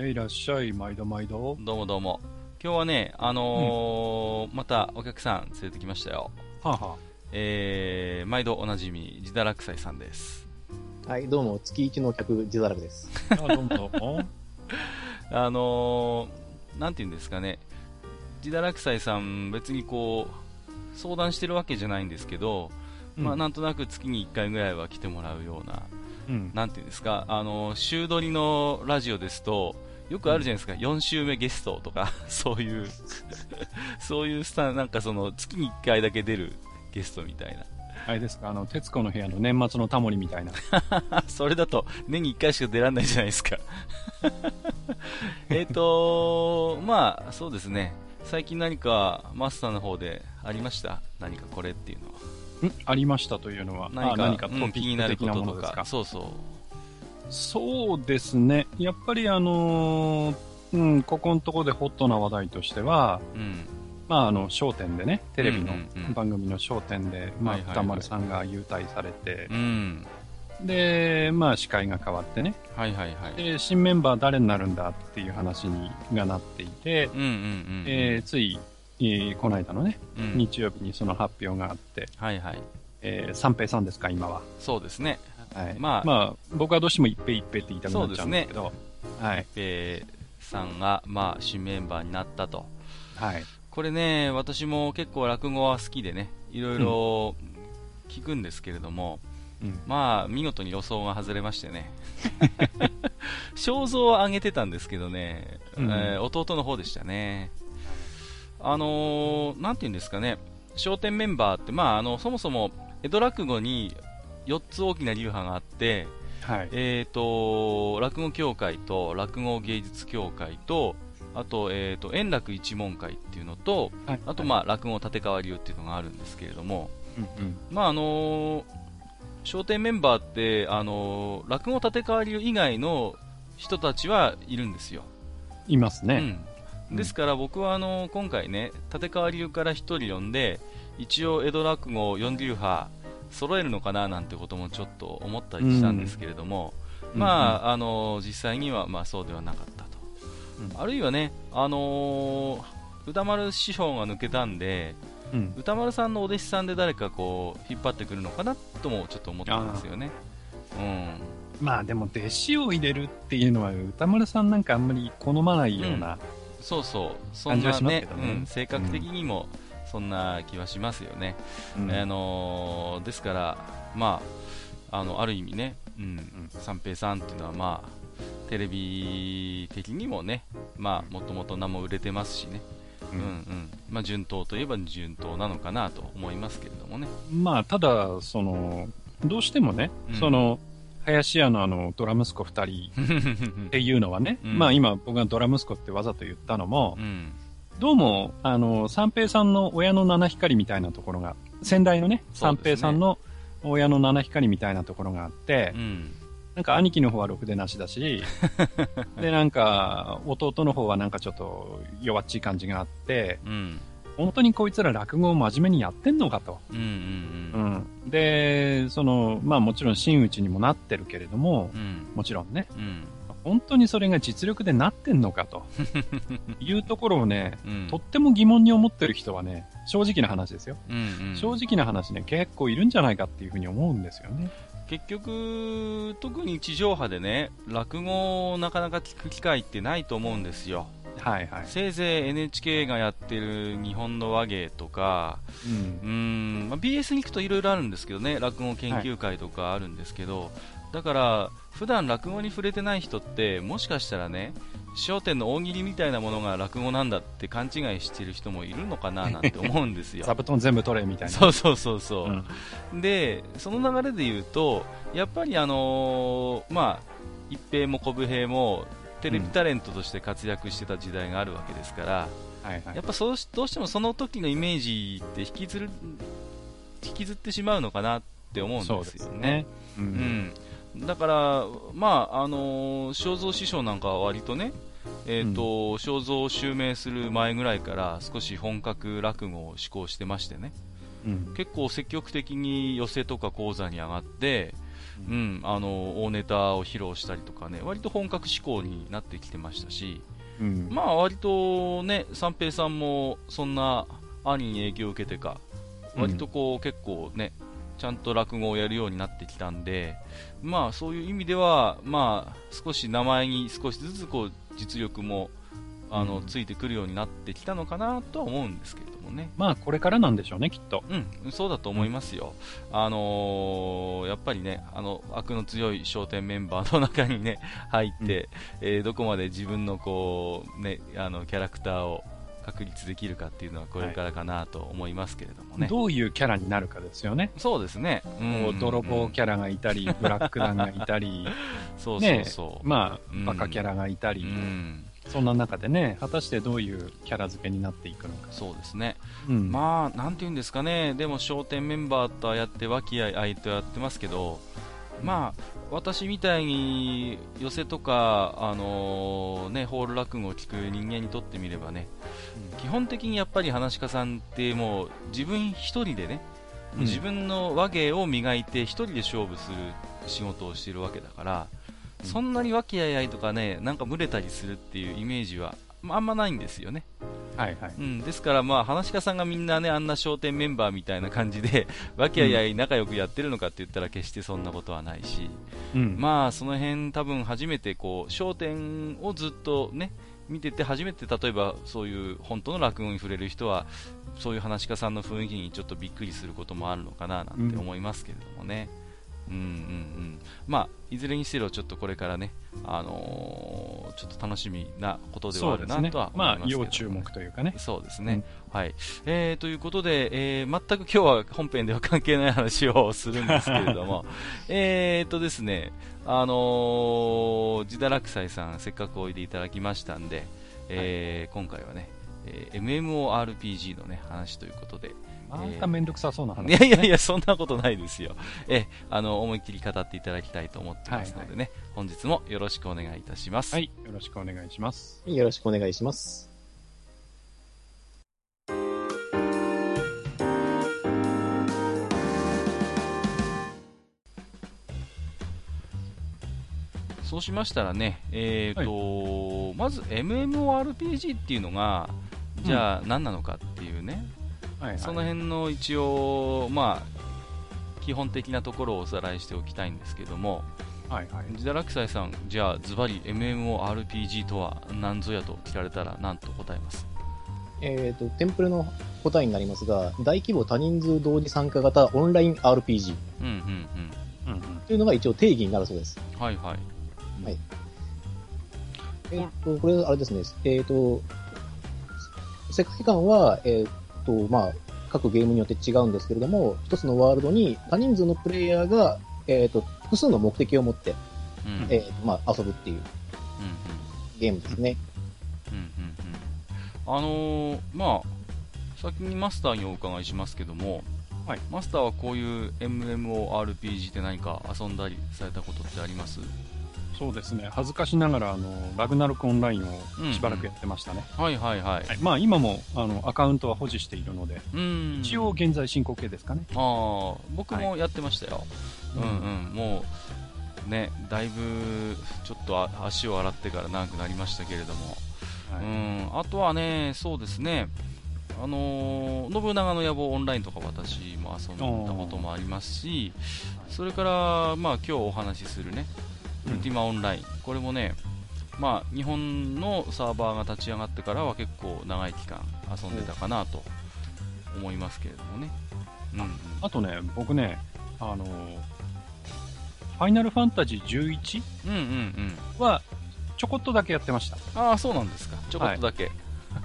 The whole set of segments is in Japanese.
えいらっしゃい毎度毎度。どうもどうも。今日はねあのーまたお客さん連れてきましたよ。はあ、はえー、毎度おなじみ自堕落斎さんです。はい、どうも、月一の客、自堕落です。あ、あどうも。どうもあのー、なんて言うんですかね、自堕落斎さん、別にこう、相談してるわけじゃないんですけど、まあ、なんとなく月に1回ぐらいは来てもらうような、うん、なんて言うんですか、あのー、週撮りのラジオですと、よくあるじゃないですか、4週目ゲストとか、そういう、そういうスタン、なんかその、月に1回だけ出るゲストみたいな。あれですか？あの徹子の部屋の年末のタモリみたいな。それだと年に1回しか出られないじゃないですか。えっとまあそうですね。最近何かマスターの方でありました？何かこれっていうのは。ん？ありましたというのは。何かあ何かうんトピック気になるこ的なととかものですか。そうそうそうですね。やっぱりあのーうん、ここのところでホットな話題としては、うん。まあ、あの、商店でね、テレビの番組の商店で、まあ、歌丸さんが優待されてう、ん。で、まあ、司会が変わってね、はいはいはい。で、新メンバー誰になるんだっていう話にがなっていて、つい、えーこの間のね、うん。日曜日にその発表があって、はいはい。えー三平さんですか、今は。そうですねはい。まあまあ、僕はどうしても一平一平って言いたくなっちゃうんですけど、はい。ペイさんがまあ新メンバーになったとはい。これね、私も結構落語は好きでね、いろいろ聞くんですけれども、うん。まあ、見事に予想が外れましてね。肖像は上げてたんですけどね、うんえー弟の方でしたね。あのーなんて言うんですかね、笑点メンバーって、まあ、あの、そもそも、江戸落語に4つ大きな流派があって、はい。えーと、落語協会と落語芸術協会と、あと、えーと、円楽一門会っていうのと、はいあと、まあ、落語立川流っていうのがあるんですけれども、うんうん。まあ、あのー笑点メンバーって、あのー落語立川流以外の人たちはいるんですよ。いますね。うん、ですから僕はあのー今回ね、立川流から1人呼んで、一応江戸落語4流派揃えるのかななんてこともちょっと思ったりしたんですけれども、うん。まあ、あの実際にはまあそうではなかったと、うん。あるいはね、あのー歌丸師匠が抜けたんで、うん。歌丸さんのお弟子さんで誰かこう引っ張ってくるのかなともちょっと思ったんですよね。うん。まあでも弟子を入れるっていうのは歌丸さんなんかあんまり好まないような、そうそう、そんなねねうん、性格的にもそんな気はしますよね。うん。あのーですから、まあ、あのある意味ね、うんん三平さんっていうのは、まあ、テレビ的にもね、まあ、もともと名も売れてますしね、ううんんうん。まあ、順当といえば順当なのかなと思いますけれどもね。まあただそのどうしてもね、うん。その林家のあのドラ息子二人っていうのはね、うん。まあ今僕がドラ息子ってわざと言ったのも、うんどうもあの三平さんの親の七光みたいなところが先代のね三平さんの親の七光みたいなところがあって、うん。なんか兄貴の方はろくでなしだし、で、なんか弟の方はなんかちょっと弱っちい感じがあって、うん。本当にこいつら落語を真面目にやってんのかと。で、その、まあもちろん真打ちにもなってるけれども、うん。もちろんね、うん本当にそれが実力でなってんのかと いうところをね、うんとっても疑問に思ってる人はね、正直な話ですよ。うんうん正直な話ね、結構いるんじゃないかっていうふうに思うんですよね。結局、特に地上波でね、落語をなかなか聞く機会ってないと思うんですよ。はいはい。せいぜい NHK がやってる日本の話芸とか、うんう。ーん、まあ、BS に行くといろいろあるんですけどね、落語研究会とかあるんですけど、だから、普段落語に触れてない人って、もしかしたらね、笑点の大喜利みたいなものが落語なんだって勘違いしてる人もいるのかななんて思うんですよ。座布団全部取れみたいな。そうそうそうそう。うんで、その流れで言うと、やっぱりあのーまあ、一平も小武平も、テレビタレントとして活躍してた時代があるわけですから、はいはいやっぱそうしどうしてもその時のイメージって引きずる引きずってしまうのかなって思うんでよね。ね。う。うんん、だから、まああのー正蔵師匠なんかは割とね、えーと正蔵を襲名する前ぐらいから少し本格落語を志向してましてねうん。結構積極的に寄席とか講座に上がって、うん、あの大ネタを披露したりとかね割と本格志向になってきてましたし、うん。まあ割とね三平さんもそんな兄に影響を受けてか割とこう、結構ねちゃんと落語をやるようになってきたんでまあそういう意味ではまあ少し名前に少しずつこう実力もあの、うんついてくるようになってきたのかなとは思うんですけれどもね。まあ、これからなんでしょうね、きっと。うん、そうだと思いますよ。あのーやっぱりね、あの、悪の強い商店メンバーの中にね、入って、えーどこまで自分のこう、ね、あの、キャラクターを確立できるかっていうのはこれからかなと思いますけれどもね。どういうキャラになるかですよね。そうですね。うこう泥棒キャラがいたり、ブラック団がいたり、そうそうねそう。まあ、うんバカキャラがいたうり、ん、そんな中でね、果たしてどういうキャラ付けになっていくのか。そうですね。うん。まあ、なんていうんですかね、でも商店メンバーとはやって、和気あいあいとやってますけど、まあ、私みたいに寄せとか、あのーね、ホール落語を聞く人間にとってみればね、基本的にやっぱり話し家さんってもう自分一人でね、うん。自分の話芸を磨いて一人で勝負する仕事をしているわけだから、うん。そんなに和気あいあいとかね、なんか群れたりするっていうイメージは、まああんまないんですよね。はいはい。うん、ですから、まあ、話し家さんがみんなね、あんな商店メンバーみたいな感じで、和気あいあい仲良くやってるのかって言ったら決してそんなことはないし、うん。まあ、その辺多分初めてこう、商店をずっとね、見てて初めて例えばそういう本当の落語に触れる人はそういう話し家さんの雰囲気にちょっとびっくりすることもあるのかななんて思いますけれどもね、うん、うんうんまあいずれにせよちょっとこれからね、あのーちょっと楽しみなことではあるなとは。思いまあますけ、ど、要注目というかね。そうですね。はい。えー、ということで、えー、全く今日は本編では関係ない話をするんですけれども、えーとですね、あのー、ジダラクサイさん、せっかくおいでいただきましたんで、えー今回はね、えー MMORPG のね、話ということで、まためんどくさそうな話、いやいやいや、そんなことないですよ。え、あの、思いっきり語っていただきたいと思ってますのでね、本日もよろしくお願いいたします。はい。よろしくお願いします。よろしくお願いします。そうしましたらね、えーとまず MMORPG っていうのが、じゃあ何なのかっていうね、はい、はい。その辺の一応、まあ、基本的なところをおさらいしておきたいんですけども、はいはい。ジダラクサイさん、じゃあズバリ MMORPG とは何ぞやと聞かれたら何と答えます？えっ、と、テンプレの答えになりますが、大規模多人数同時参加型オンライン RPG うんうんうんうん。というのが一応定義になるそうです。うん。はいはい。えっ、と、これあれですね、えっ、と、世界観は、えっ、と、まあ、各ゲームによって違うんですけれども、一つのワールドに多人数のプレイヤーが、えっ、と、複数の目的を持って、うん。えーまあ、遊ぶっていうゲームですね。うんうんうん。あのーまあ、先にマスターにお伺いしますけども、はい。マスターはこういう MMORPG で何か遊んだりされたことってあります？そうですね。恥ずかしながら、あの、ラグナロクオンラインをしばらくやってましたね。はいはいはい。はい、まあ、今も、あの、アカウントは保持しているので、うん。一応現在進行形ですかね。ああ、僕もやってましたよ。うんうんうん、もう、ね、だいぶ、ちょっとあ足を洗ってから長くなりましたけれども、はいうん、あとはね、そうですね、あのー信長の野望オンラインとか私も遊んだこともありますし、それから、まあ、今日お話しするね、ウルティマオンライン、これもね、まあ、日本のサーバーが立ち上がってからは結構長い期間遊んでたかなと思いますけれどもね。うんうん、あとね、僕ね、あの、ファイナルファンタジー11うんうんうん。は、ちょこっとだけやってました。ああ、そうなんですか。ちょこっとだけ。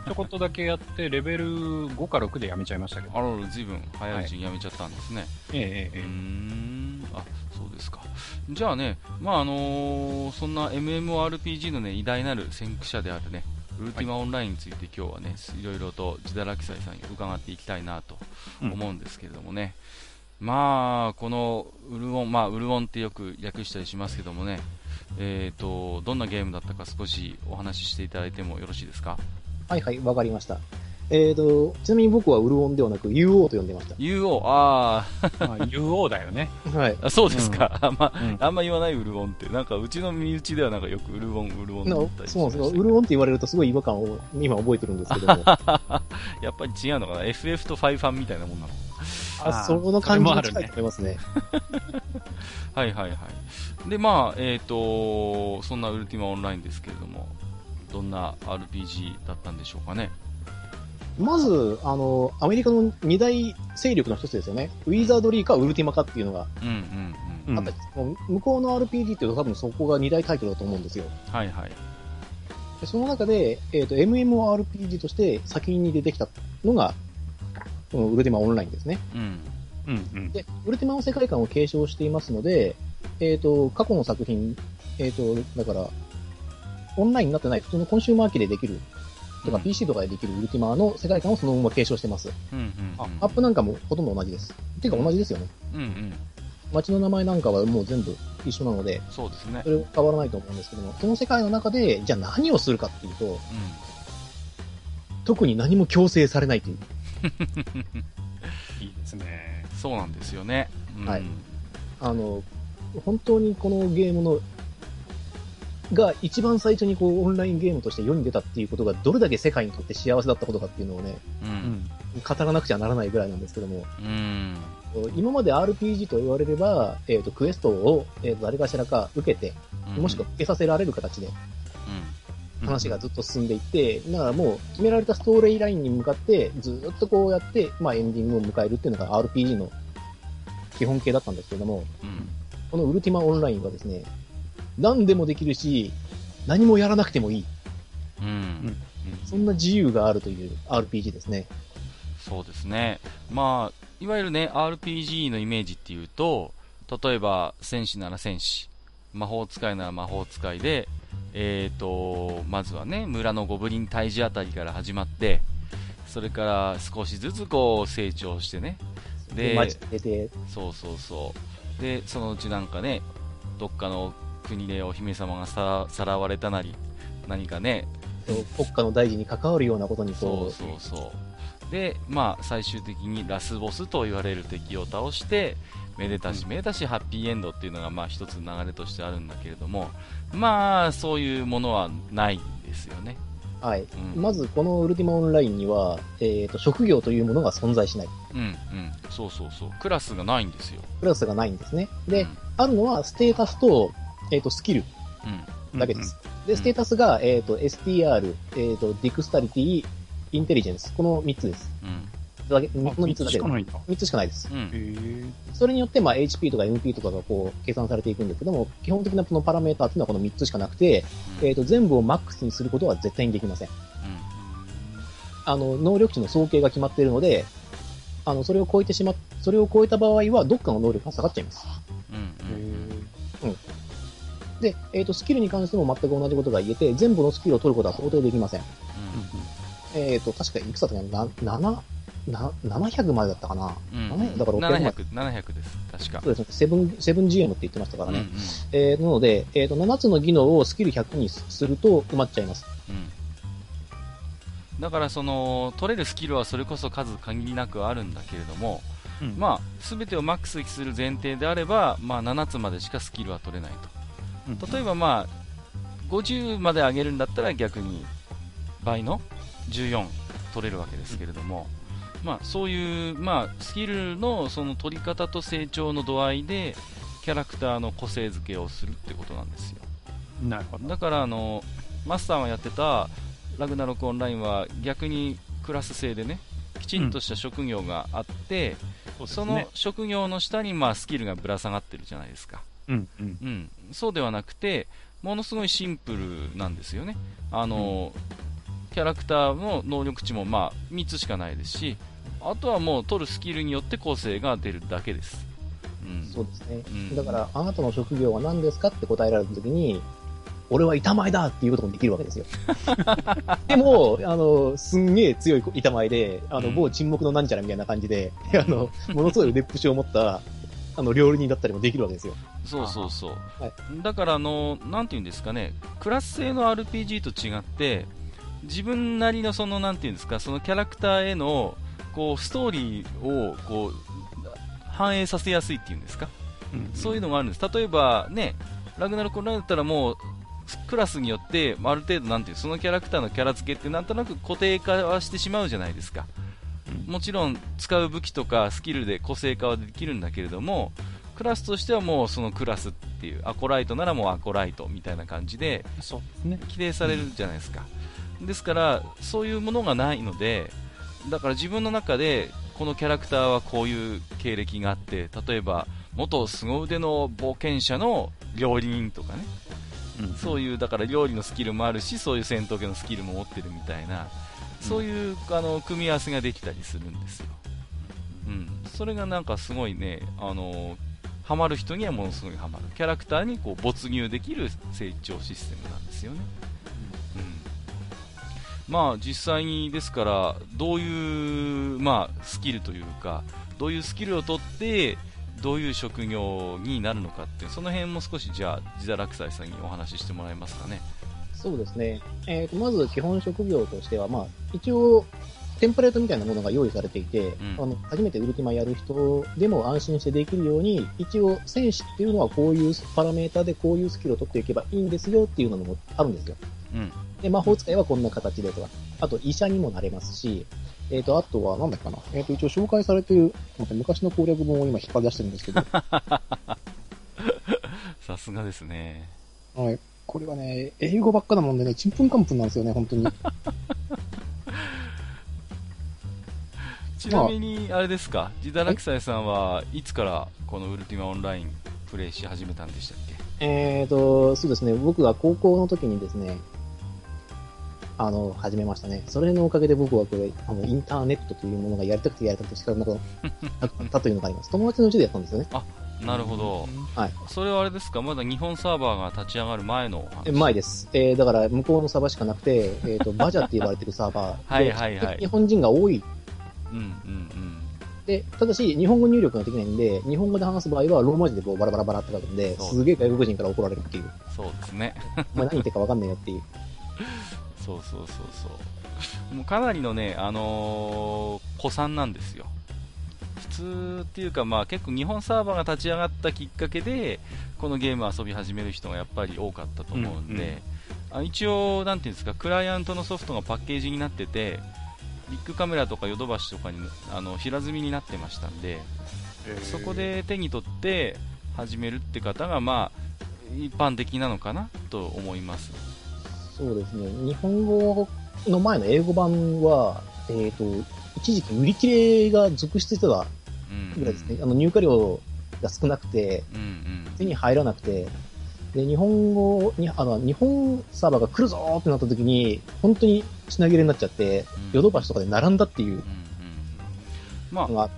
ちょこっとだけやって、レベル5か6でやめちゃいましたけど。あらら、ずいぶん早いうちにやめちゃったんですね。ええええうーえん。あそうですか。じゃあね、まああのーそんな MMORPG の、ね、偉大なる先駆者であるねウルティマオンラインについて今日はねい。ろいろと自堕落斎さんに伺っていきたいなと思うんですけれどもね、まあこのウルオン、まあ、ウルオンってよく略したりしますけどもね、えー、とどんなゲームだったか少しお話ししていただいてもよろしいですか？はいはい、わかりました。えっ、と、ちなみに僕はウルオンではなく UO と呼んでまし UO あまあ、UO だよね。た。はい。ーあそうですか、あんまうんあんま言わないウルオンってなんかうちの身内ではなんかよくウルオンウルオンってな言ったりしそうなんですよ。ましたけどウルオンって言われるとすごい違和感を今覚えてるんですけども。やっぱり違うのかな？FF とファイファンみたいなもんなのあ、その感じもあるね近いと思いますね。はいはいはい。で、まあ、えっ、と、そんなウルティマオンラインですけれども、どんな RPG だったんでしょうかね？まず、あの、アメリカの二大勢力の一つですよね。ウィザードリーかウルティマかっていうのがうんうん向こうの RPG っていうと多分そこが二大タイトルだと思うんですよ。はいはい。でその中で、えっ、と、MMORPG として先に出てきたのが、このウルティマオンラインですね。うん。うんうん。で、ウルティマの世界観を継承していますので、えっ、と、過去の作品、えっ、と、だから、オンラインになってない普通のコンシューマー機でできる、とかうん PC とかでできるウルティマの世界観をそのまま継承してます。うんうんうん。アップなんかもほとんど同じです。ていうか同じですよね。うんうん。街の名前なんかはもう全部一緒なので、そうですねそ。れ変わらないと思うんですけども、その世界の中で、じゃあ何をするかっていうと、う特に何も強制されないという。いいですね。ん。そうなんですよね。うん、はいあの、本当にこのゲームの、が一番最初にこうオンラインゲームとして世に出たっていうことがどれだけ世界にとって幸せだったことかっていうのをね、う。うんん。語らなくちゃならないぐらいなんですけども、うん。今まで RPG と言われれば、えっ、と、クエストを、えーと誰かしらか受けて、もしくは受けさせられる形で話がずっと進んでいって、だからもう決められたストーリーラインに向かってずっとこうやって、まあエンディングを迎えるっていうのが RPG の基本形だったんですけども、うん。うん。このウルティマオンラインはですね、何でもできるし、何もやらなくてもいい。うん。うん。うんそんな自由があるという RPG ですね。そうですね。まあ、いわゆるね、RPG のイメージっていうと、例えば、戦士なら戦士、魔法使いなら魔法使いで、えーと、まずはね、村のゴブリン退治あたりから始まって、それから少しずつこう成長してね、で、そうそうそう。で、そのうちなんかね、どっかの国でお姫様がささらわれたなり、何かね、国家の大事に関わるようなことにそうこそうそう。で、まあ、最終的にラスボスと言われる敵を倒して、めでたしめでたしハッピーエンドっていうのが、まあ、一つ流れとしてあるんだけれども、まあ、そういうものはないんですよね。う、はい。うんまず、このウルティマオンラインには、えっ、と、職業というものが存在しない。うん、うん。そうそうそう。クラスがないんですよ。クラスがないんですね。で、うんあるのはステータスと、えっ、と、スキルうん。だけです。で、うんステータスが、えっ、と、STR、えっ、と、ディクスタリティ、インテリジェンス。この3つです。うん。だけ。の3つだけでしか。ないんだ。3つしかないです。うん。それによって、まあ、HP とか MP とかがこう、計算されていくんですけども、基本的なこのパラメーターっていうのはこの3つしかなくて、うんえっ、と、全部をマックスにすることは絶対にできません。あの、能力値の総計が決まっているので、あの、それを超えてしまっ、それを超えた場合は、どっかの能力が下がっちゃいます。うん。うん。へで、えっ、と、スキルに関しても全く同じことが言えて、全部のスキルを取ることは到底できません。えっ、と、確かいくつだったかな、な、7、な、700までだったかな？うん。700だから600まで。700、700です。確か。そうですね。セブン、セブン GM って言ってましたからね。うんうんえー、なので、えっ、と、7つの技能をスキル100にすると埋まっちゃいます。うんだからその取れるスキルはそれこそ数限りなくあるんだけれども、うんまあ、全てをマックスにする前提であれば、まあ、7つまでしかスキルは取れないうんと例えば、まあ、50まで上げるんだったら逆に倍の14取れるわけですけれども、まあ、そういう、まあ、スキルのその取り方と成長の度合いでキャラクターの個性付けをするってことなんですよ。なるほど。だからあのマスターがやってたラグナロクオンラインは逆にクラス制でねきちんとした職業があって、その職業の下にまあスキルがぶら下がってるじゃないですか、うんうん。うん、そうではなくてものすごいシンプルなんですよねあの、キャラクターの能力値もまあ3つしかないですしあとはもう取るスキルによって個性が出るだけですうん。そうですね。うんだから、あなたの職業は何ですかって答えられたときに、俺は板前だっていうこともできるわけですよ。でも、あの、すんげえ強い板前で、あの、うん某沈黙のなんちゃらみたいな感じで、あの、ものすごい腕っぷしを持った、あの、料理人だったりもできるわけですよ。そうそうそう。はいだから、あの、なんていうんですかね、クラス製の RPG と違って、自分なりのその、なんていうんですか、そのキャラクターへの、こう、ストーリーを、こう、反映させやすいっていうんですか、そういうのがあるんです。例えば、ね、ラグナロクオンラだったらもう、クラスによって、ある程度、なんていう、そのキャラクターのキャラ付けってなんとなく固定化はしてしまうじゃないですか。もちろん使う武器とかスキルで個性化はできるんだけれどもクラスとしてはもうそのクラスっていうアコライトならもうアコライトみたいな感じで。規定されるじゃないですか、ですからそういうものがないのでだから自分の中でこのキャラクターはこういう経歴があって例えば元凄腕の冒険者の料理人とかね。そういうだから料理のスキルもあるしそういう戦闘系のスキルも持ってるみたいなそういうあの組み合わせができたりするんですよ、うん、それがなんかすごいねあのハマる人にはものすごいハマる。キャラクターにこう没入できる成長システムなんですよね、うん、まあ実際にですからどういう、まあ、スキルというかどういうスキルを取ってどういう職業になるのかってその辺も少しじゃあ自堕落斎さんにお話ししてもらえますかね。そうですね。えっ、と、まず基本職業としては、まあ、一応、テンプレートみたいなものが用意されていて、んあの、初めてウルティマやる人でも安心してできるように、一応、戦士っていうのはこういうパラメータでこういうスキルを取っていけばいいんですよっていうのもあるんですよ。うんで、魔法使いはこんな形でとか。あと、医者にもなれますし、えっ、と、あとは、なんだっけかな。えっ、と、一応紹介されてる、待って昔の攻略本を今引っ張り出してるんですけど、さすがですねはい。これはね、英語ばっかなもんでね、ちんぷんかんぷんなんですよね、本当に。ちなみにあれですか？自堕落斎さんはいつからこのウルティマオンラインプレイし始めたんでしたっけ？えーと、そうですね、僕が高校の時にですね、あの、始めましたね。それのおかげで僕はこれ、あの、インターネットというものがやりたくてやりたくて仕方なく なったというのがあります。友達のうちでやったんですよね。なるほど、はい。それはあれですか？まだ日本サーバーが立ち上がる前の前です。えー、だから、向こうのサーバーしかなくて、えーと、バジャって呼ばれてるサーバーで、はいはいはい日本人が多い。うんうんうんで、ただし、日本語入力ができないんで、日本語で話す場合は、ローマ字でこうバラバラバラって書くんで、すげえ外国人から怒られるっていう。そうですね お前何言ってるかわかんないよっていう。そうそうそうそうもうかなりのねあのー、古参なんですよ普通っていうかまあ結構日本サーバーが立ち上がったきっかけでこのゲームを遊び始める人がやっぱり多かったと思うんで、あ一応なんていうんですかクライアントのソフトがパッケージになっててビッグカメラとかヨドバシとかにあの平積みになってましたんでそこで手に取って始めるって方がまあ一般的なのかなと思います。そうですね。日本語の前の英語版は、えっ、と、一時期売り切れが続出してたうんぐらいですね。あの、入荷量が少なくて、うんうん手に入らなくて、で、日本語に、あの、日本サーバーが来るぞーってなった時に、本当に品切れになっちゃって、ヨドバシとかで並んだっていううんうんまあ。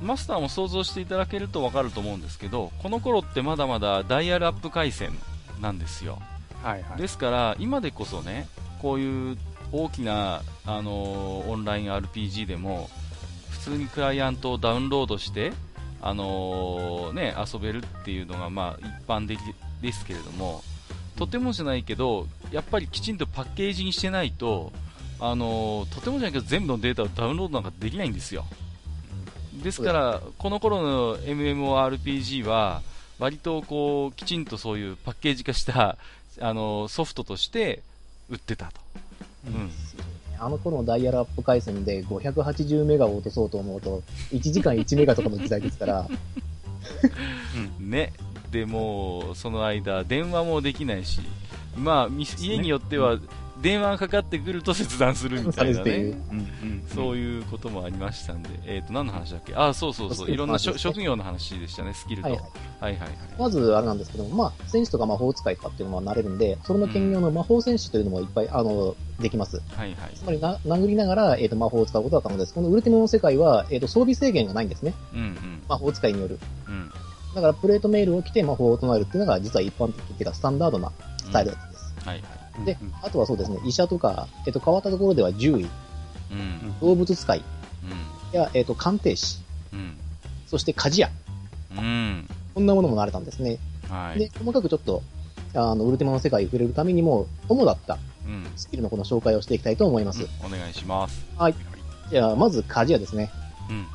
マスターも想像していただけると分かると思うんですけどこの頃ってまだまだダイヤルアップ回線なんですよはいはい。ですから今でこそねこういう大きな、あのーオンライン RPG でも普通にクライアントをダウンロードして、あのーね、遊べるっていうのが、まあ、一般的ですけれどもとてもじゃないけどやっぱりきちんとパッケージにしてないと、あのーとてもじゃないけど全部のデータをダウンロードなんかできないんですよ。ですからこの頃の MMORPG は割とこうきちんとそういうパッケージ化したあのソフトとして売ってたと、うん。あの頃のダイヤルアップ回線で580メガを落とそうと思うと、1時間1メガとかの時代ですから、ね、でもうその間、電話もできないし、まあ、み家によっては電話がかかってくると切断するみたいなねそういうこともありましたんで、えー、と何の話だっけ？あそうそうそう、いろんな職業の話でしたね、スキルと。ははいいはい。はいはいまず、あれなんですけども、まあ、戦士とか魔法使いとかっていうのはなれるんで、それの兼用の魔法戦士というのもいっぱい、あの、できます。はいはいつまりな、殴りながら、えっ、と、魔法を使うことが可能です。このウルティマの世界は、えっ、と、装備制限がないんですね。うんうん魔法使いによる。うんだからプレートメールを着て魔法を唱えるっていうのが実は一般的っていうかスタンダードなスタイルだったんです。はいはい。でうん、あとはそうですね、医者とか、えっと、変わったところでは獣医、うん。動物使いうん。や、えっと、鑑定士、うん。そして鍛冶屋、うん。こんなものもなれたんですね。はい。で、細かくちょっと、あの、ウルティマの世界に触れるためにも、主だったうん。スキルのこの紹介をしていきたいと思います。お願いします。じゃあ、まず鍛冶屋ですね。うん。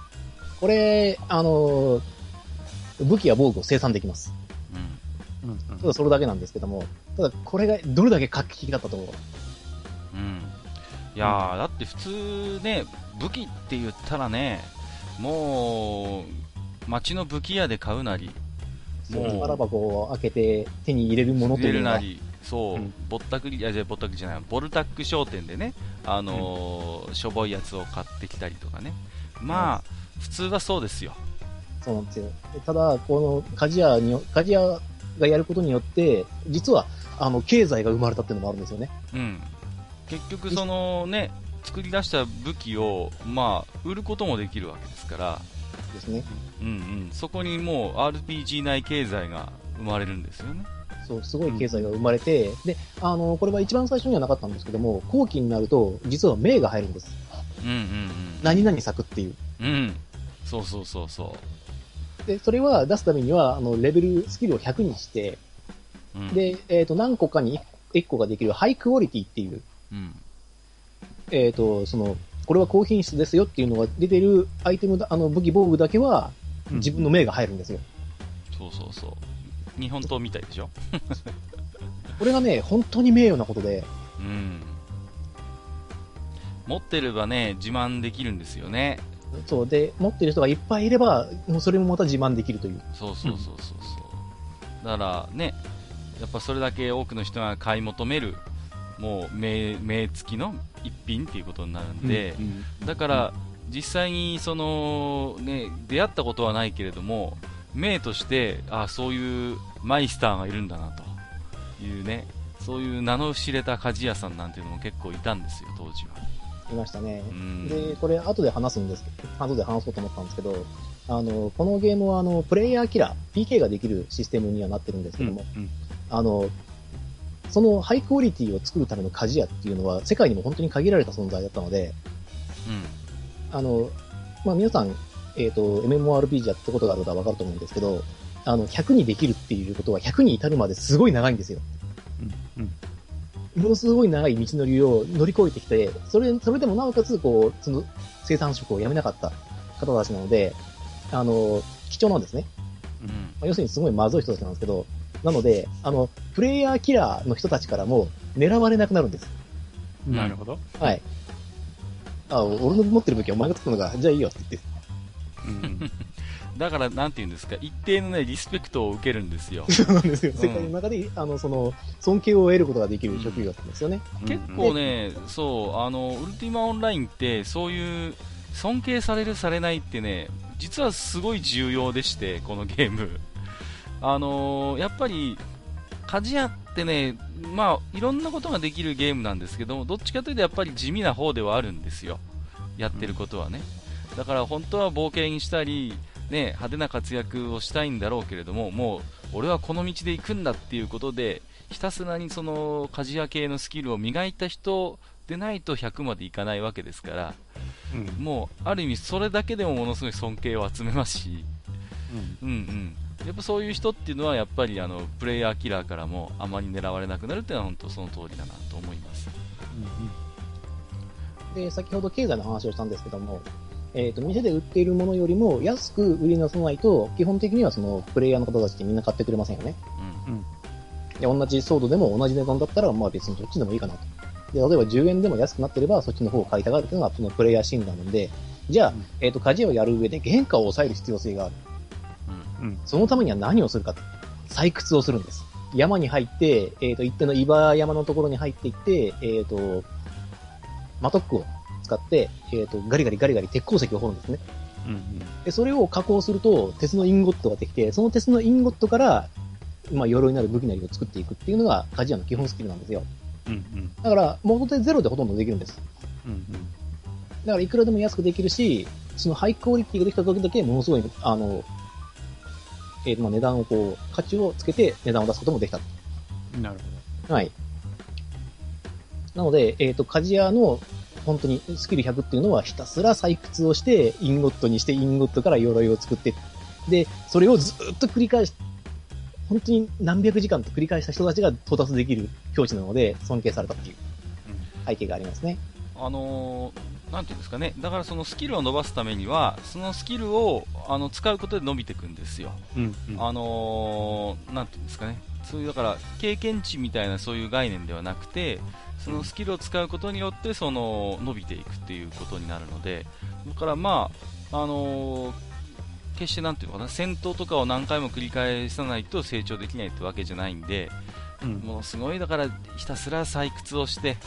これ、あのー武器や防具を生産できます。うん。うんうんただそれだけなんですけども、ただこれがどれだけ画期的だったと思ううん。いやー、だって普通ね、武器って言ったらね、もう、街の武器屋で買うなり、もう宝箱を開けて手に入れるものというのは、るなり、そう、うんぼったくり、いや、じゃあぼったくりじゃない、ボルタック商店でね、あのーしょぼいやつを買ってきたりとかね。まあ、普通はそうですよ。そうなんですよ。でただ、この鍛冶屋に、鍛冶屋がやることによって、実は、あの、経済が生まれたっていうのもあるんですよね。うん。結局、そのね、作り出した武器を、まあ、売ることもできるわけですから、ですね。うんうん、そこにもう RPG 内経済が生まれるんですよね。そう、すごい経済が生まれて、で、あの、これは一番最初にはなかったんですけども、後期になると、実は名が入るんです。うんうん何々作っていう。うん。うん。そうそうそうそで、それは出すためには、あの、レベル、スキルを100にして、う。うん、で、えっ、と、何個かに1個ができるハイクオリティっていう、うん。えっ、と、その、これは高品質ですよっていうのが出てるアイテムだ、あの、武器防具だけは、自分の名が入るんですよ。そうそうそう。日本刀みたいでしょ？これがね、本当に名誉なことで、うん。持ってればね、自慢できるんですよね。そう、で、持ってる人がいっぱいいれば、もうそれもまた自慢できるという。そうそうそうそうそう。だからね、やっぱそれだけ多くの人が買い求める、もう名、名付きの一品っていうことになるんで、うんだから、実際にその、ね、出会ったことはないけれども、名として、あそういうマイスターがいるんだなというね、そういう名の知れた鍛冶屋さんなんていうのも結構いたんですよ、当時は。いましたねう。ん。で、これ後で話すんですけど、後で話そうと思ったんですけど、あの、このゲームはあの、プレイヤーキラー、PK ができるシステムにはなってるんですけども、うんあの、そのハイクオリティを作るための鍛冶屋っていうのは世界にも本当に限られた存在だったので、あの、まあ、皆さん、えっ、と、MMORPG やったことがある方はわかると思うんですけど、あの、100にできるっていうことは100に至るまですごい長いんですよ。うんうんものすごい長い道のりを乗り越えてきて、それ、それでもなおかつ、こう、その生産職を辞めなかった方たちなので、あの、貴重なんですね。うん。うん。まあ要するにすごいまずい人たちなんですけど、なので、あの、プレイヤーキラーの人たちからも狙われなくなるんです。うんなるほど。はい。あ、俺の持ってる武器はお前が作ったのか、じゃあいいよって言って。うんだから、なんて言うんですか、一定のね、リスペクトを受けるんですよ。そうなんですよ。うん世界の中で、あの、その、尊敬を得ることができる職業だったんですよね。結構ね、そう、あの、ウルティマオンラインって、そういう、尊敬される、されないってね、実はすごい重要でして、このゲーム。あのやっぱり、鍛冶屋ってね、まあ、いろんなことができるゲームなんですけども、どっちかというとやっぱり地味な方ではあるんですよ。やってることはね。だから本当は冒険したり、ね、派手な活躍をしたいんだろうけれども、もう、俺はこの道で行くんだっていうことで、ひたすらにその鍛冶屋系のスキルを磨いた人でないと100までいかないわけですから、うんもう、ある意味それだけでもものすごい尊敬を集めますし、うんうんうん。やっぱそういう人っていうのは、やっぱりあの、プレイヤーキラーからもあまり狙われなくなるっていうのは本当その通りだなと思います。で、先ほど経済の話をしたんですけども、えっ、と、店で売っているものよりも安く売り出さないと、基本的にはその、プレイヤーの方たちってみんな買ってくれませんよね。うん。で、同じソードでも同じ値段だったら、まあ別にそっちでもいいかなと。で、例えば10円でも安くなってれば、そっちの方を買いたがるっていうのが、そのプレイヤー診断なんで、じゃあ、うんえっ、と、鍛冶屋をやる上で原価を抑える必要性がある。うん。うんそのためには何をするかと。採掘をするんです。山に入って、えっ、と、一定の岩山のところに入っていって、えっ、と、マトックを使って、えっ、と、ガリガリガリガリ鉄鉱石を掘るんですね。うんで、それを加工すると、鉄のインゴットができて、その鉄のインゴットから、まあ、鎧なる武器なりを作っていくっていうのが、鍛冶屋の基本スキルなんですよ。うんうんだから、元でゼロでほとんどできるんです。うんだから、いくらでも安くできるし、そのハイクオリティができた時だけ、ものすごい、あの、えーとまあ、値段をこう、価値をつけて値段を出すこともできた。なるほはい。なので、えっ、と、鍛冶屋の本当にスキル100っていうのはひたすら採掘をして、インゴットにして、インゴットから鎧を作って、で、それをずっと繰り返し、本当に何百時間と繰り返した人たちが到達できる境地なので、尊敬されたっていう背景がありますね。あのーなんていうんですかね、だからそのスキルを伸ばすためには、そのスキルをあの使うことで伸びていくんですよ。ど。うん。うんあのーなんていうんですかね、そういうだから経験値みたいなそういう概念ではなくて、そのスキルを使うことによってその伸びていくっていうことになるので、だからまあ、あのー決してなんていうのかな、戦闘とかを何回も繰り返さないと成長できないってわけじゃないんで、うんものすごいだからひたすら採掘をして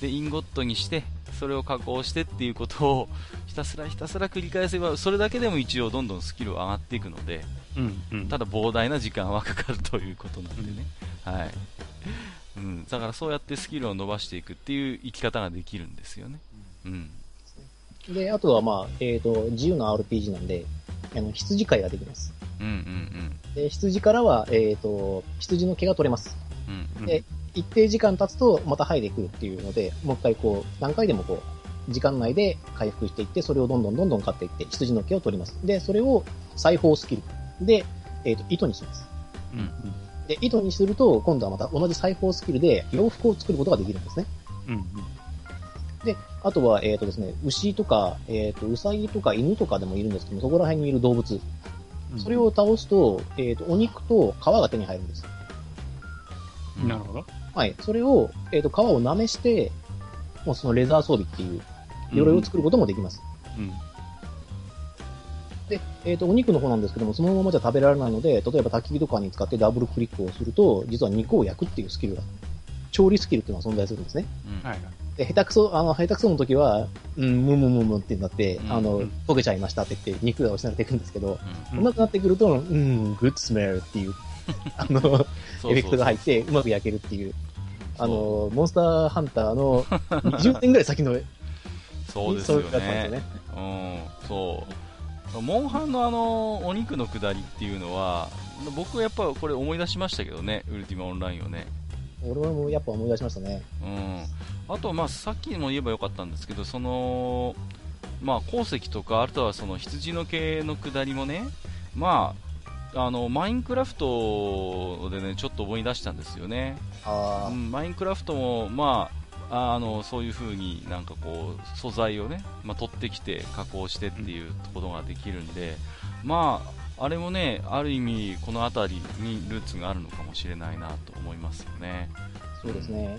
でインゴットにしてそれを加工してっていうことをひたすらひたすら繰り返せばそれだけでも一応どんどんスキルは上がっていくのでうん。うん。ただ膨大な時間はかかるということなんでね、はいうん、だからそうやってスキルを伸ばしていくっていう生き方ができるんですよね、うん、で、あとはまあ、えっ、と、自由な RPG なんで、あの、羊飼いができます。うんうんで、羊からは、えっ、と、羊の毛が取れます。うんうんで一定時間経つとまた生えてくるっていうので、もう一回こう、何回でもこう、時間内で回復していって、それをどんどんどんどん買っていって、羊の毛を取ります。で、それを裁縫スキルで、えっ、と、糸にします。うん。で、糸にすると、今度はまた同じ裁縫スキルで洋服を作ることができるんですね。うん。で、あとは、えっ、とですね、牛とか、えっ、と、ウサギとか犬とかでもいるんですけども、そこら辺にいる動物、うん。それを倒すと、えっ、と、お肉と皮が手に入るんです。うんなるほど。はい。それを、えっ、と、皮を舐めして、もうそのレザー装備っていう、鎧を作ることもできます。うん。で、えっ、と、お肉の方なんですけども、そのままじゃ食べられないので、例えば焚き火とかに使ってダブルクリックをすると、実は肉を焼くっていうスキルが、調理スキルっていうのが存在するんですね。うんはい。で、下手くそ、あの、下手くその時は、うん、むむむむってなって、うんあの、うん溶けちゃいましたって言って、肉が失われていくんですけど、うんうまくなってくると、うん、グッドスメルっていう、あの、エフェクトが入って、うまく焼けるっていう、あその、モンスターハンターの20年ぐらい先の、そうですよねね。うん、そう。モンハンのあの、お肉のくだりっていうのは、僕はやっぱこれ思い出しましたけどね、ウルティマオンラインをね。俺もやっぱ思い出しましたね。うん。あと、まあ、さっきも言えばよかったんですけど、その、まあ、鉱石とか、あとはその羊の系のくだりもね、まあ、あの、マインクラフトでね、ちょっと思い出したんですよね。あうん、マインクラフトも、まあ、あのそういう風になんかこう素材をね、まあ、取ってきて加工してっていうことができるんで、まあ、あれもね、ある意味この辺りにルーツがあるのかもしれないなと思いますよね。そうですね。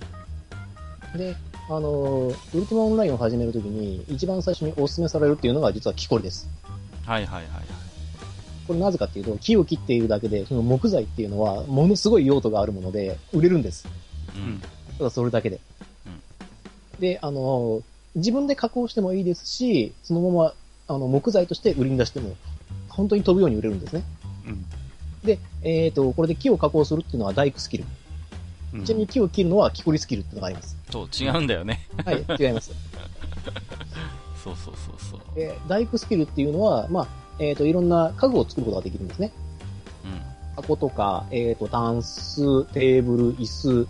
で、あの、ウルティマオンラインを始めるときに、一番最初にお勧めされるっていうのが実は木こりです。はいはいはいはい。これなぜかっていうと、木を切っているだけで、その木材っていうのは、ものすごい用途があるもので、売れるんです。うんただそれだけで。うんで、あの、自分で加工してもいいですし、そのまま、あの、木材として売りに出しても、本当に飛ぶように売れるんですね。うん。で、えっ、と、これで木を加工するっていうのは大工スキル。うんちなみに木を切るのは木こりスキルっていうのがあります。そう、違うんだよね。はい、違います。そうそうそうそう。で、大工スキルっていうのは、まあ、えっ、と、いろんな家具を作ることができるんですね。うん。箱とか、えっ、と、タンス、テーブル、椅子、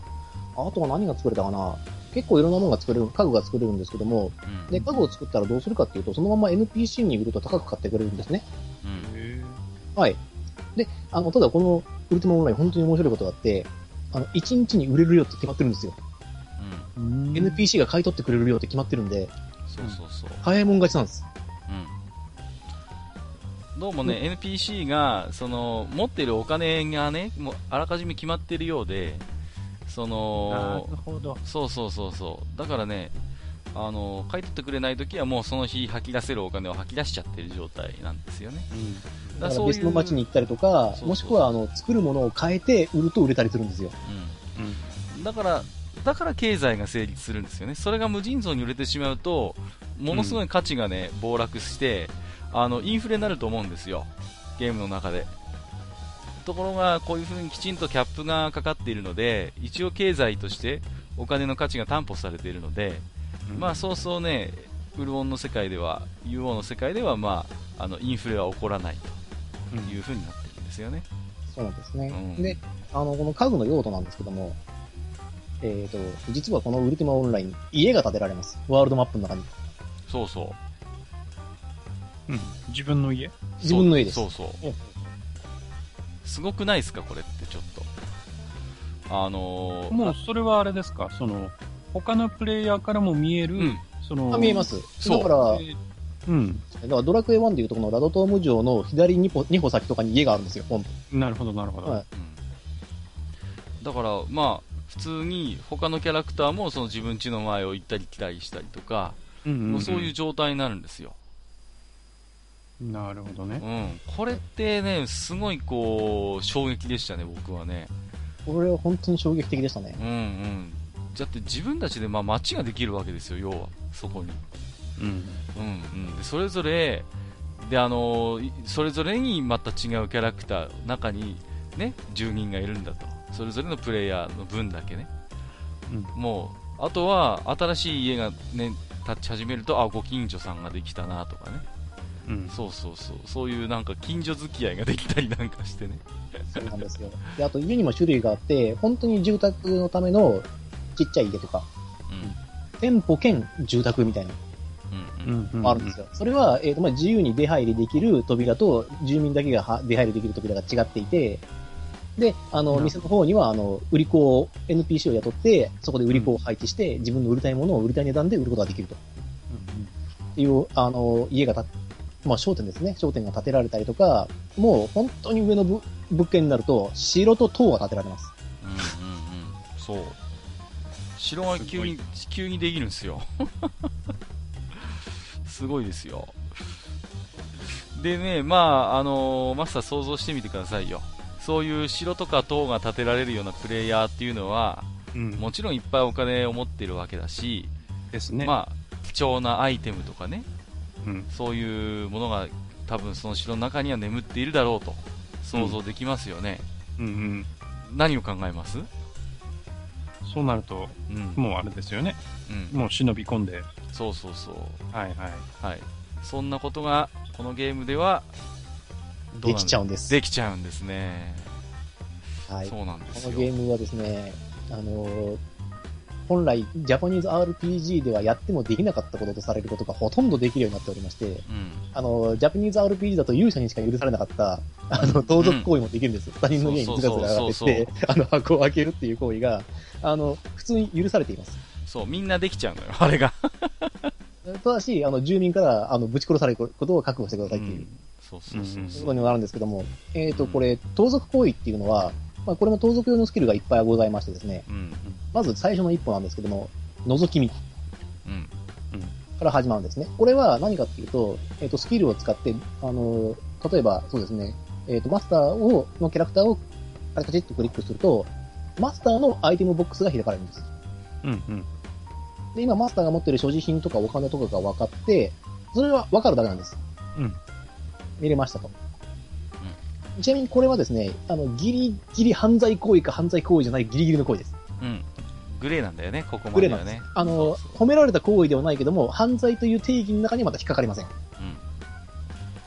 あとは何が作れたかな結構いろんなものが作れる、家具が作れるんですけども、うん。で、家具を作ったらどうするかっていうと、そのまま NPC に売ると高く買ってくれるんですね。うん。へはい。で、あの、ただこのウルティマオンライン本当に面白いことがあって、あの、1日に売れる量って決まってるんですよ。うん。ーうん NPC が買い取ってくれる量って決まってるんで、そうそうそう。早いもん勝ちなんです。うん。どうもね、NPC が、その、持ってるお金がね、もう、あらかじめ決まってるようで、そなのる、ほど。そうそうそうそう。だからね、あの、買い取ってくれないときはもうその日吐き出せるお金を吐き出しちゃってる状態なんですよね。うん。だから別の街に行ったりとかもしくはあの、作るものを変えて売ると売れたりするんですよ。うん。だから、だから経済が成立するんですよね。それが無尽蔵に売れてしまうと、ものすごい価値がね、暴落して、あの、インフレになると思うんですよ。ゲームの中で。ところが、こういう風にきちんとキャップがかかっているので、一応経済としてお金の価値が担保されているので、まあそうそうね、ウルオンの世界では、UO の世界では、まあ、あの、インフレは起こらないという風になってるんですよね。そうなんですね。うんで、あの、この家具の用途なんですけども、えっ、と、実はこのウルティマオンライン、家が建てられます。ワールドマップの中に。そうそう。うん。自分の家？自分の家です。そうそう。すごくないですか、これってちょっと。あのー、もうそれはあれですか？その、他のプレイヤーからも見える、うん、その、あ見えます。だから、えーうん。だからドラクエ1でいうとこのラドトーム城の左2歩 ,2 歩先とかに家があるんですよ、ポンと。なるほど、なるほど。はいうんだから、まあ、普通に他のキャラクターもその自分家の前を行ったり来たりしたりとか、うんうんうんもうそういう状態になるんですよ。なるほどねう。ん。これってね、すごいこう、衝撃でしたね、僕はね。これは本当に衝撃的でしたねう。んうん。だって自分たちでまあ街ができるわけですよ、要は。そこに。うん。うんうん。で、それぞれ、で、あのいそれぞれにまた違うキャラクター、中にね、住人がいるんだと。それぞれのプレイヤーの分だけね。うんもう、あとは、新しい家がね、立ち始めると、あ、ご近所さんができたなとかね。うん。そうそうそう。そういうなんか近所付き合いができたりなんかしてね。そうなんですよ。で、あと家にも種類があって、本当に住宅のためのちっちゃい家とか、うん。店舗兼住宅みたいなうんうん。うんうんのがあるんですよ。それは、えっ、と、まあ、自由に出入りできる扉と、住民だけがは出入りできる扉が違っていて、で、あの、うん店の方には、あの、売り子を、NPC を雇って、そこで売り子を配置して、自分の売りたいものを売りたい値段で売ることができるという、あの、家がた、まあ、商店ですね。商店が建てられたりとか、もう本当に上のぶ物件になると、城と塔が建てられます。うんうんうん。そう。城が急に、急にできるんですよ。すごいですよ。でね、まあ、あのマスター想像してみてくださいよ。そういう城とか塔が建てられるようなプレイヤーっていうのは、うん。もちろんいっぱいお金を持ってるわけだし、ですね。まあ、貴重なアイテムとかね、うん。そういうものが多分その城の中には眠っているだろうと想像できますよね。うんうん。何を考えます？そうなると、うん。もうあれですよね。うん。もう忍び込んで。そうそうそう。はいはい。はい。そんなことが、このゲームでは、できちゃうんです。できちゃうんですね。はい。そうなんですよ。このゲームはですね、あのー本来、ジャパニーズ RPG ではやってもできなかったこととされることがほとんどできるようになっておりまして、うん。あのージャパニーズ RPG だと勇者にしか許されなかった、あの、盗賊行為もできるんです。他人の家にずらずら上がってて、あの、箱を開けるっていう行為が、あの、普通に許されています。そう、みんなできちゃうのよ、あれが。ただし、あの、住民から、あの、ぶち殺されることを覚悟してくださいっていう、そうそうそううんそう。ことになるんですけども、えっ、と、これ、盗賊行為っていうのは、まあ、これも盗賊用のスキルがいっぱいございましてですね、うん。まず最初の一歩なんですけども、覗き見うん。から始まるんですね。これは何かっていうと、えっ、と、スキルを使って、あの、例えば、そうですね、えっ、と、マスターを、のキャラクターを、カチカチッとクリックすると、マスターのアイテムボックスが開かれるんです。うんうん。で、今、マスターが持ってる所持品とかお金とかが分かって、それは分かるだけなんです。うん。見れましたと。ちなみにこれはですね、あの、ギリギリ犯罪行為か犯罪行為じゃないギリギリの行為です。うん。グレーなんだよね、ここまグレーなんではね。あの、そうそう褒められた行為ではないけども、犯罪という定義の中にはまた引っかかりません。うん。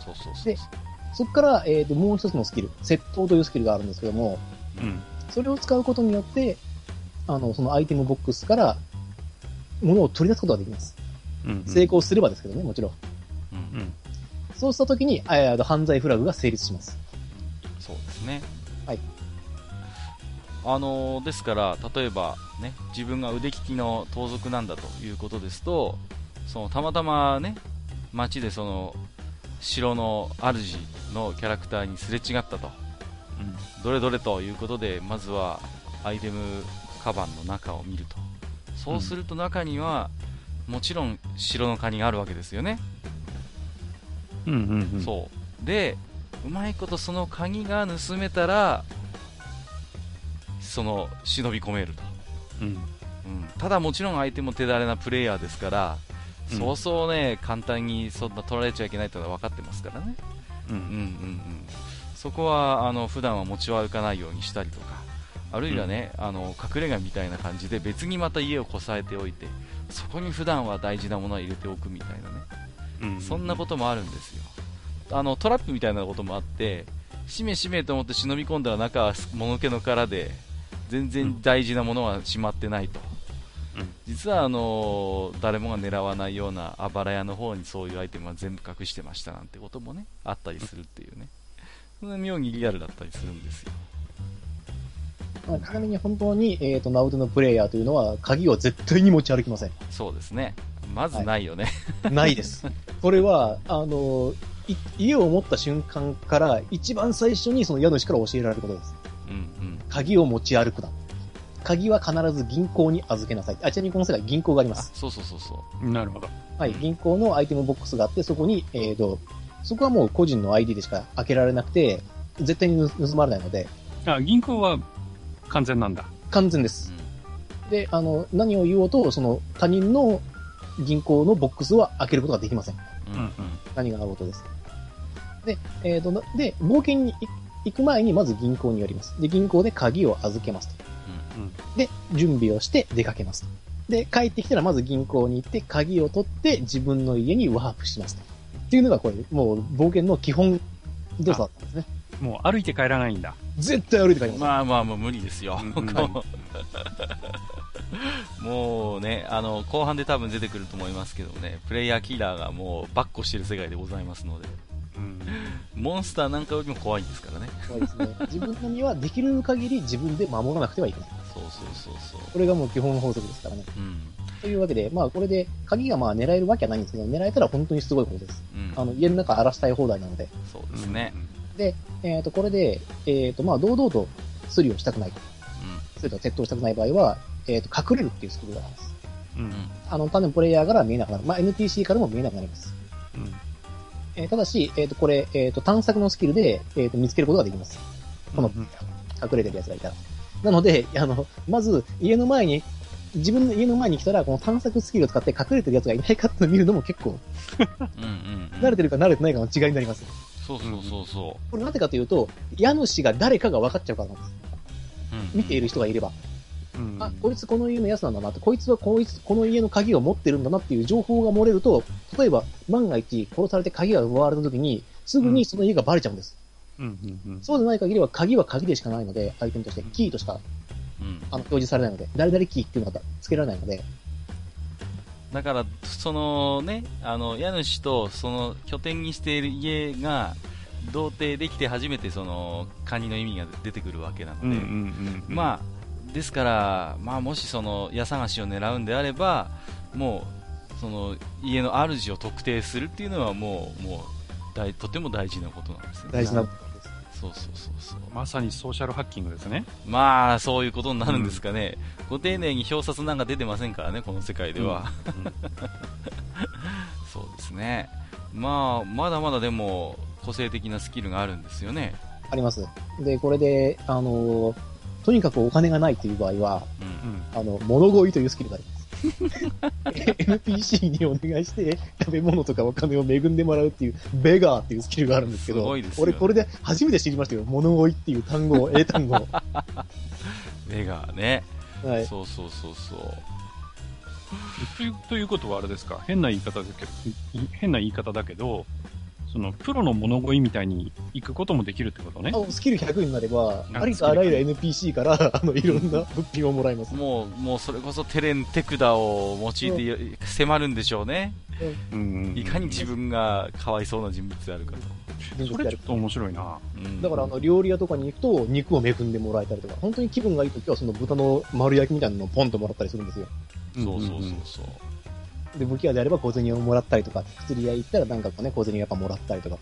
そうそうそうで。そこから、えっ、と、もう一つのスキル、窃盗というスキルがあるんですけども、うん。それを使うことによって、あの、そのアイテムボックスから、物を取り出すことができます。うん。成功すればですけどね、もちろん。うん。うん。そうしたときに、えー犯罪フラグが成立します。そうですね。はい。あのーですから、例えば、ね、自分が腕利きの盗賊なんだということですと、そのたまたまね、街でその、城の主のキャラクターにすれ違ったと。どれどれということで、まずはアイテムカバンの中を見ると。そうすると中には、もちろん城のカニがあるわけですよね。うん。うん。うん。そう。で、うまいことその鍵が盗めたら、その、忍び込めると。うん。うん。ただもちろん相手も手だれなプレイヤーですから、うんそうそうね、簡単にそんな取られちゃいけないというのは分かってますからね。う。うんんうんうん。そこは、あの、普段は持ち歩かないようにしたりとか、あるいはね、あの、隠れ家みたいな感じで別にまた家をこさえておいて、そこに普段は大事なものは入れておくみたいなね。うん。そんなこともあるんですよ。あの、トラップみたいなこともあって、しめしめと思って忍び込んだら中は物気の殻で、全然大事なものはしまってないと。うん実はあの誰もが狙わないようなあばら屋の方にそういうアイテムは全部隠してましたなんてこともねあったりするっていうねそんな妙にリアルだったりするんですよまあちなみに本当に、えっ、と、ナウトのプレイヤーというのは、鍵を絶対に持ち歩きません。そうですねまずないよね、ないです。これは、あの、い家を持った瞬間から、一番最初にその家主から教えられることです。うんうん鍵を持ち歩くな。鍵は必ず銀行に預けなさい。あ、ちなみにこの世界銀行がありまあす。そうそうそうそうなるほど。はい、銀行のアイテムボックスがあって、そこに、えっ、と、そこはもう個人の ID でしか開けられなくて、絶対に盗まれないので、あ、銀行は完全なんだ。完全です。で、あの、何を言おうと、その他人の銀行のボックスは開けることができません。うんうん何があろうとです。で、えっ、と、なで、冒険に行く前にまず銀行に寄ります。で、銀行で鍵を預けますと。うん。で、準備をして出かけますと。で、帰ってきたらまず銀行に行って鍵を取って自分の家にワープしますと。っていうのがこれ、もう冒険の基本動作だったんですね。もう歩いて帰らないんだ。絶対歩いて帰ります。まあまあまあ無理ですよ、うん もうねあの後半で多分出てくると思いますけどねプレイヤーキラーがもうバッコしてる世界でございますのでうん。モンスターなんかよりも怖いんですからねそうですね。自分の身はできる限り自分で守らなくてはいけない。そうそうそうそうこれがもう基本法則ですからね。うんというわけで、まあこれで鍵がまあ狙えるわけはないんですけど、狙えたら本当にすごいことです。うんあの、家の中荒らしたい放題なので。そうですね、で、えっ、と、これで、えっ、と、まあ堂々とスリをしたくない。うそれと窃盗したくない場合は、えっ、と、隠れるっていうスキルがあります。うん。んうんあの、他のプレイヤーから見えなくなる。まあ NPC からも見えなくなります。うん。えーただし、えっ、と、これ、えっ、と、探索のスキルで、えっ、と、見つけることができます。このうん隠れてる奴がいたら。なので、あの、まず、家の前に、自分の家の前に来たら、この探索スキルを使って隠れてる奴がいないかっていうのを見るのも結構、うんうんうん慣れてるか慣れてないかの違いになります。そうそうそうそこれなぜかというと、家主が誰かが分かっちゃうからなんです。う、うん見ている人がいれば。うん。あ、こいつこの家のやつなんだなって、こいつはこいつ、この家の鍵を持ってるんだなっていう情報が漏れると、例えば、万が一殺されて鍵が奪われた時に、すぐにその家がバレちゃうんです。うん。うん。うん。そうでない限りは、鍵は鍵でしかないので、アイテムとして、キーとしか、うんあの、表示されないので、誰々キーっていうのが付けられないので、だから、そのね、あの家主とその拠点にしている家が同定できて初めてそのカニの意味が出てくるわけなので。まあ、ですから、まあ、もしその家探しを狙うんであれば、もうその家の主を特定するっていうのはもう、もう大とても大事なことなんですよね。大事なな部分です。そうそうそうそう。まさにソーシャルハッキングですね。まあ、そういうことになるんですかね。ご丁寧に表札なんか出てませんからね、この世界では。そうですね。まあ、まだまだでも、個性的なスキルがあるんですよね。あります。で、これで、あの、とにかくお金がないという場合は、うん。うん。あの、物乞いというスキルがあります。NPC にお願いして、食べ物とかお金を恵んでもらうっていう、ベガーっていうスキルがあるんですけど、俺これで初めて知りましたよ。物乞いっていう単語を、英単語を。目がね。はい。そうそうそうそう。ということはあれですか？変な言い方だけど、い変な言い方だけど、その、プロの物乞いみたいに行くこともできるってことね。あスキル100になれば、あありとあらゆる NPC から、あの、いろんな物品をもらえます。もう、もうそれこそテレンテクダを用いて迫るんでしょうね。うん。いかに自分がかわいそうな人物であるかと。それちょっと面白いな。うんだから、あの、料理屋とかに行くと、肉を恵んでもらえたりとか、本当に気分がいい時は、その豚の丸焼きみたいなのをポンともらったりするんですよ。そうそうそうそう。で、武器屋であれば小銭をもらったりとか、薬屋行ったらなんかこうね、小銭をやっぱもらったりとか、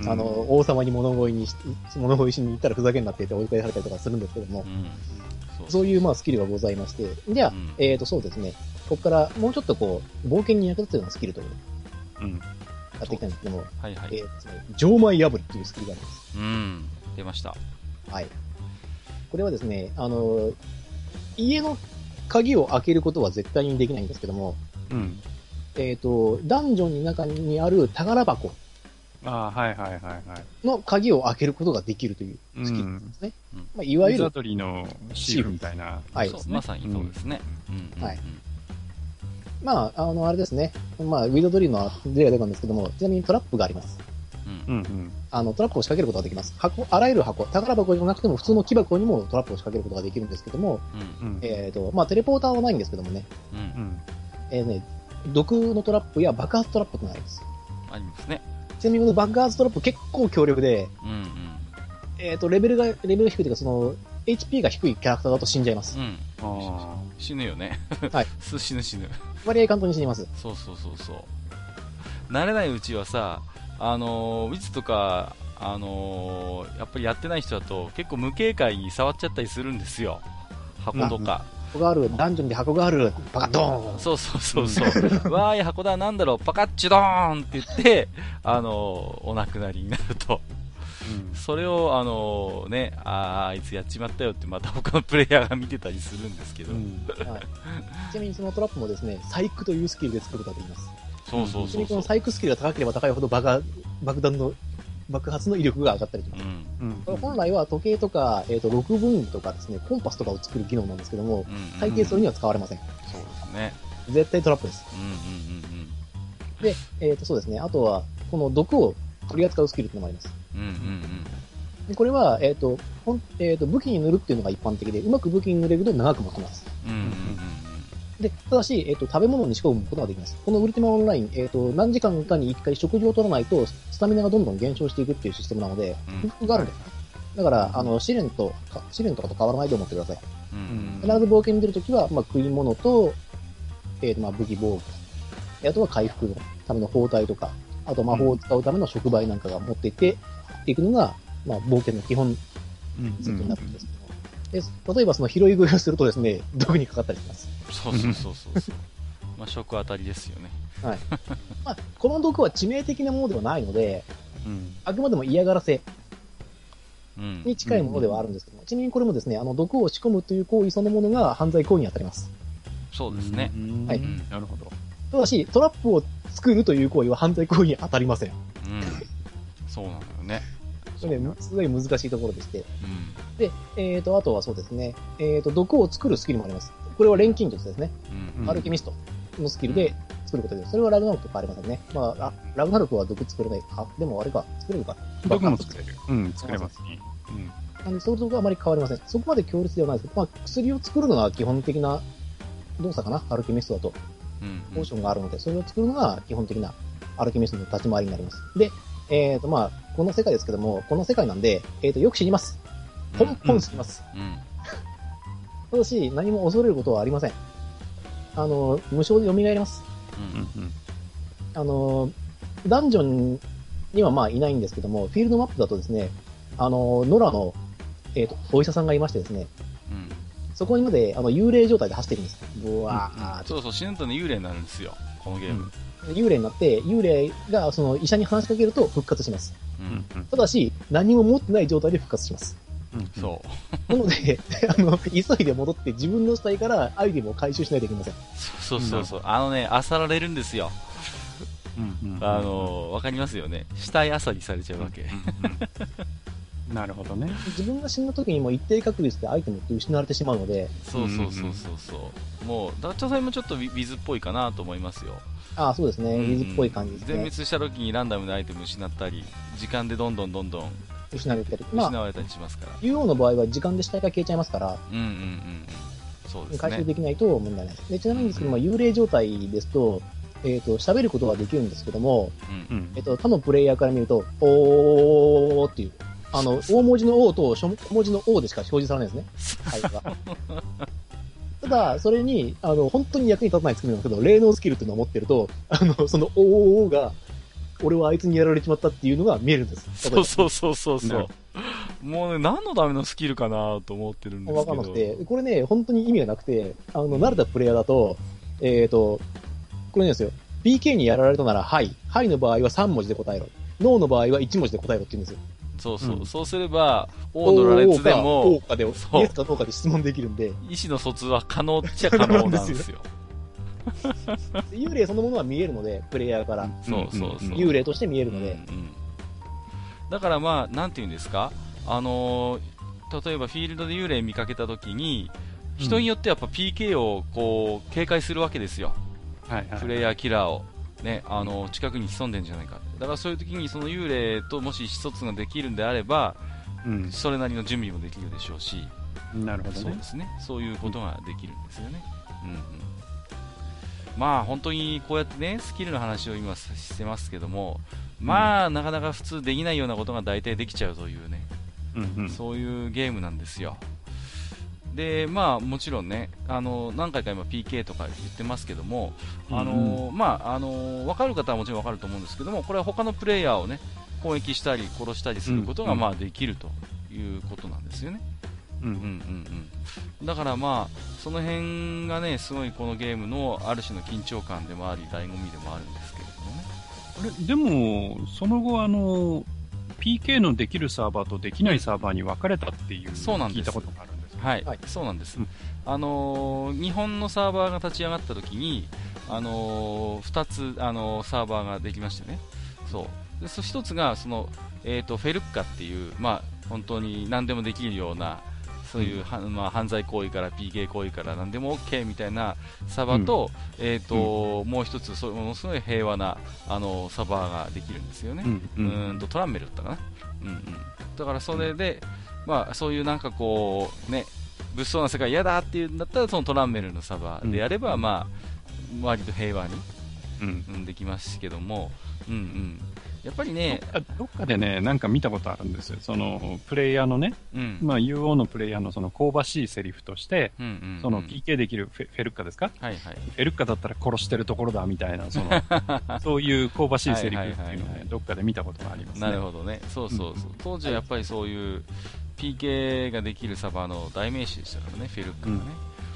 うん。あの、王様に物乞いにし、物乞いしに行ったらふざけんなってて追い返されたりとかするんですけどもう、ん。そういうまあスキルがございまして、じゃあ、うんえーと、そうですね、ここからもうちょっとこう、冒険に役立つようなスキルといううん。やっていきたいんですけども、はいはい。えーとですね、錠前破りっていうスキルがあります。うん。出ました。はい。これはですね、あの、家の鍵を開けることは絶対にできないんですけども、うん。えっ、と、ダンジョンの中にある宝箱ああ、はいはいはいはい。の鍵を開けることができるというスキルなんですね。うんまあ、いわゆる、ウィザードリーのシールみたいな。はいそうまさにそうですね。うんうんはいまあ、あの、あれですね。まあ、ウィドドリーの例が出たんですけども、ちなみにトラップがあります。ううん。うんうん。あの、トラップを仕掛けることができます。箱、あらゆる箱、宝箱じゃなくても普通の木箱にもトラップを仕掛けることができるんですけども、うん。うん。えっ、と、まあ、テレポーターはないんですけどもね、うん。うん。えーね、毒のトラップや爆発トラップってのがあります。ありますね。ちなみにこの爆発トラップ結構強力で、うん。えっ、と、レベルが、レベルが低いというか、その、HP が低いキャラクターだと死んじゃいますうん。。死ぬよね。はい。す 死ぬ死ぬ。割合簡単に死にます。そうそうそうそう。慣れないうちはさ、あのー、ウィズとか、あのー、やっぱりやってない人だと結構無警戒に触っちゃったりするんですよ。箱とか。箱がある、ダンジョンに箱がある、バカドーンそうそうそうそう。わーい、箱だ、なんだろう、パカッチュドーンって言って、あのー、お亡くなりになると。うん。それを、あのー、ね、あーあいつやっちまったよってまた他のプレイヤーが見てたりするんですけど。うん。はい。ちなみにそのトラップもですね、サイクというスキルで作ることができます。そうそうそうそうちなみにこの。サイクスキルが高ければ高いほど爆弾の爆発の威力が上がったりします。うん。うん。これ本来は時計とか、えっ、と、録分とかですね、コンパスとかを作る技能なんですけども、うん。大抵それには使われません。そうですね。絶対トラップです。うんうんうんで、えっ、と、そうですね。あとは、この毒を取り扱うスキルっていうのもあります。うん。うんうんでこれは、えっ、と、ほんえっ、と、武器に塗るっていうのが一般的で、うまく武器に塗れると長く持ちます。うん。うんうんで、ただし、えっ、と、食べ物に仕込むことができます。このウルティマオンライン、えっ、と、何時間かに一回食事を取らないと、スタミナがどんどん減少していくっていうシステムなので、うん空腹があるんですね。だから、あの、試練とか、試練とかと変わらないと思ってください。うんうん必ず冒険に出るときは、まあ、食い物と、えっ、と、まあ、武器防具。あとは回復のための包帯とか、あと魔法を使うための触媒なんかが持っていって、っていくのが、まあ、冒険の基本うん。セットになるんですけども、で例えばその拾い食いをするとですね、毒にかかったりします。そうそうそうそうそう。まあ、食当たりですよね。はい。まあ、この毒は致命的なものではないので、うん。あくまでも嫌がらせうん。に近いものではあるんですけども、ちなみにこれもですね、あの、毒を仕込むという行為そのものが犯罪行為に当たります。そうですね。うんはいなるほど。ただし、トラップを作るという行為は犯罪行為に当たりません。うん。そうなのよね。すごい難しいところでして。うん。で、えっ、と、あとはそうですね、えっ、と、毒を作るスキルもあります。これは錬金術ですね。うん。うんアルケミストのスキルで作ることです。それはラグナロクと変わりませんね。まあ、あラグナロクは毒作れない。あ、でもあれか、作れるか。毒も作れる。うん、作れますね。うん。なんで、それとはあまり変わりません。そこまで強烈ではないですけど、まあ、薬を作るのが基本的な動作かな、アルケミストだと。うん。ポーションがあるので、それを作るのが基本的なアルケミストの立ち回りになります。で、えっ、と、まあ、この世界ですけども、この世界なんで、えっ、と、よく死にます。ポンポン死にます。うん。ただし、何も恐れることはありません。あの、無償で蘇ります。うん。うん。あの、ダンジョンにはまあいないんですけども、フィールドマップだとですね、あの、ノラの、えっ、と、お医者さんがいましてですね、うん。そこにまで、あの、幽霊状態で走ってるんです。ブワーってそうそう、死ぬとね、幽霊になるんですよ。このゲーム。幽霊になって、幽霊がその医者に話しかけると復活します。う。うんん。ただし、何も持ってない状態で復活します。うん。そう。なので、あの、急いで戻って自分の死体からアイテムを回収しないといけません。そうそうそう。あのね、漁られるんですよ。うん。うん。あ、の、わかりますよね。死体漁りされちゃうわけ。うん。なるほどね。自分が死んだ時にも一定確率でアイテムって失われてしまうので、そうそうそうそうそう。もう、ダッチャさんもちょっとウィズっぽいかなと思いますよ。ああ、そうですね、ウィズっぽい感じですね。全滅した時にランダムなアイテム失ったり、時間でどんどんどんどん失われてる。まあ、失われたりしますから。UO の場合は時間で死体が消えちゃいますから、うんうんうんうん。そうですね。回収できないと問題ないです。でちなみにですけど、まあ、幽霊状態ですと、えっ、と、喋ることができるんですけども、うんうんえっ、と、他のプレイヤーから見ると、おーっていう、あの、大文字の O と小文字の O でしか表示されないですね。はいが。ただ、それに、あの、本当に役に立たない作りなんですけど、霊能スキルっていうのを持ってると、あの、その OOO が、俺はあいつにやられちまったっていうのが見えるんです。そうそうそうそうそう。もうね、何のためのスキルかなと思ってるんですわけど。かんなくて、これね、本当に意味がなくて、あの、慣れたプレイヤーだと、えっ、と、これですよ。PK にやられたなら、はい。はいの場合は3文字で答えろ。ノーの場合は1文字で答えろって言うんですよ。そうそう。うんそうすれば、王の羅列でおもー、かで、イそうエスかノーかで質問できるんで、意思の疎通は可能っちゃ可能なんですよ。幽霊そのものは見えるので、プレイヤーから。そうそうそう。幽霊として見えるうんうので、ん。だからまあ、なんて言うんですか？あのー例えばフィールドで幽霊見かけたときに、人によってやっぱ PK をこう、警戒するわけですよ。はいはい。プレイヤーキラーを。ね、あの近くに潜んでるんじゃないかだからそういう時にその幽霊ともし一つができるんであれば、うん。それなりの準備もできるでしょうし、なるほどねそうで。すねそういうことができるんですよね。うんうんまあ本当にこうやってねスキルの話を今してますけども、まあ、なかなか普通できないようなことが大体できちゃうというね、うんうん。そういうゲームなんですよ。で、まあもちろんね、あの何回か今 PK とか言ってますけども、あのまああの分かる方はもちろん分かると思うんですけども、これは他のプレイヤーをね攻撃したり殺したりすることがうんまあできるということなんですよね。うんうんうんうん、だからまあその辺がねすごいこのゲームのある種の緊張感でもあり醍醐味でもあるんですけれどもね。あれ、でも、その後、あの、PK のできるサーバーとできないサーバーに分かれたっていう、そうなんです聞いたことがある。はい、はい。そうなんです、うんあのー日本のサーバーが立ち上がった時に、あのー2つ、あのーサーバーができましてね、そう。でそ1つがその、えー、とフェルッカっていう、まあ、本当に何でもできるような、そういう、はまあ、犯罪行為から PK 行為から何でも OK みたいなサーバーと,、えーともう1つそうものすごい平和なあのサーバーができるんですよね。うん。とトランメルだったかな、うんうん、だからそれで、まあ、そういうなんかこう、ね、物騒な世界嫌だっていうんだったらそのトランメルのサバでやれば、うん。まあ、割と平和に、うん。うん、できますけども、うんうん、やっぱりね、どっかどっかでね、なんか見たことあるんですよ。その、プレイヤーのね、うん。まあ、UO のプレイヤーのその香ばしいセリフとして、うんうんうん。その PK できるフェルッカですか？はいはい、フェルッカだったら殺してるところだみたいな、その、そういう香ばしいセリフっていうのをねどっかで見たことがありますね。なるほどね、そうそうそう、うん。当時はやっぱりそういう PK ができるサバの代名詞でしたからね、フェルッカがね。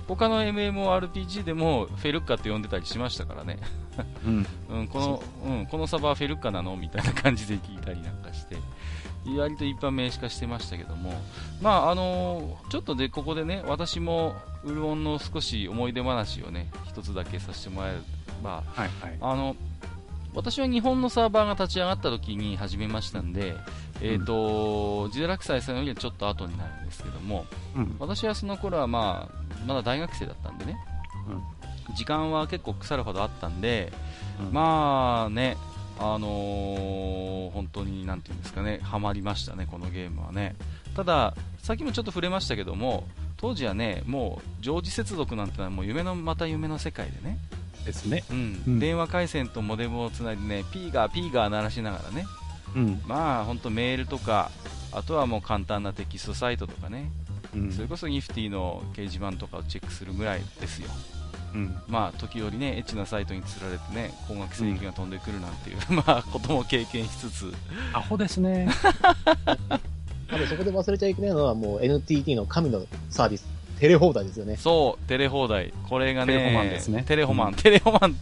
他の MMORPG でもフェルッカって呼んでたりしましたからね。うん。うん、この、うん、このサバはフェルッカなのみたいな感じで聞いたりなんかして、割と一般名詞化してましたけども、まあ、あのちょっとで、ここでね、私も、ウルオンの少し思い出話をね、一つだけさせてもらえれば、はいはい。あの、私は日本のサーバーが立ち上がった時に始めましたんで、えっ、と、ジデラクサイさんよりはちょっと後になるんですけども、うん。私はその頃はまあ、まだ大学生だったんでね、時間は結構腐るほどあったんで、うん。まあね、あのー本当になんていうんですかね、ハマりましたね、このゲームはね。ただ、さっきもちょっと触れましたけども、当時はね、もう常時接続なんてのはもう夢のまた夢の世界でね、ですね。うん。うん。電話回線とモデムをつないでね、ピーガーピーガー鳴らしながらね、うん。まあ本当メールとか、あとはもう簡単なテキストサイトとかね、うん。それこそニフティの掲示板とかをチェックするぐらいですよ。うん。まあ時折ね、エッチなサイトにつられてね、高額請求が飛んでくるなんていう、まあことも経験しつつ、アホですね。そこで忘れちゃいけないのはもう NTT の神のサービス、テレ放題ですよね。そう、テレ放題。これがね、テレホマンですねテレホマン、うんテレホマン。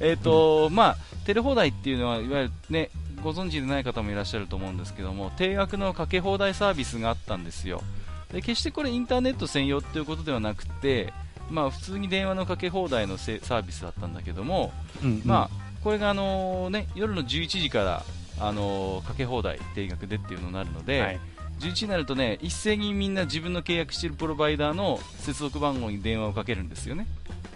えっ、と、まあ、テレ放題っていうのは、いわゆるね、ご存知でない方もいらっしゃると思うんですけども、定額のかけ放題サービスがあったんですよ。で、決してこれインターネット専用っていうことではなくて、まあ、普通に電話のかけ放題のせサービスだったんだけども、うん。まあ、これがあのね、夜の11時から、あのかけ放題定額でっていうのになるので、はい。11時になるとね一斉にみんな自分の契約しているプロバイダーの接続番号に電話をかけるんですよね、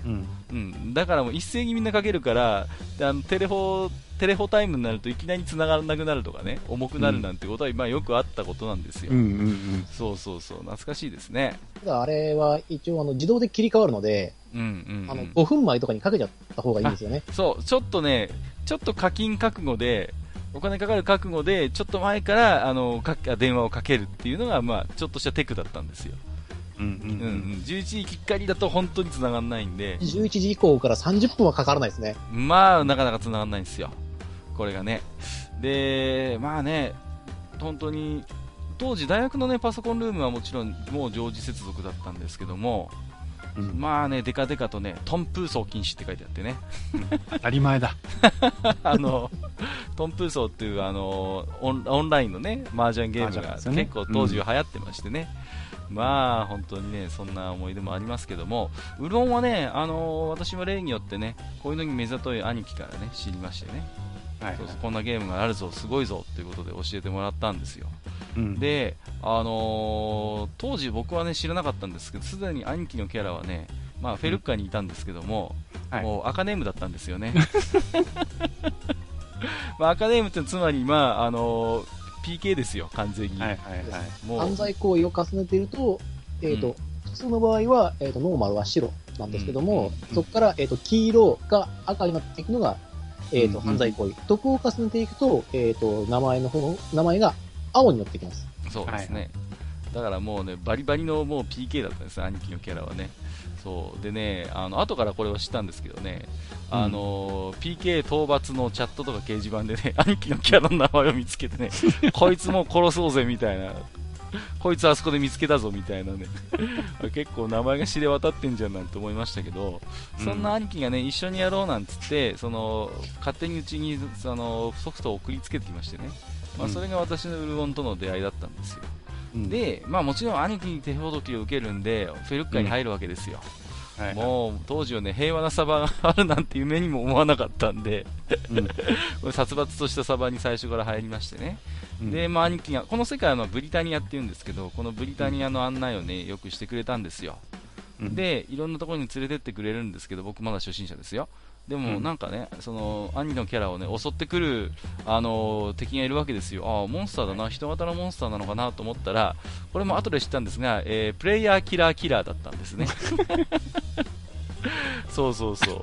うん。うん、だからもう一斉にみんなかけるからであのテレホテレホタイムになるといきなり繋がらなくなるとかね重くなるなんてことは、まあよくあったことなんですよ、うんうんうん。そうそうそう。懐かしいですね。ただあれは一応あの自動で切り替わるので、うんうん、うん、あの5分前とかにかけちゃった方がいいんですよね。そう。ちょっとねちょっと課金覚悟でお金かかる覚悟でちょっと前からあのか電話をかけるっていうのが、まあ、ちょっとしたテクだったんですよ、11時きっかりだと本当に繋がらないんで11時以降から30分はかからないですね。まあ、なかなか繋がらないんですよ。これがね。で、まあね、本当に、当時大学のね、パソコンルームはもちろんもう常時接続だったんですけども、うん。まあね、デカデカとね、トンプーソー禁止って書いてあってね、当たり前だ。あの、トンプーソーっていうあのオンオンラインのね、麻雀ゲームが結構当時は流行ってましてね、まあ本当にね、そんな思い出もありますけども、ウルオンはね、あの私は例によってね、こういうのに目ざとい兄貴からね、知りましてね、はいそうそうこんなゲームがあるぞ、すごいぞっていうことで教えてもらったんですよ。うん。で、あのー当時僕はね知らなかったんですけど、すでに兄貴のキャラはね、まあ、フェルッカにいたんですけども、はいもう赤ネームだったんですよね。まあ、赤ネームってつまり、まあ、あの PK ですよ、完全に。はいはいはい。もう犯罪行為を重ねていると、えっ、と、うん普通の場合は、えっ、と、ノーマルは白なんですけども、うんそこから、えっ、と、黄色が赤になっていくのが、えっ、と、うん犯罪行為。得を重ねていくと、えっ、と、名前の方の、名前が青になってきます。そうですね、だからもうね、バリバリのもう PK だったんです、兄貴のキャラはね。そう。でね、あの後からこれは知ったんですけどね、あの PK 討伐のチャットとか掲示板でね、兄貴のキャラの名前を見つけてね、こいつもう殺そうぜみたいな、こいつあそこで見つけたぞみたいなね、結構名前が知れ渡ってんじゃんなんて思いましたけど、そんな兄貴がね、一緒にやろうなんつって、その勝手にうちにそのソフトを送りつけてきましてね、まあ、それが私のウルゴンとの出会いだったんですよ。うん、で、まあもちろん兄貴に手ほどきを受けるんで、フェルッカに入るわけですよ。はいはい、もう当時はね、平和なサバがあるなんて夢にも思わなかったんで、うん、これ殺伐としたサバに最初から入りましてね。うんで、まあ兄貴が、この世界はまあブリタニアって言うんですけど、このブリタニアの案内をね、よくしてくれたんですよ。うん、で、いろんなところに連れてってくれるんですけど、僕まだ初心者ですよ。でもうん。なんかね、その兄のキャラをね襲ってくるあの敵がいるわけですよ、ああモンスターだな、人型のモンスターなのかなと思ったら、これも後で知ったんですが、えープレイヤーキラーキラーだったんですね。そうそうそう、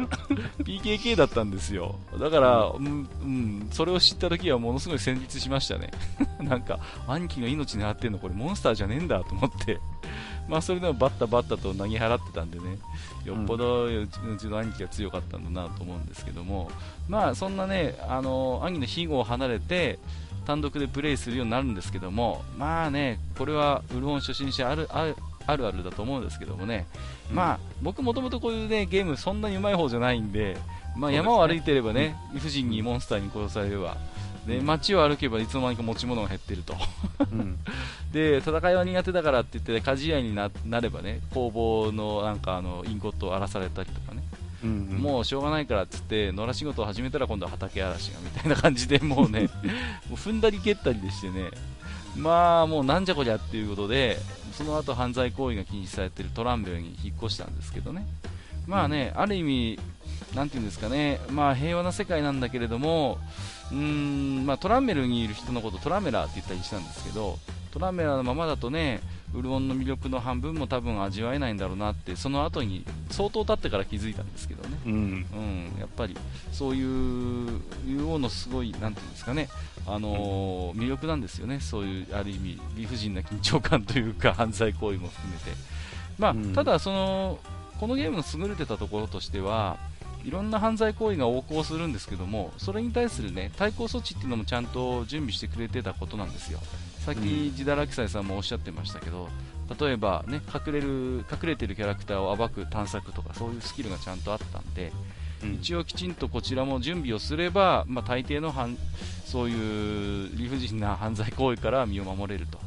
PKK だったんですよ、だから、うんうん、それを知った時はものすごい戦慄しましたね、なんか兄貴が命狙ってんの、これモンスターじゃねえんだと思って、まあそれでもバッタバッタと投げ払ってたんでね、よっぽどうちの兄貴が強かったんだなと思うんですけども、まあそんなね、あの兄の庇護を離れて、単独でプレイするようになるんですけども、まあね、これはウルオン初心者あるあるあるあるだと思うんですけどもね、まあ僕もともとこういうねゲームそんなにうまい方じゃないんで、まあ、山を歩いてればね、理不尽にモンスターに殺されれば、で街を歩けばいつの間にか持ち物が減ってると。うん、で戦いは苦手だからって言って鍛冶屋にななればね工房のなんかあのインゴットを荒らされたりとかね、うん、うん、もうしょうがないからって言って野良仕事を始めたら今度は畑荒らしがみたいな感じでもうね もう踏んだり蹴ったりでしてね。まあもうなんじゃこりゃっていうことでその後犯罪行為が禁止されているトランベルに引っ越したんですけどね。まあね、ある意味なんていうんですかね。まあ平和な世界なんだけれどもうーんまあトランメルにいる人のことトラメラーって言ったりしたんですけどトラメラーのままだとねウルオンの魅力の半分も多分味わえないんだろうなってその後に相当経ってから気づいたんですけどね。うん、うん、やっぱりそういう竜王のすごい、なんていうんですかね、あのー魅力なんですよね、そういうある意味、理不尽な緊張感というか、犯罪行為も含めて、まあうん。ただその、このゲームの優れてたところとしては、いろんな犯罪行為が横行するんですけども、それに対する、ね、対抗措置っていうのもちゃんと準備してくれてたことなんですよ。さっき、うんジダラキサイさんもおっしゃってましたけど、例えば、ね、隠れる隠れてるキャラクターを暴く探索とかそういうスキルがちゃんとあったんで、うん、一応きちんとこちらも準備をすれば、まあ、大抵の犯そういう理不尽な犯罪行為から身を守れると、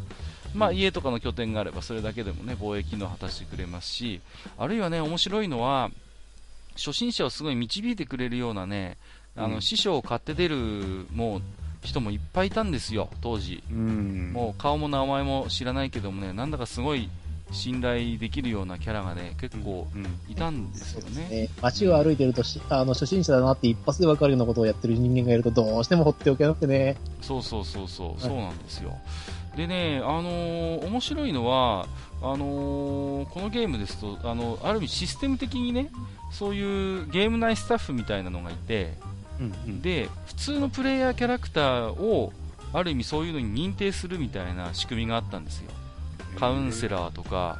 まあ、家とかの拠点があればそれだけでも、ね、防衛機能を果たしてくれますしあるいはね面白いのは初心者をすごい導いてくれるようなねあの、うん師匠を買って出るもう人もいっぱいいたんですよ、当時。うん、もう顔も名前も知らないけどもねなんだかすごい信頼できるようなキャラがね結構うん、いたんですよね。ね、街を歩いてるとし、あの、初心者だなって一発でわかるようなことをやってる人間がいるとどうしても放っておけなくてね。そうそうそうそう、いそうなんですよ。でね、あのー面白いのは、あのーこのゲームですと、あのある意味システム的にね、そういうゲーム内スタッフみたいなのがいて、うん、うん、で、普通のプレイヤーキャラクターを、ある意味そういうのに認定するみたいな仕組みがあったんですよ。カウンセラーとか、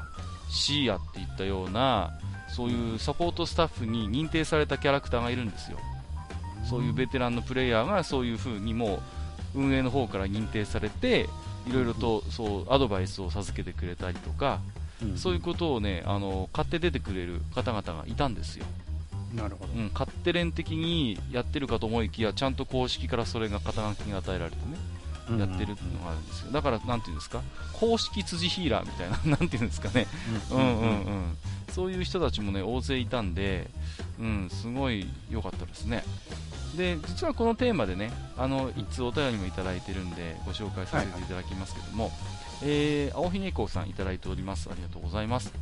シーアっていったような、そういうサポートスタッフに認定されたキャラクターがいるんですよ。そういうベテランのプレイヤーがそういう風にもう運営の方から認定されて、いろいろとそうアドバイスを授けてくれたりとか、うんそういうことをね、あの買って出てくれる方々がいたんですよ。なるほど。うん、勝手連的にやってるかと思いきや、ちゃんと公式からそれが肩書きが与えられてね、やってるのがあるんですよ。だから、なんていうんですか、公式辻ヒーラーみたいな、なんていうんですかね、うんうんうん、そういう人たちもね、大勢いたんで、うん、すごい良かったですね。で、実はこのテーマでね、あの、いつお便りもいただいてるんで、ご紹介させていただきますけども、えー、青ひげこうさんいただいております。ありがとうございます。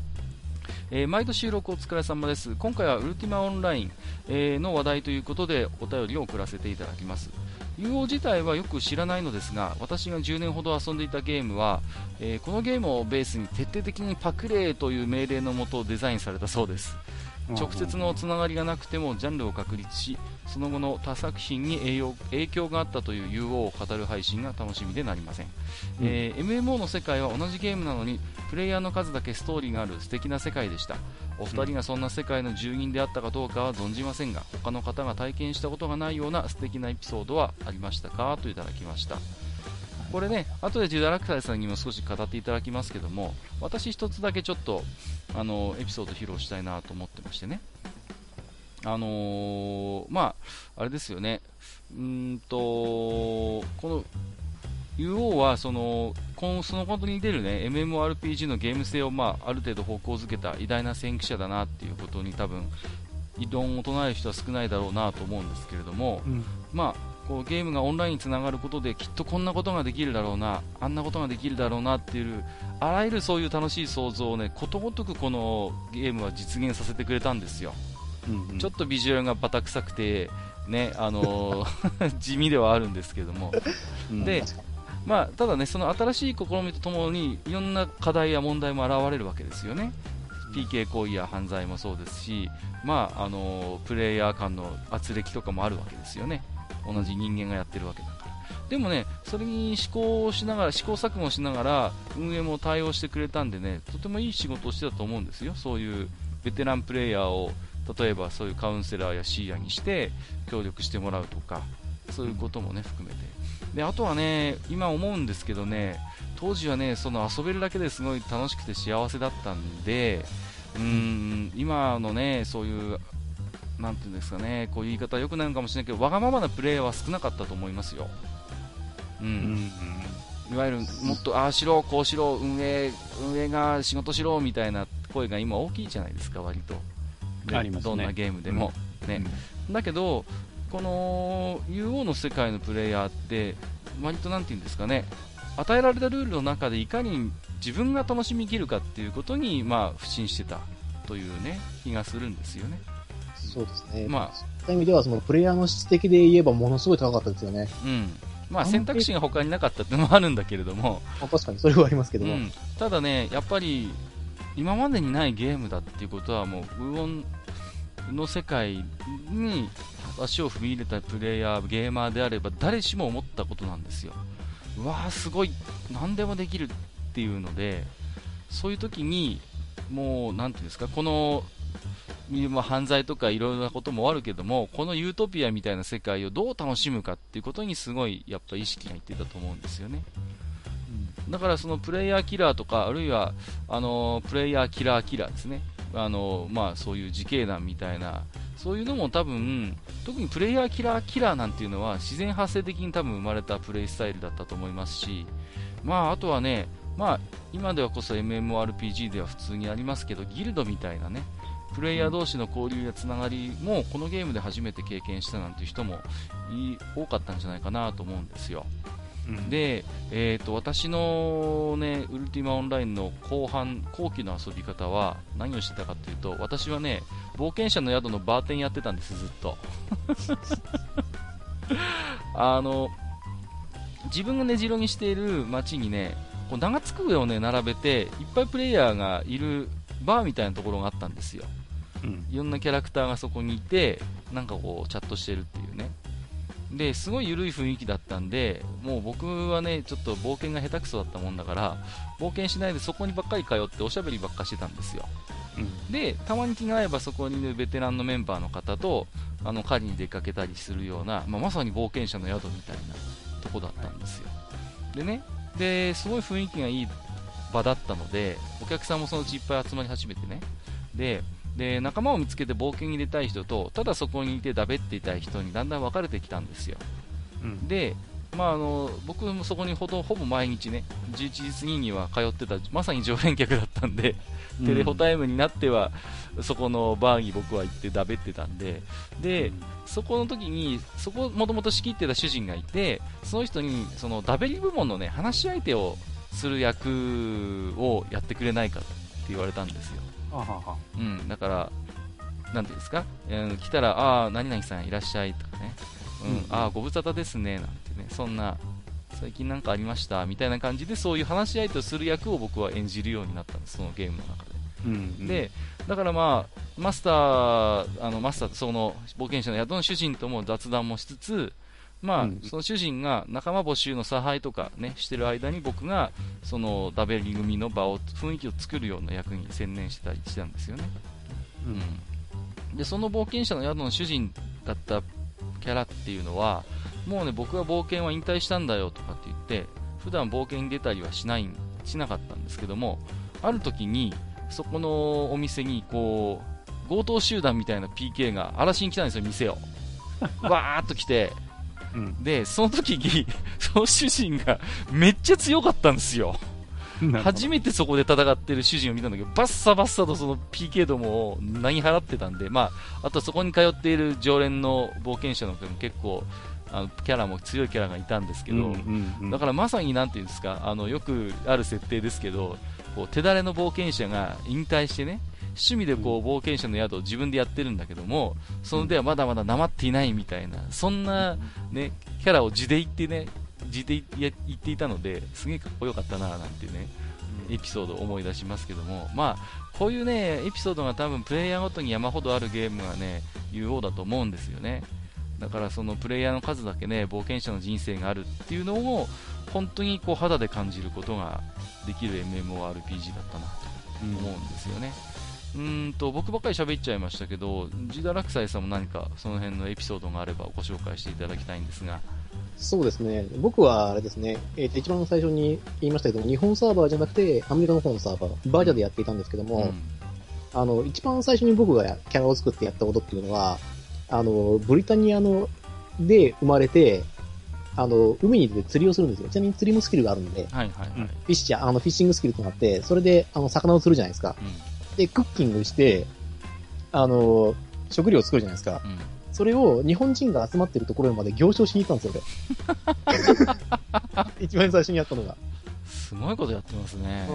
えー毎度収録お疲れ様です。今回はウルティマオンライン、えーの話題ということでお便りを送らせていただきます。UO 自体はよく知らないのですが、私が10年ほど遊んでいたゲームは、えーこのゲームをベースに徹底的にパクレーという命令のもとデザインされたそうです。直接のつながりがなくてもジャンルを確立しその後の他作品に影響があったという UO を語る配信が楽しみでなりません、えー MMO の世界は同じゲームなのにプレイヤーの数だけストーリーがある素敵な世界でしたお二人がそんな世界の住人であったかどうかは存じませんが他の方が体験したことがないような素敵なエピソードはありましたか？といただきましたこれね、後でジュダラクタイさんにも少し語っていただきますけども、私一つだけちょっと、あの、エピソード披露したいなと思ってましてね。あのーまあ、あれですよね。うんと、この、UO はその、このそのことに出るね、MMORPG のゲーム性を、まあ、ある程度方向づけた偉大な先駆者だなっていうことに多分、異論を唱える人は少ないだろうなと思うんですけれども、うん。まあ、こうゲームがオンラインにつながることできっとこんなことができるだろうなあんなことができるだろうなっていうあらゆるそういう楽しい想像をねことごとくこのゲームは実現させてくれたんですよ、うんうん。ちょっとビジュアルがバタ臭くてねあのー 地味ではあるんですけども。うん。でまあ、ただねその新しい試みとともにいろんな課題や問題も現れるわけですよね。PK 行為や犯罪もそうですし、まあ、あのプレイヤー間の圧力とかもあるわけですよね。同じ人間がやってるわけだから。でもねそれに試行をしながら試行錯誤しながら運営も対応してくれたんでねとてもいい仕事をしてたと思うんですよ。そういうベテランプレイヤーを例えばそういうカウンセラーやシーヤにして協力してもらうとかそういうこともね含めて。であとはね今思うんですけどね当時はねその遊べるだけですごい楽しくて幸せだったんでうーん今のねそういうなんていうんですかねこういう言い方は良くないのかもしれないけどわがままなプレーは少なかったと思いますよ。ううんん、いわゆるもっとああしろ、こうしろ、運営運営が仕事しろみたいな声が今大きいじゃないですか、割と。ねどんなゲームでも。ね、だけど、この UO の世界のプレイヤーって、割となんていうんですかね、与えられたルールの中でいかに自分が楽しみきるかっていうことに、まあ、不信してたというね、気がするんですよね。にそうですね。まあそういう意味では、そのプレイヤーの質的で言えばものすごい高かったですよね。うん。まあ、選択肢が他になかったっていうのもあるんだけれども、まあ、確かにそれはありますけども。うん、ただね、やっぱり今までにないゲームだっていうことはもう、ウオンの世界に足を踏み入れたプレイヤー、ゲーマーであれば誰しも思ったことなんですよ。うわー、すごい、何でもできるっていうので、そういう時に、もう、なんていうんですか、この、まあ犯罪とかいろいろなこともあるけども、このユートピアみたいな世界をどう楽しむかっていうことにすごいやっぱ意識がいってたと思うんですよね。だからそのプレイヤーキラーとか、あるいはあのプレイヤーキラーキラーですね、あのまあ、そういう自警団みたいな、そういうのも多分、特にプレイヤーキラーキラーなんていうのは自然発生的に多分生まれたプレイスタイルだったと思いますし、まあ、あとはね、まあ、今ではこそ MMORPG では普通にありますけど、ギルドみたいなね、プレイヤー同士の交流やつながりもこのゲームで初めて経験したなんていう人も多かったんじゃないかなと思うんですよ。うん、で、えー、と私の、ね、ウルティマオンラインの後半後期の遊び方は何をしてたかというと私はね冒険者の宿のバーテンやってたんですずっと。あの自分が根城にしている街にねこう長机をね並べていっぱいプレイヤーがいるバーみたいなところがあったんですよ。うん。いろんなキャラクターがそこにいて、なんかこう、チャットしてるっていうね。で、すごい緩い雰囲気だったんで、もう僕はね、ちょっと冒険が下手くそだったもんだから、冒険しないでそこにばっかり通っておしゃべりばっかしてたんですよ。うんで、たまに気が合えばそこにいるベテランのメンバーの方と、あの、狩りに出かけたりするような、まあ、まさに冒険者の宿みたいなとこだったんですよ。でね、で、すごい雰囲気がいい場だったので、お客さんもそのうちいっぱい集まり始めてね。で、で仲間を見つけて冒険に出たい人とただそこにいてだべっていたい人にだんだん分かれてきたんですよ。うん。で、まあ、あの僕もそこにほどほぼ毎日ね11時過ぎには通ってたまさに常連客だったんで、テレホタイムになってはそこのバーに僕は行ってだべってたんでで、そこの時にそこもともと仕切ってた主人がいてその人にそのダベリ部門のね話し相手をする役をやってくれないかって言われたんですよ。あはは。うん、だから、なんていうんですか、うん、来たら、ああ、何々さんいらっしゃいとかね、うん、うんああ、ご無沙汰ですね、なんてね、そんな、最近なんかありました、みたいな感じで、そういう話し相手をする役を僕は演じるようになったんです、そのゲームの中で。うんうん、で、だからまあ、マスター、あの、マスター、その、冒険者の宿の主人とも雑談もしつつ、まあ、うん。その主人が仲間募集の差配とかね、してる間に僕が、その、ダベリ組の場を、雰囲気を作るような役に専念してたりしたんですよね。うん。うん、でその冒険者の宿の主人だったキャラっていうのはもうね僕は冒険は引退したんだよとかって言って普段冒険に出たりはしないしなかったんですけどもある時にそこのお店にこう強盗集団みたいな PK が荒らしに来たんですよ店を。わーっと来てうん。でその時に その主人がめっちゃ強かったんですよ。初めめてそこで戦ってる主人を見たんだけど、バッサバッサとその PK どもを投げ払ってたんで、まあ、あとそこに通っている常連の冒険者の方も結構、あのキャラも強いキャラがいたんですけど、だからまさになんていうんですか、あのよくある設定ですけど、こう手だれの冒険者が引退してね、趣味でこう冒険者の宿を自分でやってるんだけども、そのではまだまだなまっていないみたいな、そんな、ね、キャラを地で言ってね、地で言っていたので、すげえかっこよかったななんてね、エピソードを思い出しますけども、まあ、こういうね、エピソードが多分プレイヤーごとに山ほどあるゲームがね、有用だと思うんですよね。だからそのプレイヤーの数だけね、冒険者の人生があるっていうのを、本当にこう肌で感じることができる MMORPG だったなと思うんですよね。うーんと僕ばっかり喋っちゃいましたけど、ジダラクサイさんも何かその辺のエピソードがあればご紹介していただきたいんですが。そうですね。僕はあれですね、えっ、と、一番最初に言いましたけど、日本サーバーじゃなくて、アメリカの方のサーバー、バージャでやっていたんですけども、うんあの、一番最初に僕がキャラを作ってやったことっていうのは、あの、ブリタニアの、で生まれて、あの、海に出て釣りをするんですよ。ちなみに釣りもスキルがあるんで、はいはいはい。うんフィッシャー、あの、フィッシングスキルとなって、それで、あの、魚を釣るじゃないですか。で、クッキングして、あの、食料を作るじゃないですか。うんうんそれを日本人が集まってるところまで行商しに行ったんですよ、俺。一番最初にやったのが。すごいことやってますね。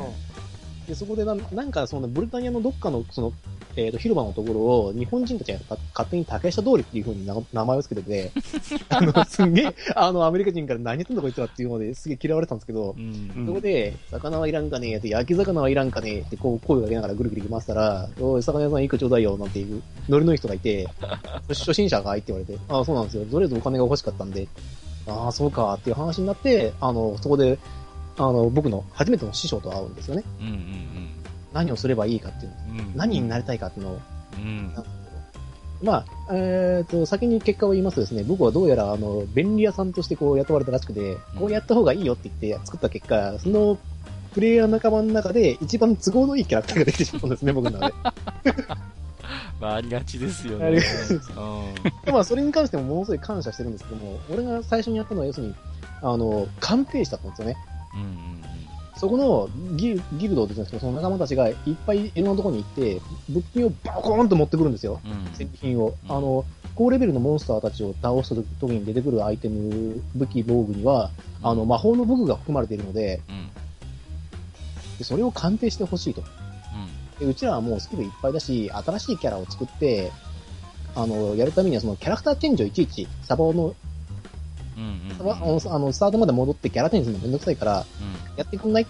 で、そこでなんなんか、そのブルタニアのどっかの、その、えっ、と、広場のところを、日本人たちがか勝手に竹下通りっていう風にな名前を付けてて、あの、すんげえ、あの、アメリカ人から何言ってんだこいつらっていうのですげえ嫌われてたんですけどう、んうんそこで、魚はいらんかねえって、焼き魚はいらんかねえって、こう、声をかけながらぐるぐる行きましたら、おい、魚屋さんいくらちょうだいよ、なんていう、ノリのいい人がいて、初心者がいって言われて、ああ、そうなんですよ。とりあえずお金が欲しかったんで、ああ、そうか、っていう話になって、あの、そこで、あの、僕の初めての師匠と会うんですよね。うんうん何をすればいいかっていうの。うんうん何になりたいかっていうのを。うんまあ、えっ、と、先に結果を言いますとですね、僕はどうやら、あの、便利屋さんとしてこう雇われたらしくて、こうやった方がいいよって言って作った結果、その、プレイヤー仲間の中で一番都合のいいキャラクターができてしまったんですね、僕の中で。まあ、ありがちですよね。ありがちですうんでまあ、それに関してもものすごい感謝してるんですけども、俺が最初にやったのは、要するに、あの、鑑定士だったんですよね。うんうんそこのギルギルドですけど、その仲間たちがいっぱいいろんなところに行って、物品をバコーンと持ってくるんですよ。うん。うん戦利品を。うん。あの、高レベルのモンスターたちを倒した時に出てくるアイテム、武器、防具には、あの、魔法の武具が含まれているので、うん。でそれを鑑定してほしいと。でうちらはもうスキルいっぱいだし、新しいキャラを作って、あの、やるためにはそのキャラクターチェンジをいちいち、サバの、うんうんあの、あのスタートまで戻ってキャラチェンジするのめんどくさいから、やってくんない？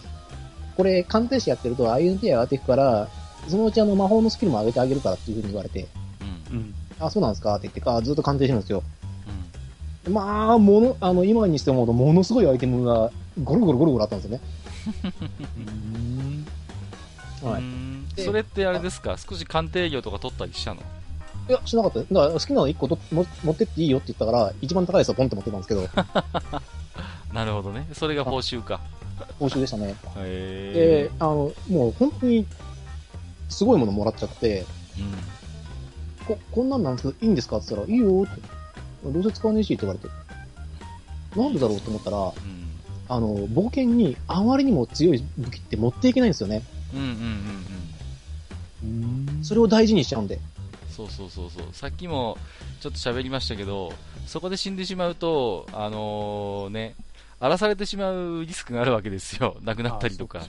これ、鑑定士やってると INT 上がっていくから、そのうちあの魔法のスキルも上げてあげるからっていう風に言われて、うんうん。うん。あ、そうなんですか？って言ってか、ずっと鑑定してるんですよ。まあ、もの、あの、今にして思うと、ものすごいアイテムが、ゴロゴロゴロゴロあったんですよね。はい。それってあれですか？少し鑑定業とか取ったりしたの？いや、しなかったよ。だから、好きなの1個とも持ってっていいよって言ったから、一番高いやつをポンって持ってたんですけど、なるほどね。それが報酬か。報酬でしたね。へで、あの、もう本当に、すごいものもらっちゃって、ーこ、こんなんなんですけど、いいんですかって言ったら、いいよって。どうせ使わねえしって言われて。なんでだろうと思ったら、うんうんあの、冒険にあまりにも強い武器って持っていけないんですよね。うんうんうんうんそれを大事にしちゃうんで。そうそうそうそうさっきもちょっと喋りましたけどそこで死んでしまうとあのね荒らされてしまうリスクがあるわけですよ。亡くなったりとか。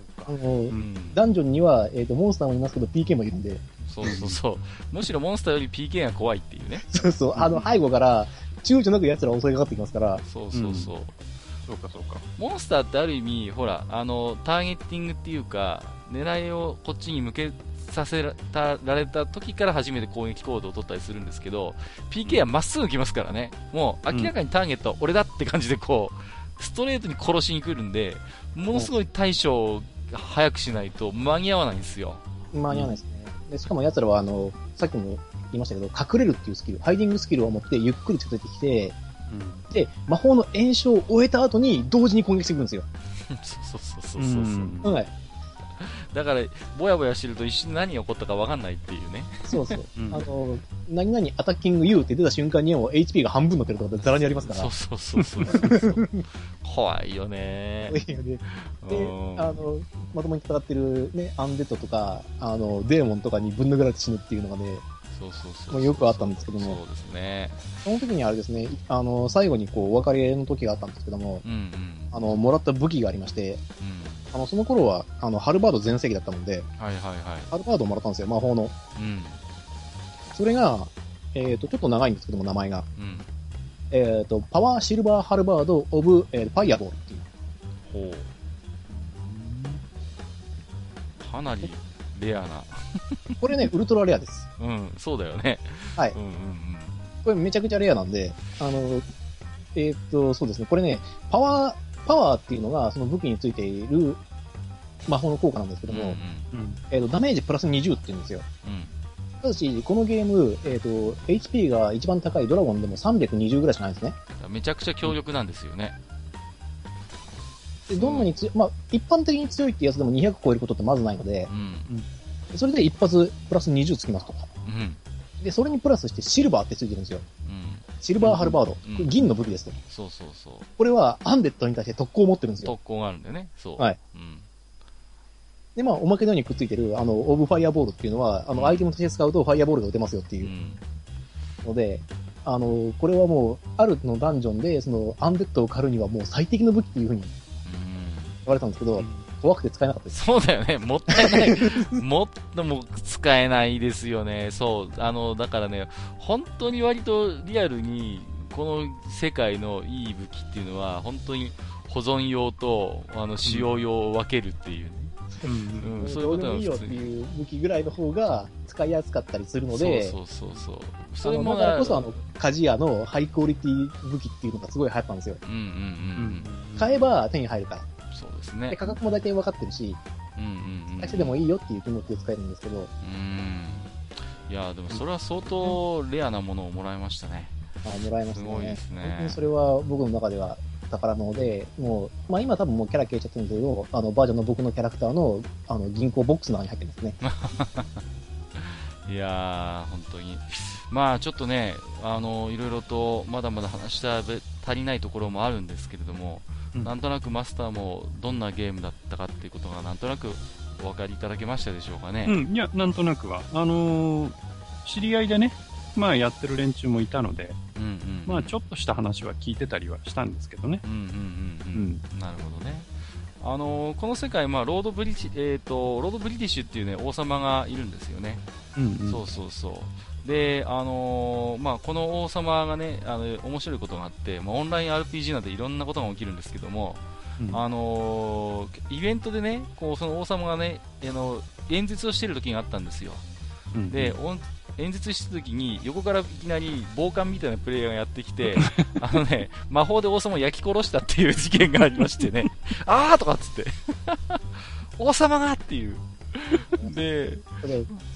ダンジョンには、えっ、と、モンスターもいますけど、PK もいるんで、そうそうそう。むしろモンスターより PK が怖いっていうね。そうそう、あの、背後から、躊躇なく奴ら襲いかかってきますから、そうそうそう。そうかそうか。モンスターってある意味、ほら、あの、ターゲッティングっていうか、狙いをこっちに向けさせたられた時から初めて攻撃行動を取ったりするんですけど、PK はまっすぐ来ますからね。もう明らかにターゲットは俺だって感じでこう、ストレートに殺しに来るんで、ものすごい対処を早くしないと間に合わないんですよ。間に合わないですね。でしかも奴らは、あの、さっきも言いましたけど、隠れるっていうスキル、ハイディングスキルを持ってゆっくり近づいてきて、で、魔法の炎症を終えた後に同時に攻撃してくるんですよ。そうそうそうそううそう。ん。はい。だから、ぼやぼやしてると一瞬で何が起こったか分かんないっていうね。そうそう。うんあの、何々アタッキング U って出た瞬間にもう HP が半分になってるとかザラにありますから。そうそうそうそうそう。怖いよね。で、でうんあの、まともに戦ってるね、アンデッドとか、あの、デーモンとかにぶん殴られて死ぬっていうのがね、そうそうそうもうよくあったんですけどもそうですね。その時にあれですね、あの、最後にこう、お別れの時があったんですけども、うんうん。あの、もらった武器がありまして、うん。あの、その頃は、あの、ハルバード全盛期だったので、はいはいはい。ハルバードをもらったんですよ、魔法の。うん。それが、えっ、と、ちょっと長いんですけども、名前が。うん。えっ、と、パワーシルバーハルバード・オブ・えーファイアボールっていう。ほう。かなりレアな。これね、ウルトラレアです。うん、そうだよね。はいうんうんこれめちゃくちゃレアなんで、あの、えっ、と、そうですね、これね、パワー、パワーっていうのがその武器についている魔法の効果なんですけうん。ども、うんうん。えっ、と、ダメージプラス20って言うんですよ。うん。ただし、このゲーム、えっ、と、HP が一番高いドラゴンでも320ぐらいしかないんですね。うん。めちゃくちゃ強力なんですよね。で、どんなに強い、まあ、一般的に強いってやつでも200超えることってまずないのでう、ん。それで一発プラス20つきますと。うん。で、それにプラスしてシルバーってついてるんですよ。うん。シルバーハルバード。うん銀の武器ですと。そうそうそう。これはアンデッドに対して特攻を持ってるんですよ。特攻があるんだよね。そう。はい。うん。で、まあ、おまけのようにくっついてる、あの、オブファイアボールっていうのは、あうんの、アイテムとして使うとファイアボールが打てますよってう。いうんので、あの、これはもう、あるのダンジョンで、その、アンデッドを狩るにはもう最適の武器っていうふうに言うん。われたんですけど、怖くて使えなかったです。そうだよね。もったいない。もっとも使えないですよね。そう。あの、だからね、本当に割とリアルに、この世界のいい武器っていうのは、本当に保存用と、あの、使用用を分けるっていうね。うんうん、そういうことどうでもいいよっていう武器ぐらいの方が使いやすかったりするので、そうそうそうそれもだからこそ、あの、鍛冶屋のハイクオリティ武器っていうのがすごい流行ったんですよ。うんうんうんうん。買えば手に入るから。ですで、ね。価格も大体分かってるし、うんうんうん。会社でもいいよっていう気持ちで使えるんですけど、うん。いや、でもそれは相当レアなものをもらいましたね。まあ、もらえましたね。すごいですね本当にそれは僕の中では宝物で、もう、まあ今多分もうキャラ消えちゃってるんですけど、あの、バージョンの僕のキャラクターの、あの、銀行ボックスの中に入ってますね。いやー、本当に。まあちょっとね、あの、いろいろとまだまだ話したべ足りないところもあるんですけれども、うんなんとなくマスターもどんなゲームだったかっていうことがなんとなくお分かりいただけましたでしょうかね。うん、いや、なんとなくは。あのー知り合いでね、まあやってる連中もいたので、うんうんうんまあちょっとした話は聞いてたりはしたんですけどね。うんうんうんううんん。なるほどね。あのーこの世界、まあ、ロードブリティ、えっ、と、ロードブリティッシュっていうね、王様がいるんですよね。うん、うん。そうそうそう。で、あのーまあ、この王様がね、あの、面白いことがあって、まあ、オンライン RPG なんでいろんなことが起きるんですけども、うんあのーイベントでね、こう、その王様がね、あの、演説をしてる時があったんですよ。うんで、演説してる時に、横からいきなり暴漢みたいなプレイヤーがやってきて、あのね、魔法で王様を焼き殺したっていう事件がありましてね、あーとかっつって、王様がっていう。で、で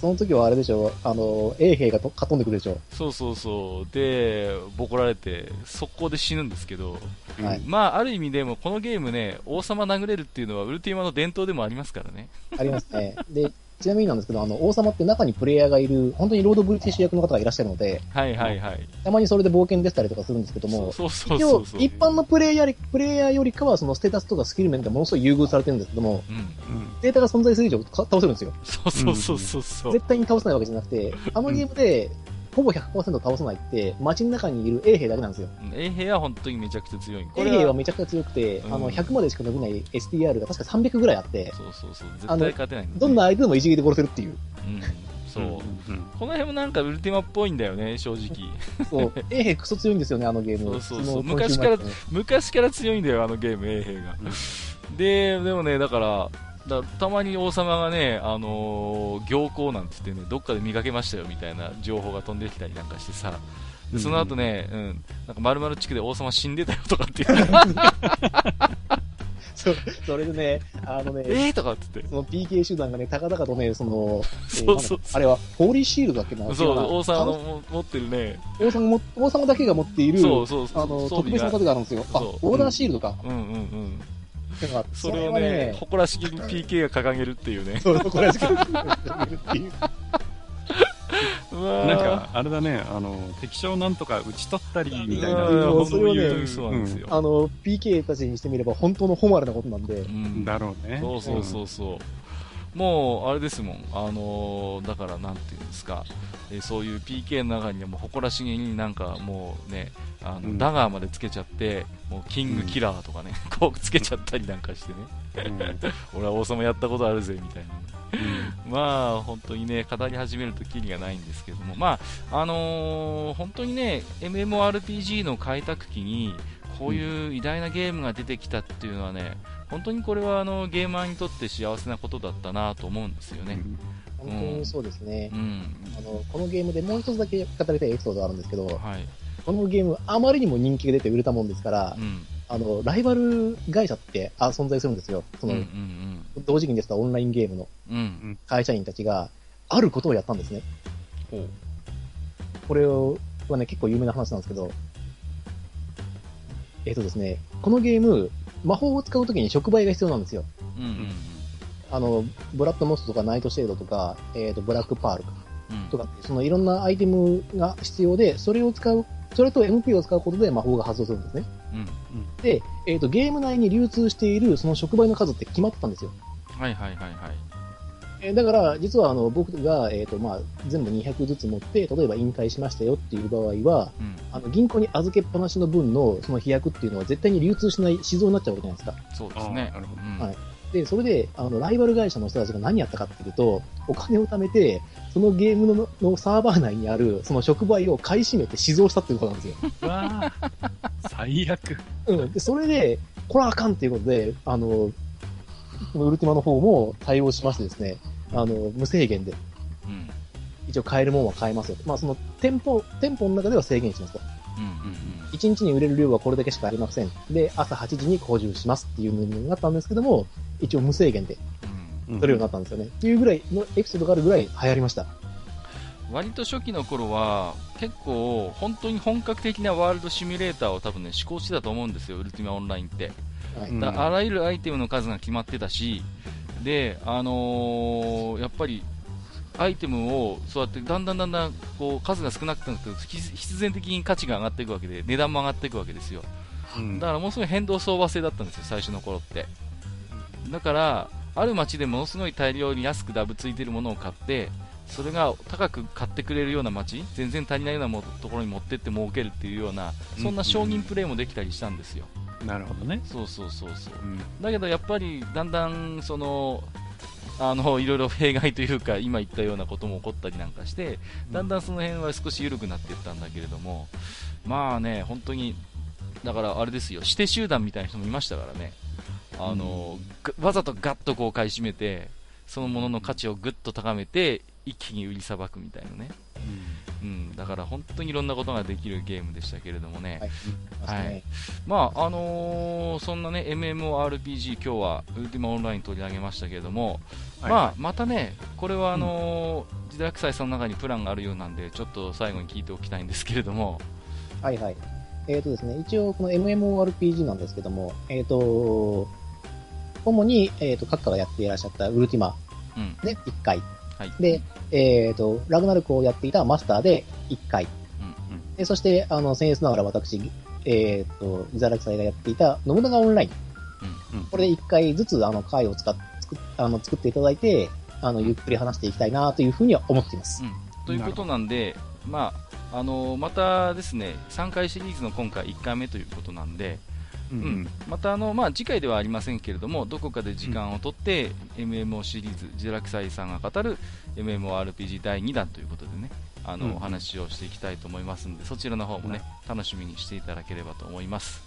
その時はあれでしょ、あの、衛兵がとかっ飛んでくるでしょ。そうそうそう。で、ボコられて、速攻で死ぬんですけど、はいまあ、ある意味でも、このゲームね、王様殴れるっていうのは、ウルティマの伝統でもありますからね。ありますね。で、ちなみになんですけど、あの、王様って中にプレイヤーがいる、本当にロードブリティッシュ役の方がいらっしゃるので、はいはいはい。たまにそれで冒険でしたりとかするんですけども、そうそうそうそう。一般のプレイヤーより、プレイヤーよりかは、そのステータスとかスキル面でものすごい優遇されてるんですけども、うん。うん。データが存在する以上か倒せるんですよ。そうそうそうそうそう。絶対に倒せないわけじゃなくて、あのゲームで、ほぼ100%倒さないって、街の中にいる衛兵だけなんですよ。うん衛兵は本当にめちゃくちゃ強い。こ衛れ兵はめちゃくちゃ強くて、うんあの、100までしか伸びない STR が確か300ぐらいあって、そうそうそう。絶対勝てないねどんな相手でも一撃で殺せるっていう。うん。そう。うん。この辺もなんかウルティマっぽいんだよね、正直。そう、衛兵クソ強いんですよね、あのゲーム。そうそうそうの昔から昔から強いんだよ、あのゲーム、衛兵が。で、でもね、だから、だたまに王様がね、あのー行幸なんつってね、どっかで見かけましたよみたいな情報が飛んできたりなんかしてさ、でその後ね、うん、なんか丸々地区で王様死んでたよとかって言って、そう、それでね、あのね、えーとかっつって、その PK 集団がね、高々とね、その、あれは、ホーリーシールドだっけな？そう、王様の持ってるね、王様も、王様だけが持っている、そうそうそう、あの、特別な。盾があるんですよ。あ、オーダーシールドか。うんうんうん。なんかそれをはね、誇らしげに PK が掲げるっていうね。そう、これしかないっていう。なんか、あれだね、あの、敵将なんとか打ち取ったり、みたいな。うんそれをねそうなんですよ。あの、PK たちにしてみれば本当の誉れなことなんでう、んだろうね。そうそうそうそう。もう、あれですもん。あのーだから、なんていうんですか。えーそういう PK の中にはもう誇らしげになんかもうね、あの、うんダガーまでつけちゃって、もうキングキラーとかね、こうつけちゃったりなんかしてね。うん。俺は王様やったことあるぜ、みたいな。うんまあ、本当にね、語り始めるとキリがないんですけども、まあ、あのー本当にね、MMORPG の開拓期に、こういう偉大なゲームが出てきたっていうのはね、本当にこれはあのゲーマーにとって幸せなことだったなと思うんですよね。本当にそうですねう。ん。あの、このゲームでもう一つだけ語りたいエピソードがあるんですけど、はい。このゲームあまりにも人気が出て売れたもんですからう、ん。あの、ライバル会社ってあ存在するんですよ。そうん。うの、ん。同時期に出てたオンラインゲームのうん。うん。会社員たちが、あることをやったんですね。ほう。これはね、結構有名な話なんですけど、えっ、とですね、このゲーム、魔法を使うときに触媒が必要なんですよ。うん。うん。あの、ブラッドモスとかナイトシェードとか、えっ、と、ブラックパールうん。とかって、そのいろんなアイテムが必要で、それを使う、それと MP を使うことで魔法が発動するんですね。うん。で、えっ、と、ゲーム内に流通しているその触媒の数って決まってたんですよ。はいはいはいはい。えーだから、実はあの僕が、えーとまあ、全部200ずつ持って、例えば引退しましたよっていう場合は、うん。あの銀行に預けっぱなしの分のその飛躍っていうのは絶対に流通しない死蔵になっちゃうわけじゃないですか。そうですね。なるほどうんはいで、それで、あの、ライバル会社の人たちが何やったかっていうと、お金を貯めて、そのゲームののサーバー内にある、その触媒を買い占めて死蔵したっていうことなんですよ。うわー 最悪。うん。で、それで、これはあかんっていうことで、あの、このウルティマの方も対応しましてですね、あの、無制限で、うん。一応買えるもんは買えますよ。まあ、その、店舗、店舗の中では制限しますと。うん。うん。1日に売れる量はこれだけしかありません。で、朝8時に補充しますっていうのになったんですけども、一応無制限でうん。うん取れるようになったんですよね。っていうぐらいのエピソードがあるぐらい流行りました。割と初期の頃は結構本当に本格的なワールドシミュレーターを多分ね試行してたと思うんですよ、ウルティマオンラインって。はい。うんだあらゆるアイテムの数が決まってたし、で、あのーやっぱりアイテムをそうやってだんだんだんだんこう数が少なくなって必必然的に価値が上がっていくわけで値段も上がっていくわけですよ。うんだからものすごい変動相場制だったんですよ、最初の頃って。だから、ある町でものすごい大量に安くダブついてるものを買って、それが高く買ってくれるような町、全然足りないようなもところに持ってって儲けるっていうような、そんな商人プレイもできたりしたんですよ。なるほどね。そうそうそうそう。うん。だけどやっぱりだんだんそのあの いろいろ弊害というか今言ったようなことも起こったりなんかしてだんだんその辺は少し緩くなっていったんだけれどもまあね本当にだからあれですよ。指定集団みたいな人もいましたからね。あの、がわざとガッとこう買い占めてそのものの価値をぐっと高めて一気に売りさばくみたいなね、うん、だから本当にいろんなことができるゲームでしたけれどもね、はい。はい。まああのーそんなね MMORPG 今日はウルティマオンライン取り上げましたけれども、はい。まあまたねこれはあのー時代祭さんの中にプランがあるようなんでちょっと最後に聞いておきたいんですけれども。はいはい。えっ、とですね、一応この MMORPG なんですけども、えっ、と、主に、えっ、と、閣下がやっていらっしゃったウルティマうん。で1回。はい。で、えっ、と、ラグナルクをやっていたマスターで1回。うんで、そして、あの、先日ながら私、えっ、と、イザラク祭がやっていた信長オンライン。うんこれで1回ずつ、あの、回を使っ、あの、作っていただいて、あの、ゆっくり話していきたいなというふうには思っています。ということなんでまあ、あのまたですね、3回シリーズの今回1回目ということなんで、うんうん、またあの、まあ、次回ではありませんけれども、どこかで時間をとって、MMO シリーズ、ジェラクサイさんが語る MMORPG 第2弾ということでね、あの、うんお話をしていきたいと思いますので、そちらの方もね、楽しみにしていただければと思います。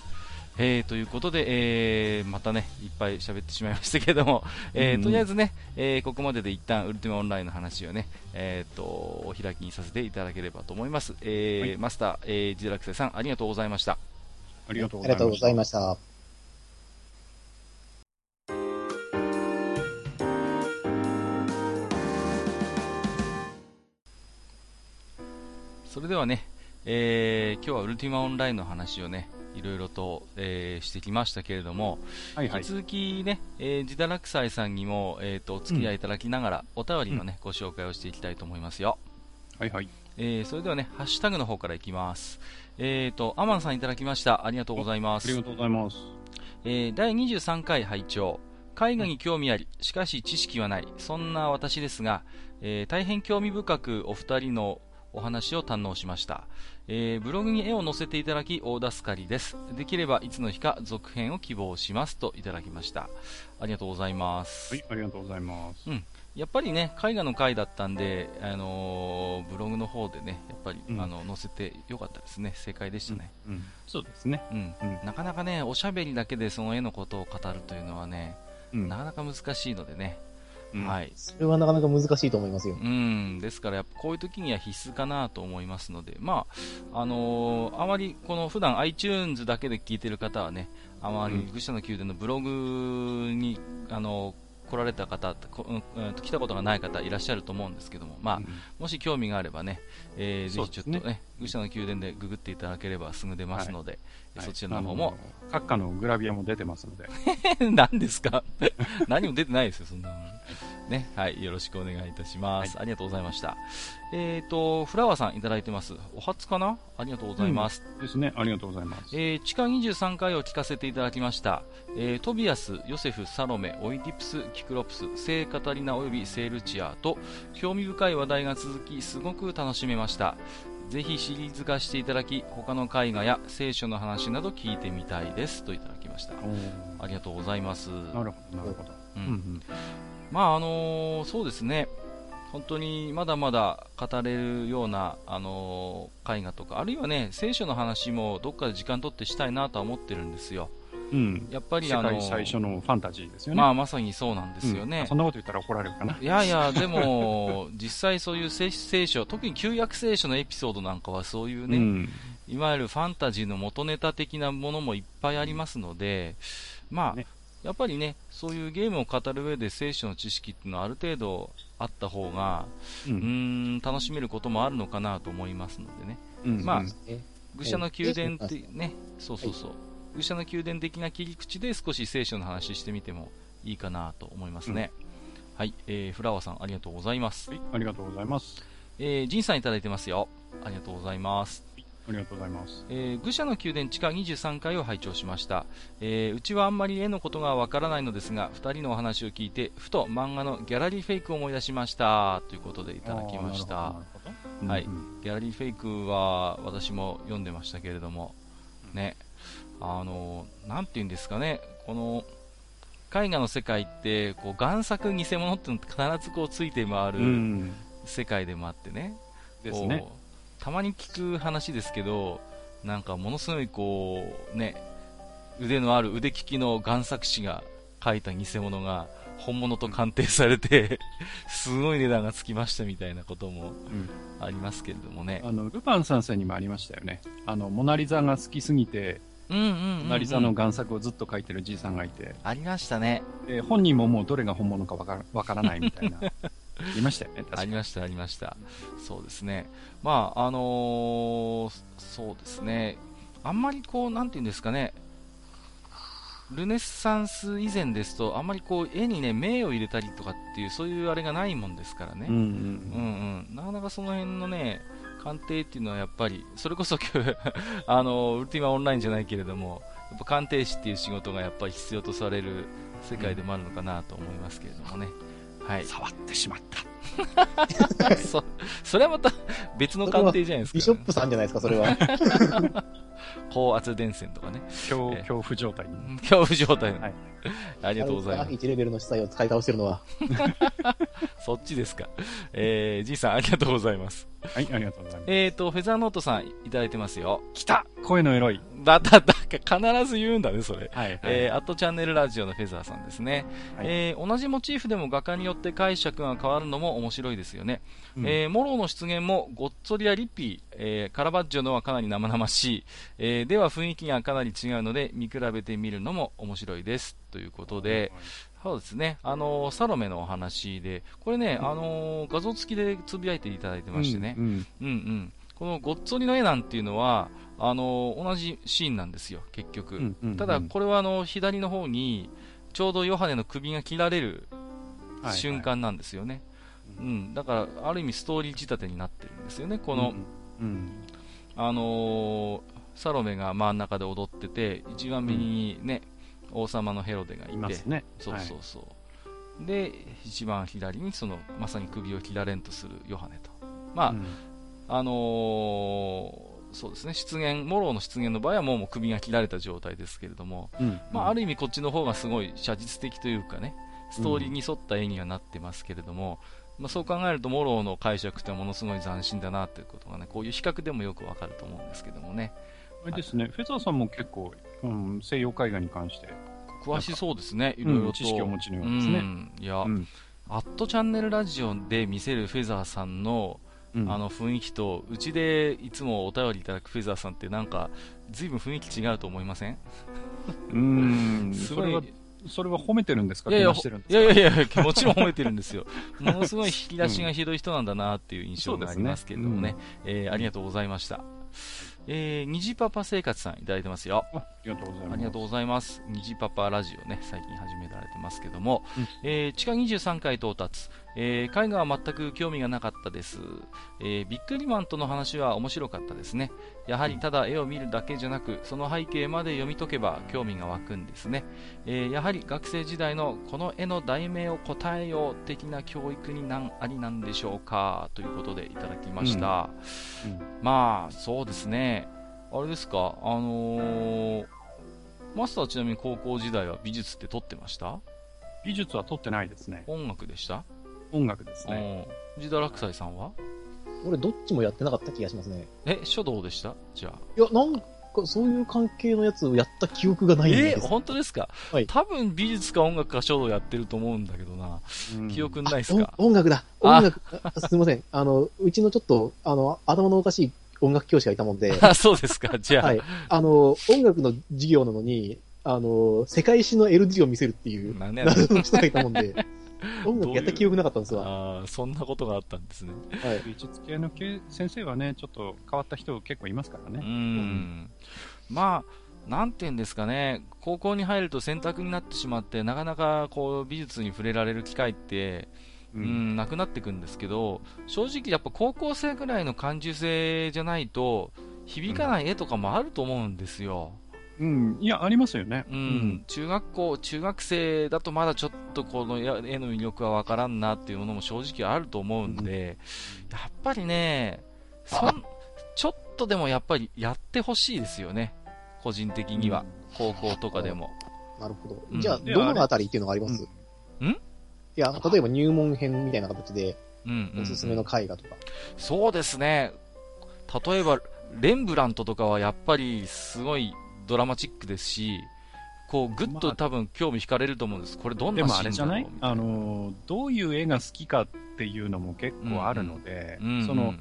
えー、ということで、えー、またね、いっぱい喋ってしまいましたけども、えーうんうんとりあえずね、えーここまでで一旦ウルティマオンラインの話をね、えー、と、お開きにさせていただければと思います。えーはいマスター、えー、ジェラクサイさん、ありがとうございました。ありがとうありがとうございまました。それではね、えー今日はウルティマオンラインの話をね、いろいろと、えーしてきましたけれども、す。はいはい引き。続きね、えー、ジダラクサイさんにも、えー、とお付き合いいただきながら、お便りのね、ご紹介をしていきたいと思いますよ。はいはい。えーそれではね、ハッシュタグの方からいきます。えーと、アマンさんいただきました。ありがとうございますあり。がとうございます。えー第23回拝聴絵画に興味あり、しかし知識はない、そんな私ですが、えー大変興味深くお二人のお話を堪能しました、えーブログに絵を載せていただき大助かりですできればいつの日か続編を希望しますといただきましたありがとうございます、はい、ありがとうございます。やっぱりね絵画の回だったんで、あのーブログの方でねやっぱり、うん。あの載せてよかったですね。正解でしたね、うん。そうですね。うん。うん。なかなかねおしゃべりだけでその絵のことを語るというのはねうん。なかなか難しいのでね、うん。はい。それはなかなか難しいと思いますよ。うん、ですから、やっぱこういう時には必須かなと思いますので、まあ、あのーあまりこの普段 iTunes だけで聞いてる方はね、あまりうん。愚者の宮殿のブログに、あのー来られた方、こうんうん来たことがない方いらっしゃると思うんですけども、まあ、もし興味があればね、えーぜひちょっとね、愚者の宮殿でググっていただければすぐ出ますので、はい。そちらの方も、閣下のグラビアも出てますので。何ですか？何も出てないですよ、そんなの。ね、はい、よろしくお願いいたします。ありがとうございました。えっ、と、フラワーさんいただいてます。お初かな？ありがとうございます。ですね。ありがとうございます。えー地下23回を聞かせていただきました、えートビアス、ヨセフ、サロメ、オイディプス、キクロプス、聖カタリナおよび聖ルチアと興味深い話題が続きすごく楽しめましたぜひシリーズ化していただき他の絵画や聖書の話など聞いてみたいですといただきましたありがとうございます、なるほど、なるほど。ううんんまああのーそうですね本当にまだまだ語れるような、あのー絵画とかあるいはね聖書の話もどっかで時間取ってしたいなとは思ってるんですようん。うん。やっぱり世あの界最初のファンタジーですよね。まあまさにそうなんですよねうんそ、んなこと言ったら怒られるかな。いやいやでも実際そういう聖聖書特に旧約聖書のエピソードなんかはそういうね、うん。いわゆるファンタジーの元ネタ的なものもいっぱいありますので、まあ、ねやっぱりね、そういうゲームを語る上で聖書の知識っていうのはある程度あった方が、ううーん、楽しめることもあるのかなと思いますのでね。うんまあうん愚者の宮殿ってね、そうそうそう。愚者の宮殿的な切り口で少し聖書の話してみてもいいかなと思いますね。はい、えー、フラワーさんありがとうございます。はい、ありがとうございます。えー、ジンさんいただいてますよ。ありがとうございます。ありがとうございます。えー愚者の宮殿地下23回を拝聴しました、えーうちはあんまり絵のことがわからないのですが2人のお話を聞いてふと漫画のギャラリーフェイクを思い出しました。ということでいただきました。はい。うんギャラリーフェイクは私も読んでましたけれども。ね。あのなんていうんですかね。この絵画の世界ってこう贋作偽物っての必ずこうついて回うるん。世界でもあってね、ですね。たまに聞く話ですけど、なんかものすごいこう、ね、腕のある腕利きの贋作師が描いた偽物が本物と鑑定されて、すごい値段がつきましたみたいなこともうんありますけれどもね。あの、ルパン三世にもありましたよね。あの、モナリザが好きすぎて、うんうんうんうんモナリザの贋作をずっと描いてるじいさんがいて、ありましたね。で本人ももうどれが本物かわからわからないみたいな、言 いましたよね。ありました、ありました。そうですね。まあ、あのーそうですね。あんまりこう、なんていうんですかね。ルネッサンス以前ですと、あんまりこう、絵にね、名を入れたりとかっていう、そういうあれがないもんですからね。うんううんんうん。なかなかその辺のね、鑑定っていうのはやっぱり、それこそ今日、あの、ウルティマオンラインじゃないけれども、やっぱ鑑定士っていう仕事がやっぱり必要とされる世界でもあるのかなと思いますけれどもね。はい。触ってしまった。そ、それはまた別の鑑定じゃないですか。ビショップさんじゃないですか、それは。高圧電線とかね。恐恐怖状態恐怖状態の。はいありがとうございます。1レベルの司祭を使い倒してるのは。そっちですか。えー、じいさんありがとうございます。はい、ありがとうございます。えーと、フェザーノートさんいただいてますよ。来た声のエロい。だ、だ、だ、必ず言うんだね、それ。はい、はい。えー、アットチャンネルラジオのフェザーさんですね。はいえー同じモチーフでも画家によって解釈が変わるのも面白いですよね。うんえーモローの出現もゴッツォリやリッピー、えーカラバッジョのはかなり生々しい、えーでは雰囲気がかなり違うので見比べてみるのも面白いです。ということで、そうですね、あのーサロメのお話で、これね、あのー画像付きでつぶやいていただいてましてね、うんうんうんうん。このごっつおりの絵なんていうのは、あの同じシーンなんですよ、結局。うんうんうんただ、これはあの左の方に、ちょうどヨハネの首が切られるはい瞬間なんですよね。ううん。だから、ある意味ストーリー仕立てになってるんですよね。この、うんうんあのーサロメが真ん中で踊ってて、一番右にね、王様のヘロデがいて、いね。そうそうそう。で、一番左にその、まさに首を切られんとするヨハネと。まあ、うんあのーそうですね、出現、モローの出現の場合はもうもう首が切られた状態ですけれども、うん。まあ、ある意味こっちの方がすごい写実的というかね、ストーリーに沿った絵にはなってますけれども、まあ、そう考えると、モローの解釈ってものすごい斬新だなっていうことがね、こういう比較でもよくわかると思うんですけどもね、あれですね、フェザーさんも結構、うん、西洋絵画に関して、詳しそうですね、いうん。ろいろと。知識をお持ちのよううですね。ん、いや、うん。アットチャンネルラジオで見せるフェザーさんの、うんあの雰囲気と、うちでいつもお便りいただくフェザーさんってなんか、ずいぶん雰囲気違うと思いません？うーん、すごいそれは、それは褒めてるんですか？いやいや、いやいやいや、もちろん褒めてるんですよ。ものすごい引き出しがひどい人なんだなっていう印象がありますけれどもね。えーありがとうございました。えー、虹パパ生活さんいただいてますよ。あありがとうございます。ありがとうございます。虹パパラジオね、最近始められてますけども、うんえー地下23階到達、えー絵画は全く興味がなかったです。えービックリマンとの話は面白かったですね。やはりただ絵を見るだけじゃなく、その背景まで読み解けば興味が湧くんですね。えーやはり学生時代のこの絵の題名を答えよう的な教育になんありなんでしょうかということでいただきました。うんまあ、そうですね。あれですか、あのーマスターちなみに高校時代は美術って取ってました？美術は取ってないですね。音楽でした？音楽ですね。うん。藤田落斎さんは？俺、どっちもやってなかった気がしますね。え、書道でした？じゃあ。いや、なんか、そういう関係のやつをやった記憶がないんえです。本当ですか？はい多分美術か音楽か書道やってると思うんだけどな。うん記憶ないですあか音音楽だ。あ音楽。あすいません。あの、うちのちょっと、あの、頭のおかしい音楽教師がいたもんで、あ、そうですか。じゃあ、はい。あの、音楽の授業なのに、あの、世界史の LD を見せるっていう、謎の人がいたもんで、音楽やった記憶なかったんですわ。あーそんなことがあったんですね。はい。美術系の系先生はね、ちょっと変わった人結構いますからうね。ん。まあ、なんて言うんですかね、高校に入ると選択になってしまって、なかなかこう美術に触れられる機会って、ううん、なくなっていくんですけど、正直やっぱ高校生ぐらいの感受性じゃないと、響かない絵とかもあると思うんですよ。うん。いや、ありますよね。うん、中学校、中学生だとまだちょっとこのや絵の魅力はわからんなっていうものも正直あると思うんで、やっぱりね、そん、ちょっとでもやっぱりやってほしいですよね。個人的には。高校とかでも。なるほどうん。じゃあ、でどのあたりっていうのがあります？うんんいや、例えば入門編みたいな形で、おすすめの絵画とか。そうですね。例えば、レンブラントとかはやっぱりすごいドラマチックですし、こう、ぐっまあと多分興味惹かれると思うんです。これどんでなシーンもあれじゃない？あの、どういう絵が好きかっていうのも結構あるので、うんその、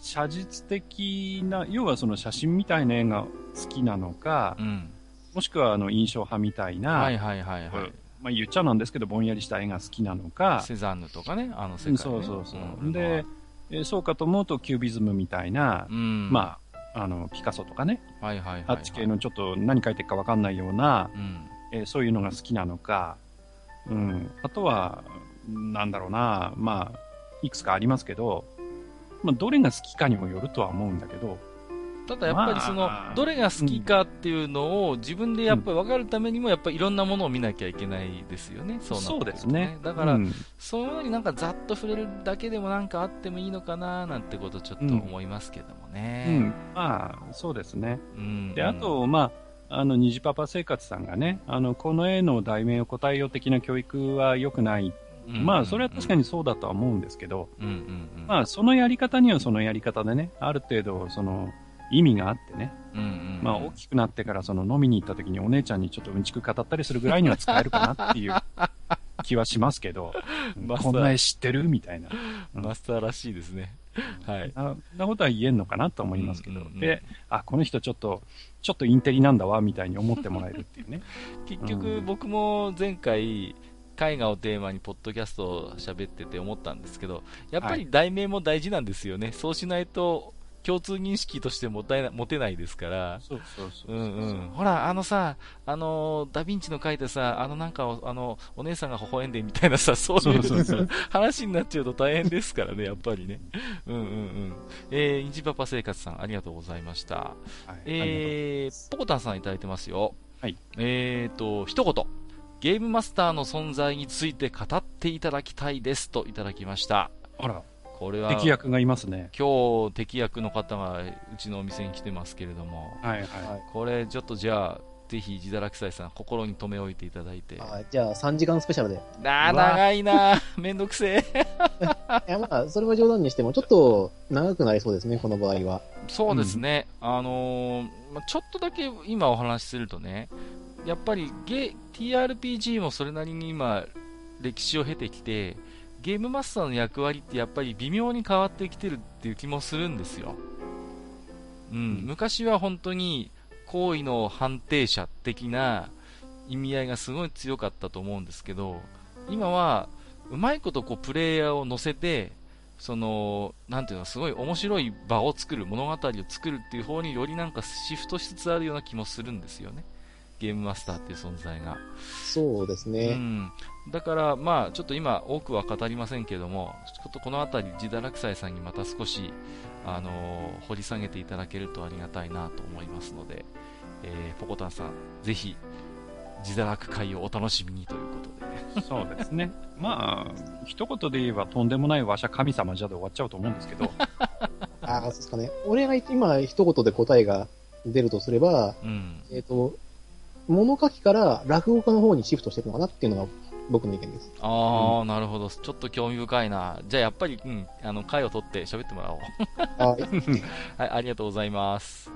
写実的な、要はその写真みたいな絵が好きなのか、うん。もしくはあの印象派みたいな、はいはいはいはい。まあ言っちゃなんですけど、ぼんやりした絵が好きなのか、セザンヌとかね、あの世うん界、ね、そうそうそう。んで、えーそうかと思うとキュービズムみたいな、うん、まあ、あの、ピカソとかね、あ、はいはいはい、はい。あっち系のちょっと何描いてるかわかんないような、うん。えーそういうのが好きなのか、うん。あとは、なんだろうな、まあ、いくつかありますけど、まあ、どれが好きかにもよるとは思うんだけど、ただやっぱりその、まあ。どれが好きかっていうのを自分でやっぱり分かるためにも、やっぱりいろんなものを見なきゃいけないですよね、そうなうですね。だから、うん。そういうのになんかざっと触れるだけでもなんかあってもいいのかななんてことちょっと思いますけどもうね。ん。まあ、そうですね。うん。で、あと、まあ、あの、虹パパ生活さんがね、あの、この絵の題名を答えよう的な教育は良くない。うん。まあ、それは確かにそうだとは思うんですけど、うんうんうん。まあ、そのやり方にはそのやり方でね、ある程度、その、意味があってね、うんうん。まあ、大きくなってから、その、飲みに行った時にお姉ちゃんにちょっとうんちく語ったりするぐらいには使えるかなっていう 気はしますけど、まあこんな絵知ってる？みたいな。うん。マスターらしいですね。はい。ななことは言えんのかなと思いますけど、うんうんうん。で、あ、この人ちょっと、ちょっとインテリなんだわ、みたいに思ってもらえるっていうね。結局うん。僕も前回、絵画をテーマにポッドキャストを喋ってて思ったんですけど、やっぱり題名も大事なんですよね。そうしないと共通認識として持たな持てないですから。そうそうそううんうん、ほら、あのさ、あのダヴィンチの書いてさ、あのなんかお、あの、お姉さんが微笑んでみたいなさ、そういう話になっちゃうと大変ですからね、やっぱりね。うんうんうん。えー、インジパパ生活さん、ありがとうございました。はいえー、ポコタンさんいただいてますよ。はい。えーと、一言。ゲームマスターの存在について語っていただきたいですといただきました。あら、これは、敵役がいますね。今日敵役の方がうちのお店に来てますけれども、はいはい。はいこれちょっっとじゃあ、ぜひ、自堕落斎さん、心に留め置いていただいて。あじゃあ3時間スペシャルで。あ長いなめんどくせえ。いや、まあ、それは冗談にしても、ちょっと長くなりそうですね、この場合は。そうですね、あのーまあ、ちょっとだけ今お話しするとね、やっぱりゲ TRPG もそれなりに今、歴史を経てきて、ゲームマスターの役割ってやっぱり微妙に変わってきてるっていう気もするんですよ。うん、昔は本当に行為の判定者的な意味合いがすごい強かったと思うんですけど、今はうまいことこうプレイヤーを乗せて、その、なんていうの、すごい面白い場を作る、物語を作るっていう方によりなんかシフトしつつあるような気もするんですよね。ゲームマスターっていう存在が。そうですうね。ん。だから、まあ、ちょっと今、多くは語りませんけども、ちょっとこのあたり、自堕落斎さんにまた少し、あのー掘り下げていただけるとありがたいなと思いますので、えー、ポコタンさん、ぜひ、自堕落会をお楽しみにということで。そうですね。まあ、一言で言えばとんでもないわしゃ神様じゃで終わっちゃうと思うんですけど、ああ、そうですかね。俺が今一言で答えが出るとすれば、うん。えっ、と、物書きから落語家の方にシフトしてるのかなっていうのが僕の意見です。ああ、なるほど。ちょっと興味深いな。じゃあ、やっぱり、うん、あの、回を取って喋ってもらおう。あ はい、ありがとうございます。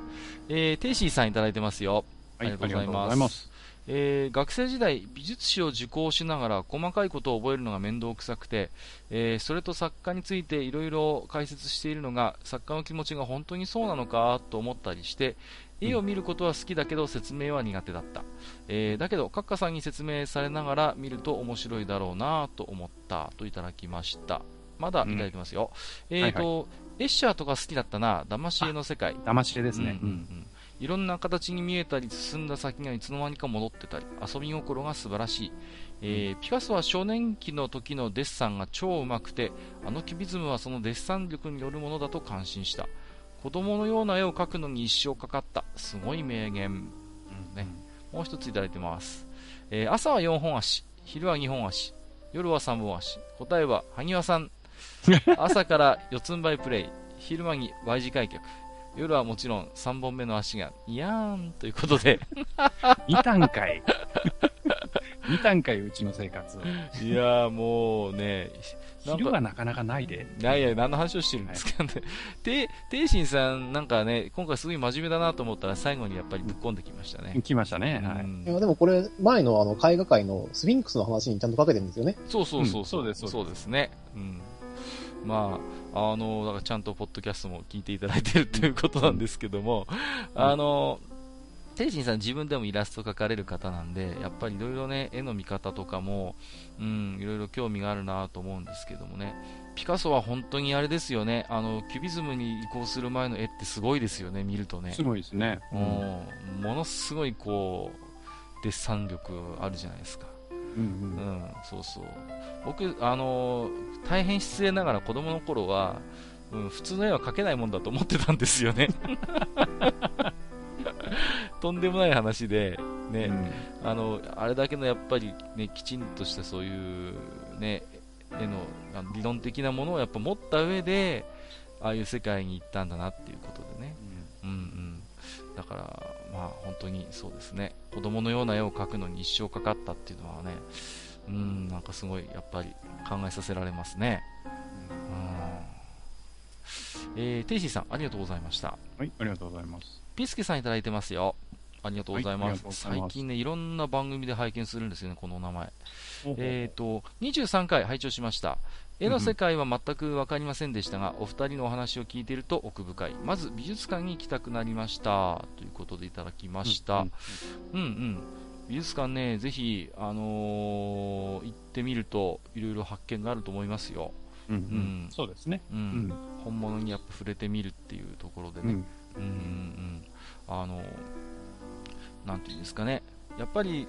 えー、テイシーさんいただいてますよ。あはい、りがとうございますありがとうございます。えー学生時代、美術史を受講しながら細かいことを覚えるのが面倒くさくて、えーそれと作家についていろいろ解説しているのが作家の気持ちが本当にそうなのかと思ったりして絵を見ることは好きだけど説明は苦手だった、えーだけど閣下さんに説明されながら見ると面白いだろうなと思ったといただきました。まだいただいてますよ、えーと、エッシャーとか好きだったな騙し絵の世界。騙し絵ですね。うんうん。うん。いろんな形に見えたり進んだ先がいつの間にか戻ってたり遊び心が素晴らしい、えーピカソは少年期の時のデッサンが超うまくてあのキュビズムはそのデッサン力によるものだと感心した子供のような絵を描くのに一生かかった。すごい名言。ね。もう一ついただいてます、えー朝は4本足。昼は2本足。夜は3本足。答えは萩和さん。朝から四つん這いプレイ。昼間に Y 字開脚夜はもちろん3本目の足がいやーんということで見たんかい。見たんかい、うちの生活。いやーもうねなんか昼はなかなかないで。いやいや何の話をしてるんですかね、てていしんさんなんかね今回すごい真面目だなと思ったら最後にやっぱりぶっ込んできましたね、来ましたね。はい。うんいやでもこれ、前のあの絵画界のスフィンクスの話にちゃんとかけてるんですよね。そうそうそううんそうですそうですね。うん。まあ、あの、だからちゃんとポッドキャストも聞いていただいてるということなんですけども、あの、テイジンさん自分でもイラスト描かれる方なんで、やっぱりいろいろね、絵の見方とかも、うん、いろいろ興味があるなと思うんですけどもね、ピカソは本当にあれですよね、あの、キュビズムに移行する前の絵ってすごいですよね、見るとね。すごいですね。うん、ものすごいこう、デッサン力あるじゃないですか。うんううんん、そうそう。僕、あのー大変失礼ながら子供の頃は、うん、普通の絵は描けないもんだと思ってたんですよね。とんでもない話で、ね、うんあの、あれだけのやっぱりね、きちんとしたそういうね、絵のあの理論的なものをやっぱ持った上で、ああいう世界に行ったんだなっていうことでね。うんうん。だから、まあ本当にそうですね。子供のような絵を描くのに一生かかったっていうのはね、うん、なんかすごいやっぱり考えさせられますね。うん。えー、テイシーさん、ありがとうございました。はい、ありがとうございます。ピスケさんいただいてますよ。ありがとうございます。はい最近ね、いろんな番組で拝見するんですよね、このお名前。えっ、と、23回拝聴しました。絵の世界は全く分かりませんでしたが、お二人のお話を聞いていると奥深い。まず美術館に行きたくなりました。ということでいただきました。うんうんうん。美術館ね、ぜひ、あのー行ってみると、いろいろ発見があると思いますよ。うん、うんうんそうですね。うん。うん。本物にやっぱ触れてみるっていうところでね。うん。うんうんうん。あの、なんていうんですかね。やっぱり、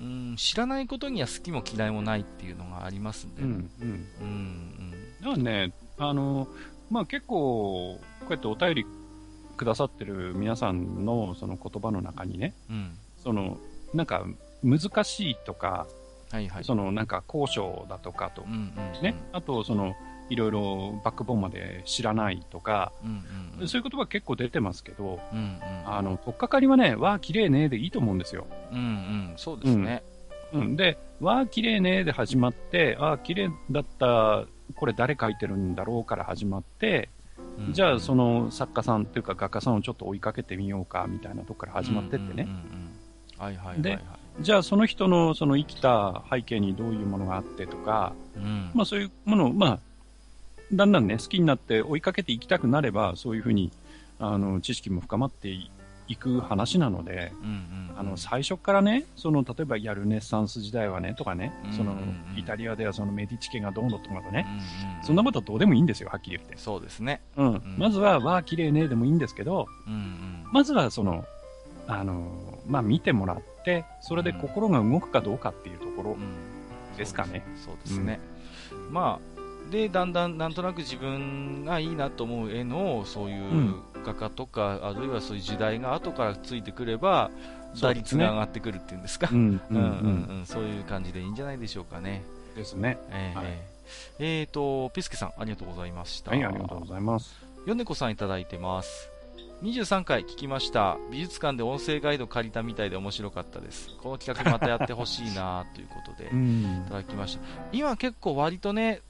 うん、知らないことには好きも嫌いもないっていうのがありますんでね。うん。うん。うんうん。だからね、あの、まあ、結構、こうやってお便りくださってる皆さんのその言葉の中にね、うん。その、なんか、難しいとか、はいはい。その、なんか、交渉だとかとうんうんうん。ね、あと、その、いろいろバックボーンまで知らないとか、うんうんうん。そういう言葉結構出てますけど、うんうん。あの、とっかかりはね、わあ、綺麗ねでいいと思うんですよ。うんうん。そうですね。うん。で、わあ、綺麗ねで始まって、ああ、綺麗だった、これ誰書いてるんだろうから始まって、うんじゃあその作家さんっていうか画家さんをちょっと追いかけてみようかみたいなとこから始まってってね。ではい。じゃあその人のその生きた背景にどういうものがあってとか、うん。まあそういうものを、まあ、だんだんね、好きになって追いかけていきたくなれば、そういうふうに、あの、知識も深まっていく話なので、うんうんうん。あの、最初からね、その、例えばやルネッサンス時代はね、とかねうん、そのうんうん、イタリアではそのメディチ家がどうのとかね、うんうんうんそんなことどうでもいいんですよ、はっきり言って。そうですね。うん。んまずは、わあ、綺麗ね、でもいいんですけど、うんうん。まずはその、あの、まあ、見てもらって、それで心が動くかどうかっていうところうんですかね。そうですね。まあ、で、だんだんなんとなく自分がいいなと思う絵の、そういううん画家とか、あるいはそういう時代が後からついてくれば、打率が上がってくるっていうんですか？うん、うん、うんうんうん。うん、そういう感じでいいんじゃないでしょうかね。ですね。えーはいえーと、ピスケさん、ありがとうございました。はい、ありがとうございます。ヨネコさんいただいてます。23回聞きました。美術館で音声ガイド借りたみたいで面白かったです。この企画またやってほしいなということで、いんただきました。今結構割とね、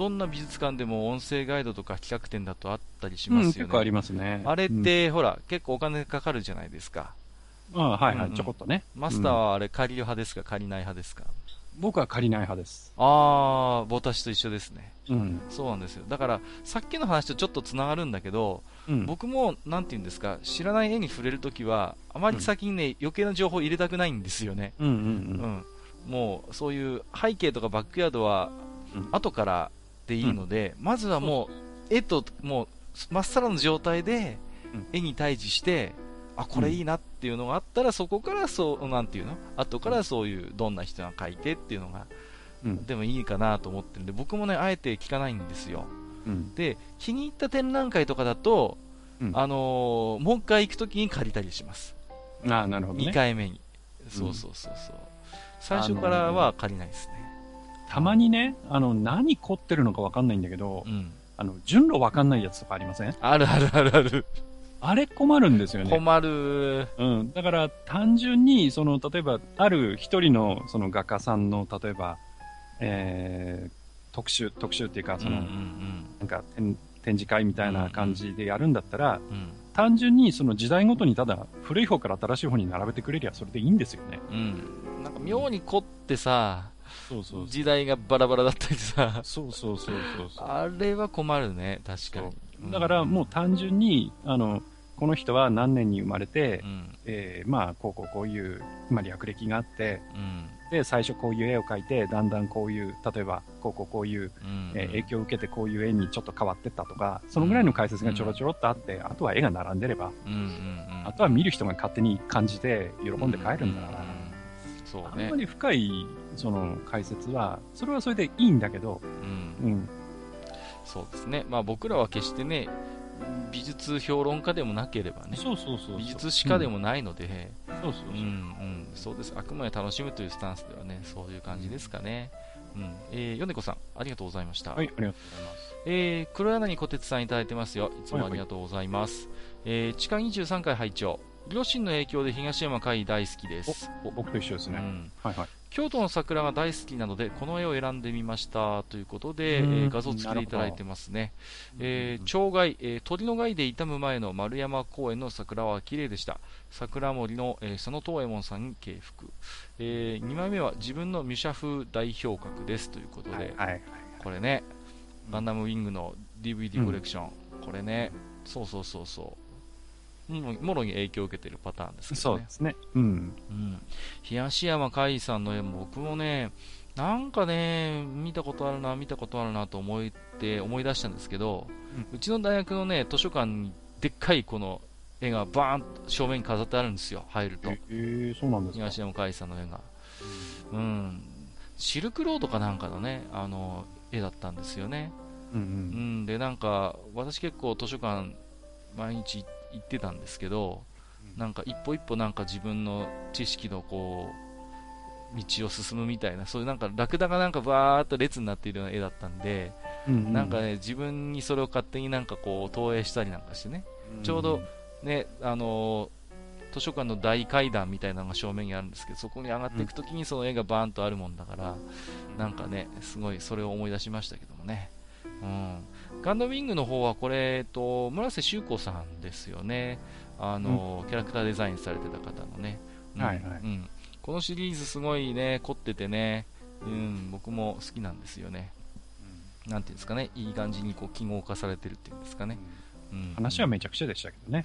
どんな美術館でも音声ガイドとか企画展だとあったりしうん、ますよね。結構ありますね。あれっうん、て、ほら、結構お金かかるじゃないですか。あはいはい、うんうんちょこっとね。マスターうんはあれ借りる派ですか？借りない派ですか？僕は借りない派です。あー、私と一緒ですね。うん。そうなんですよ。だから、さっきの話とちょっとつながるんだけど、うん。僕も、なんて言うんですか、知らない絵に触れるときは、あまり先にね、余計な情報入れたくないんですよね。うんうんううん。ん。もう、そういう背景とかバックヤードはうん、後からでいいので、まずはもう、絵と、もう、まっさらの状態でうん、絵に対峙して、あ、これいいなっていうのがあったら、そこからそう、なんていうの？後からそういう、どんな人が描いてっていうのが、うん。でもいいかなと思ってるんで、僕もね、あえて聞かないんですよ。うん。で、気に入った展覧会とかだと、うんあのーもう一回行くときに借りたりします。ああ、なるほど2ね。回目に。そうそうそうそう。最初からは借りないですね。たまにね、あの、何凝ってるのかわかんないんだけどう、ん。あの、順路わかんないやつとかありません？あるあるあるある。あれ困るんですよね。困る。うん。だから、単純に、その、例えば、ある一人の、その画家さんの、例えば、えー、特集、特集っていうか、その、うんうんなんか展、展示会みたいな感じでやるんだったら、うん。うん。単純にその時代ごとにただ、古い方から新しい方に並べてくれりゃそれでいいんですよね。うん。なんか妙に凝ってさ、時代がバラバラだったりさ、そうそうそうそうそう。あれは困るね、確かに。うんだからもう単純に、あの、この人は何年に生まれてう、ん。えーまあ、こうこうこういう、まあ、略歴があって、うん。で、最初こういう絵を描いて、だんだんこういう、例えば、こうこうこういう、うん。えー影響を受けてこういう絵にちょっと変わってったとか、そのぐらいの解説がちょろちょろっとあって、あとは絵が並んでれば、うんうんうん。あとは見る人が勝手に感じて喜んで帰るんだから、うううんそうねあんま。り深い、その解説は、それはそれでいいんだけど、うん。うん。そうですね。まあ僕らは決してね、美術評論家でもなければね、そうそうそうそう。美術史家でもないので、そうそうそう。うん、うん、そうです。あくまで楽しむというスタンスではね、そういう感じですかね。うん。えー、米子さん、ありがとうございました。はい、ありがとうございます。えー、黒柳小鉄さんいただいてますよ。いつもありがとうございます。えー、地下23回拝聴両親の影響で東山海大好きです。お僕と一緒ですね。うん、はいはい。京都の桜が大好きなので、この絵を選んでみました。ということで、えうんー画像付きでいただいてますね。えー、鳥害、えー鳥の害で傷む前の丸山公園の桜は綺麗でした。桜森の、えー佐野東右衛門さんに敬服。え2枚目は自分のミュシャ風代表格です。ということで、はいはいはい。これね、ガンダムウィングの DVD コレクション、これね、そうそうそうそう、ももろに影響を受けてるパターンですけどねそうで。すね。うん。うん、東山海さんの絵も僕もね、なんかね、見たことあるな、見たことあるなと思って思い出したんですけど、うちの大学のね、図書館にでっかいこの絵がバーンと正面に飾ってあるんですよ、入るとえ。ー、そうなんですか。東山海さんの絵が。うん。シルクロードかなんかのね、あの、絵だったんですよね。うんう。うんん、で、なんか、私結構図書館、毎日行ってたんですけど、なんか一歩一歩なんか自分の知識のこう、道を進むみたいな、そういうなんかラクダがなんかバーっと列になっているような絵だったんで、うんうんなんかね、自分にそれを勝手になんかこう投影したりなんかしてね、ちょうど、ね、あのー図書館の大階段みたいなのが正面にあるんですけど、そこに上がっていくときにその絵がバーンとあるもんだから、なんかね、すごいそれを思い出しましたけどもね。うん。ガンダムウィングの方はこれ、えっと、村瀬修子さんですよね。あのー、キャラクターデザインされてた方のね。うんはいはいうん。このシリーズすごいね、凝っててね、うん、僕も好きなんですよね。なんていうんですかね、いい感じにこう記号化されてるっていうんですかね。うん、話はめちゃくちゃでしたけどね。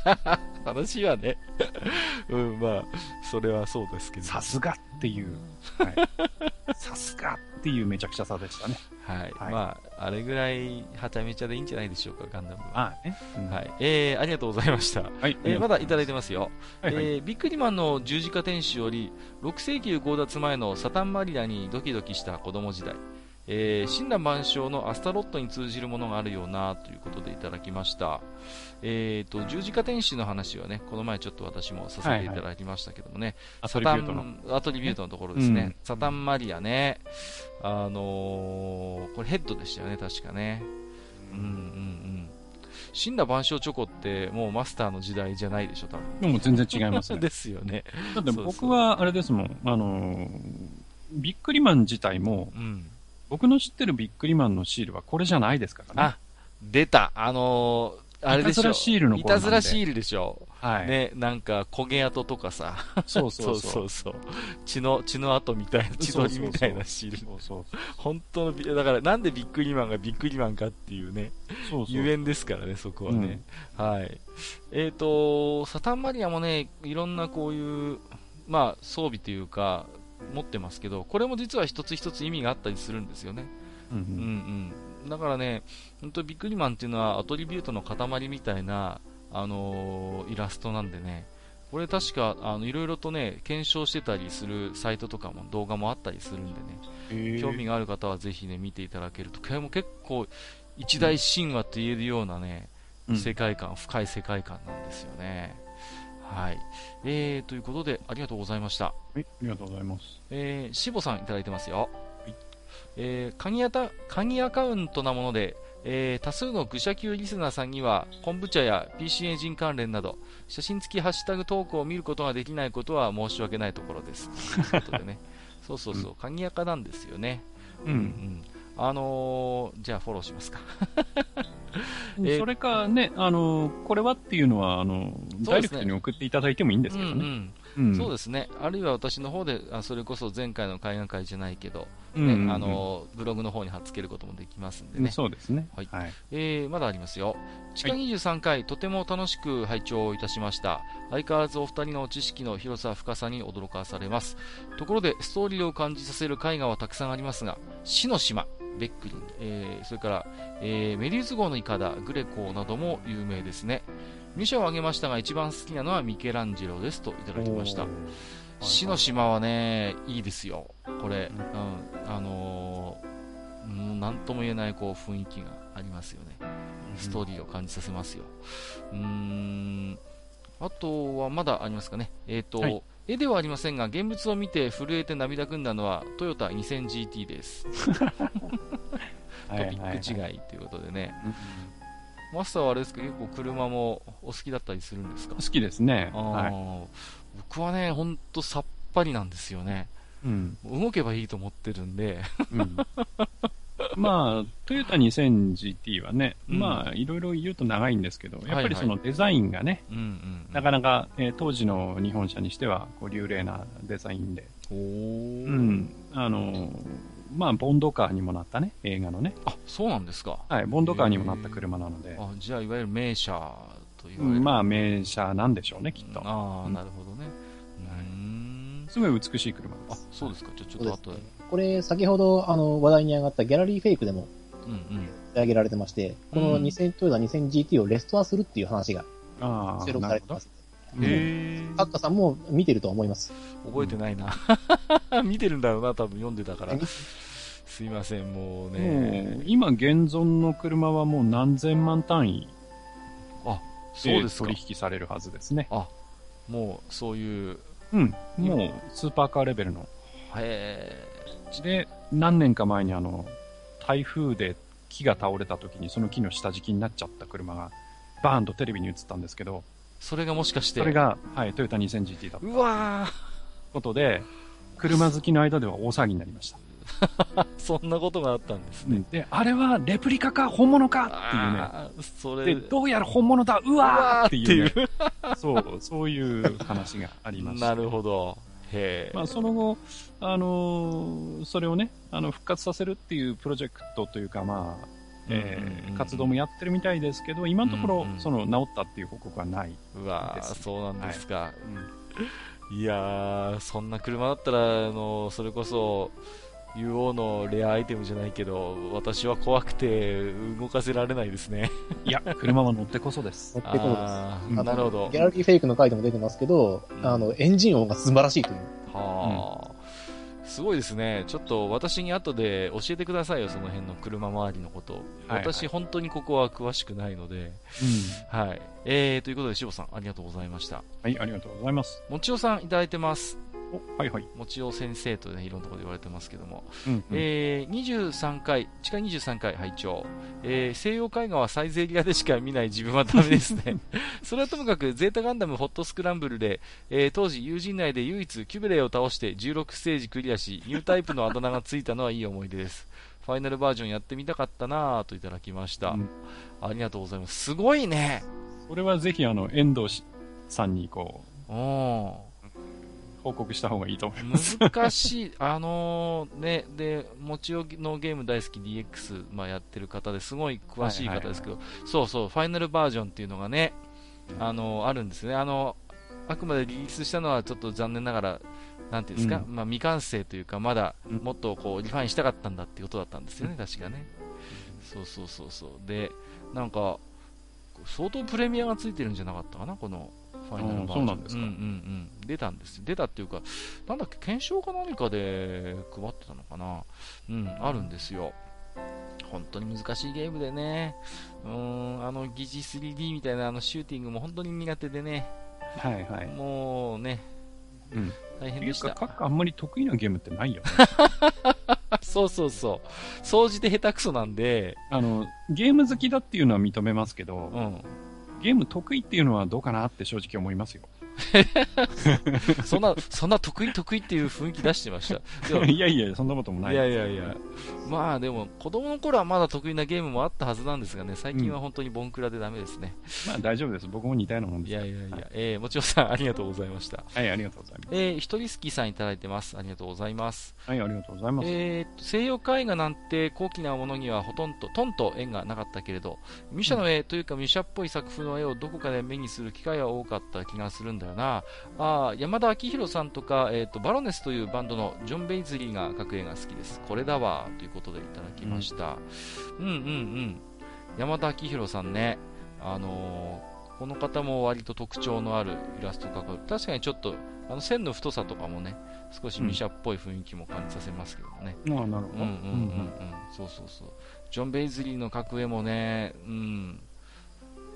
話はね、うん、まあ、それはそうですけど。さすがっていう、はい、さすがっていうめちゃくちゃさでしたね。はい。はいまあ、あれぐらい、はちゃめちゃでいいんじゃないでしょうか、ガンダムは。ね。うんはい。えー、ありがとうございました。はい。えー、まだいただいてますよ。はいはいえービックリマンの十字架天使より、6世紀強奪前のサタンマリアにドキドキした子供時代。えー、神羅万象のアスタロットに通じるものがあるようなということでいただきました。えーと、十字架天使の話はね、この前ちょっと私もさせていただきましたけどもね、アトリビュートの。ン、アトリビュートのところですね。うんサタンマリアね。あのー、これヘッドでしたよね、確かね。うんうんうん。神羅万象チョコってもうマスターの時代じゃないでしょ、多分。でも全然違いますね。ですよね。だって僕はあれですもん、あのー、ビックリマン自体も、うん。僕の知ってるビックリマンのシールはこれじゃないですからね。あ、出た。あのー、あれでしょ。いたずらシールのいたずらシールでしょ。はい。ね、なんか焦げ跡とかさ。そうそうそう。そうそう血の、血の跡みたいな、血のりみたいなシール。そうそう本当のビ、だからなんでビックリマンがビックリマンかっていうね。そうそう。ゆえんですからね、そこはね。はい。えっ、と、サタンマリアもね、いろんなこういう、まあ、装備というか、持ってますけど、これも実は一つ一つ意味があったりするんですよね。うんううんんうん。だからね、本当ビックリマンっていうのはアトリビュートの塊みたいな、あのーイラストなんでね、これ確か、あの、いろいろとね、検証してたりするサイトとかも動画もあったりするんでね、へー興味がある方はぜひね、見ていただけると、これも結構、一大神話と言えるようなね、うん世界観、深い世界観なんですよね。はい。えー、ということで、ありがとうございました。はい、ありがとうございます。えー、しぼさんいただいてますよ。えー、鍵アタ鍵アカウントなもので、えー多数の愚者級リスナーさんには、昆布茶や PC エンジン関連など、写真付きハッシュタグ投稿を見ることができないことは申し訳ないところです。ということでね。そうそうそう、鍵アカなんですよね。う。うんん。あのー、じゃあフォローしますか。えーそれかね、あの、これはっていうのは、あの、ダイレクトに送っていただいてもいいんですけどね。うんうんうんそうですね。あるいは私の方で、あそれこそ前回の海岸会じゃないけど、ね、うんうんうんあの、ブログの方に貼っつけることもできますんでうんね。そうですね。はいはい。えー、まだありますよ。地下23回、とても楽しく拝聴いたしました。相変わらずお二人の知識の広さ、深さに驚かされます。ところで、ストーリーを感じさせる絵画はたくさんありますが、死の島、ベックリン、えー、それから、えー、メリウス号のイカダ、グレコなども有名ですね。2社を挙げましたが、一番好きなのはミケランジェロですといただきました。死の島はね、いいですよ。これ、うん、あのーうん、なんとも言えないこう雰囲気がありますよね。ストーリーを感じさせますよ。うーん、あとはまだありますかね。えっ、と、はい絵ではありませんが、現物を見て震えて涙ぐんだのはトヨタ 2000GT です。トピック違いということでね。マスターはあれですか、結構車もお好きだったりするんですか？好きですね。はい。僕はね、ほんとさっぱりなんですよね。うん。動けばいいと思ってるんで。うんまあ、トヨタ 2000GT はね、うんまあ、いろいろ言うと長いんですけど、やっぱりそのデザインがね、なかなか、えー当時の日本車にしては、こう、流麗なデザインで、うん。あのーまあ、ボンドカーにもなったね、映画のね。あ、そうなんですか。はい、ボンドカーにもなった車なので、あ、じゃあ、いわゆる名車と言うわれる。んまあ、名車なんでしょうね、きっと。ああ、うんなるほどね。うーん。すごい美しい車あです。、そうですか。じゃあ、ちょっと後で。これ、先ほど、あの、話題に上がったギャラリーフェイクでもうんうん。取り上げられてまして、このうん2000、トヨタ 2000GT をレストアするっていう話がああ、収録なるほどされてま。す。え。カッカさんも見てると思います。覚えてないな。見てるんだろうな、多分読んでたから。すいません、もうもうね。今現存の車はもう何千万単位でそうですか取。引されるはずですね。もう、そういう、うん。もうスーパーカーレベルの。へで、何年か前にあの、台風で木が倒れた時にその木の下敷きになっちゃった車がバーンとテレビに映ったんですけど、それがもしかして。それが、はい、トヨタ 2000GT だったうわことで、車好きの間では大騒ぎになりました。ー そんなことがあったんですね。で、あれはレプリカか本物かっていうね。それで、どうやら本物だうわーーっていう、ね、そう、そういう話がありました。なるほど。へえ。まあ、その後、あのーそれをね、あの、復活させるっていうプロジェクトというか、まあ、え活動もやってるみたいですけど、今のところ、うんうんその、治ったっていう報告はない。うわそうなんですか。うんい、やー、そんな車だったら、あの、それこそ、UO のレアアイテムじゃないけど、私は怖くて動かせられないですね。いや、車は乗ってこそです。乗ってこうです。なるほどギ。ャラリーフェイクの回でも出てますけど、うんあの、エンジン音が素晴らしいという。はあ、すごいですね。ちょっと私に後で教えてくださいよ、その辺の車周りのこと。はいはい私、本当にここは詳しくないので。うん。はい。えー、ということで、しぼさん、ありがとうございました。はい、ありがとうございます。もちおさん、いただいてます。お、はいはい。もちお先生とね、いろんなところで言われてますけども。うん、うん。えー、23回、地下23回拝聴、えー、西洋絵画はサイゼリアでしか見ない自分はダメですね。それはともかく、ゼータガンダムホットスクランブルで、えー、当時友人内で唯一キュベレイを倒して16ステージクリアし、ニュータイプのあだ名がついたのはいい思い出です。ファイナルバージョンやってみたかったなぁといただきました。うんありがとうございます。すごいね。それはぜひ、あの、遠藤しさんに、こう、うん。報告した方がいいと思います。難しい、あのーね、で、もちおのゲーム大好き DX、まあ、やってる方ですごい詳しい方ですけど、そうそう、ファイナルバージョンっていうのがね、あのーあるんですね。あのあくまでリリースしたのはちょっと残念ながら、なんていうんですか、うまあ、未完成というか、まだうんもっとこうリファインしたかったんだっていうことだったんですよね、確かね。そうそうそうそう。で、なんか、相当プレミアがついてるんじゃなかったかな、このファイナルバージョン。うんそうなんですかうんうんうん。出たんですよ。出たっていうか、なんだっけ、検証か何かで配ってたのかな。うん、あるんですよ。本当に難しいゲームでね、うーん、あの疑似 3D みたいなあのシューティングも本当に苦手でね、はいはい。もうね、うん。大変でした。カッカあんまり得意なゲームってないよね。そうそうそう。総じて下手くそなんで、あの、ゲーム好きだっていうのは認めますけど、うん。ゲーム得意っていうのはどうかなって正直思いますよ。そんな、そんな得意得意っていう雰囲気出してました。いやいや、そんなこともないい。やいやいや、まあでも、子供の頃はまだ得意なゲームもあったはずなんですがね、最近は本当にボンクラでダメですね。まあ大丈夫です。僕も似たようなもんです。いやいやいや、はいえー、もちろんさん、ありがとうございました。はい、ありがとうございます。えー、ひとりすきさんいただいてます。ありがとうございます。はい、ありがとうございます。えー西洋絵画なんて高貴なものにはほとんど、とんと縁がなかったけれど、ミュシャの絵というかミュシャっぽい作風の絵をどこかで目にする機会は多かった気がするんだよな。あー山田明宏さんとか、えーっと、バロネスというバンドのジョン・ベイズリーが描く絵が好きです。これだわ、ということでいただきました。うん、うん、うん山田明宏さんね、あのーこの方も割と特徴のあるイラストを描く。確かにちょっとあの線の太さとかもね、少しミシャっぽい雰囲気も感じさせますけどね。ああ、なるほど。うんうんうんうん。そうそうそう。ジョン・ベイズリーの格絵もね、うん。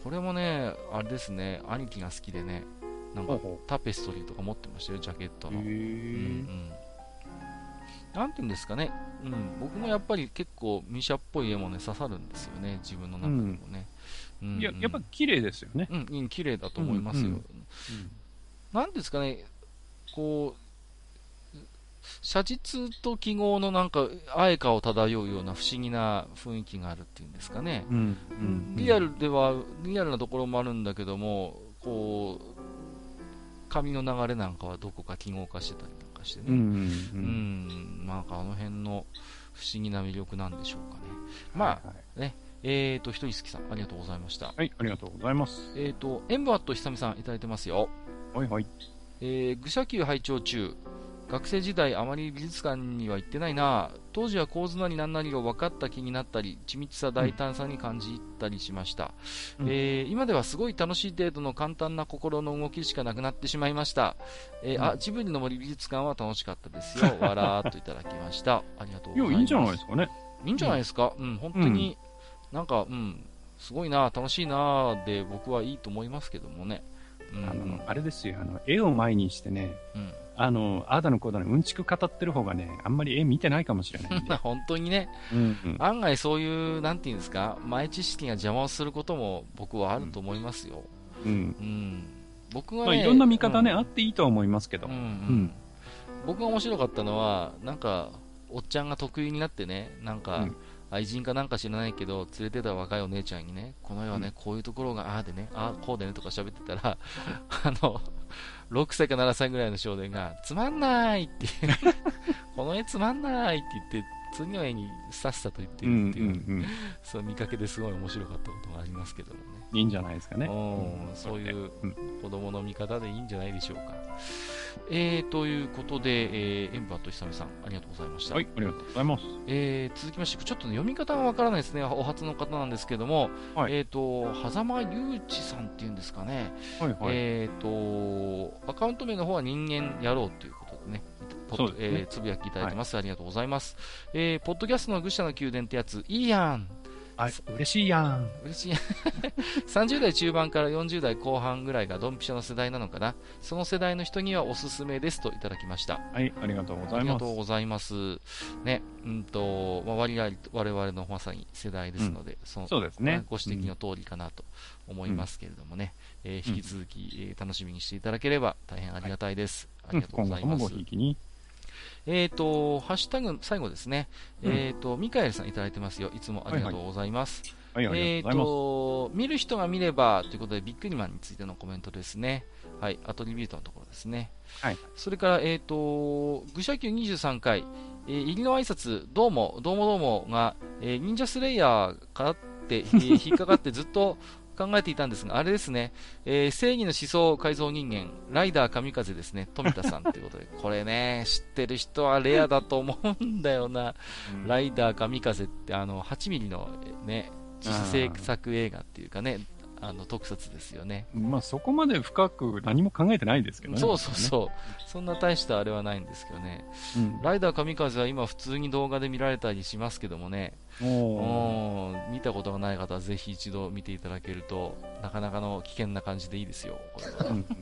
これもね、あれですね、兄貴が好きでね、なんかタペストリーとか持ってましたよ、ジャケットの。うんうえ。ん。なんていうんですかね、うん、僕もやっぱり結構ミシャっぽい絵もね、刺さるんですよね、自分の中でもね。うんいや、やっぱ綺麗ですよね。うん、うん、綺麗だと思いますよ。うんうんなんですかね、こう、写実と記号のなんか、あえかを漂うような不思議な雰囲気があるっていうんですかね。うん。うん。リアルでは、リアルなところもあるんだけども、こう、紙の流れなんかはどこか記号化してたりなんかしてね。うん。う。うんん、なんかあの辺の不思議な魅力なんでしょうかね。まあ、はい。えーと、ひとりすきさん、ありがとうございました。はい、ありがとうございます。えーと、エンバーとひさみさんいただいてますよ。はいはい。えー、愚者級拝聴中。学生時代あまり美術館には行ってないな。当時は構図なり何なりが分かった気になったり緻密さ大胆さに感じたりしました、うん。えー今ではすごい楽しい程度の簡単な心の動きしかなくなってしまいました、えーあうん。ジブリの森美術館は楽しかったですよ。わらーっといただきました。ありがとうございます。いや、いいんじゃないですかね。いいんじゃないですか、うん、本当に、なんか、うん、すごいな、楽しいなで、僕はいいと思いますけどもね。うん、あの、あれですよ、あの、絵を前にしてね、うん、あの、ああだのこうだのうんちく語ってる方がね、あんまり絵見てないかもしれないんで。本当にね、うんうん。案外そういう、なんていうんですか、前知識が邪魔をすることも僕はあると思いますよ。うん。うん、僕がまあ、ね、いろんな見方ね、うんあっていいとは思いますけど。うんうんうん僕が面白かったのは、なんか、おっちゃんが得意になってね、なんか、うん愛人かなんか知らないけど、連れてた若いお姉ちゃんにね、この絵はね、うんこういうところが、ああでね、ああ、こうでねとか喋ってたら、あの、6歳か7歳ぐらいの少年が、つまんないって、この絵つまんないって言って、次の絵にさっさと言ってるっていう、んそう見かけですごい面白かったことがありますけどもね。うん。いいんじゃないですかね。うんそういううん子供の味方でいいんじゃないでしょうか。えー、ということで、えー、エンバーとひさみさん、ありがとうございました。はい、ありがとうございます。えー続きまして、ちょっと、ね、読み方がわからないですね、お初の方なんですけども、はいえー、と狭間祐一さんっていうんですかね、はいはい。えー、とアカウント名の方は人間やろうということでね、ポッそうですねえーつぶやきいただいてます、ありがとうございます。えー、ポッドキャストの愚者の宮殿ってやつ、いいやん。あ、嬉しいやん。嬉しい。30代中盤から40代後半ぐらいがドンピシャの世代なのかな？その世代の人にはおすすめですといただきました。はい、ありがとうござあいます。りがとうございます。ねうんと、まあ、割合我々のまさに世代ですので、そのそうですね。ご指摘の通りかなと思いますけれどもね、えー引き続き、えー楽しみにしていただければ大変ありがたいです、あうん。りがとうございます、えーとハッシュタグ最後ですね、うん。えーとミカエルさんいただいてますよ。いつもありがとうございます、はい、あえーりがと見る人が見ればということで、ビックリマンについてのコメントですね。はい、アトリビュートのところですね。はい。それから、えっ、と、愚者級23回、えー入りの挨拶、どうも、どうもどうもが、えー忍者スレイヤーかって、えー引っかかってずっと考えていたんですが、あれですね、えー正義の思想改造人間、ライダー神風ですね、富田さんということで、これね、知ってる人はレアだと思うんだよな。ライダー神風ってあの8ミリのね自主制作映画っていうかねあの特撮ですよね。まあ、そこまで深く何も考えてないですけどね。そうそうそう。そんな大したあれはないんですけどね。うん。ライダー神風は今普通に動画で見られたりしますけどもね。お見たことがない方はぜひ一度見ていただけるとなかなかの危険な感じでいいですよ。これはうん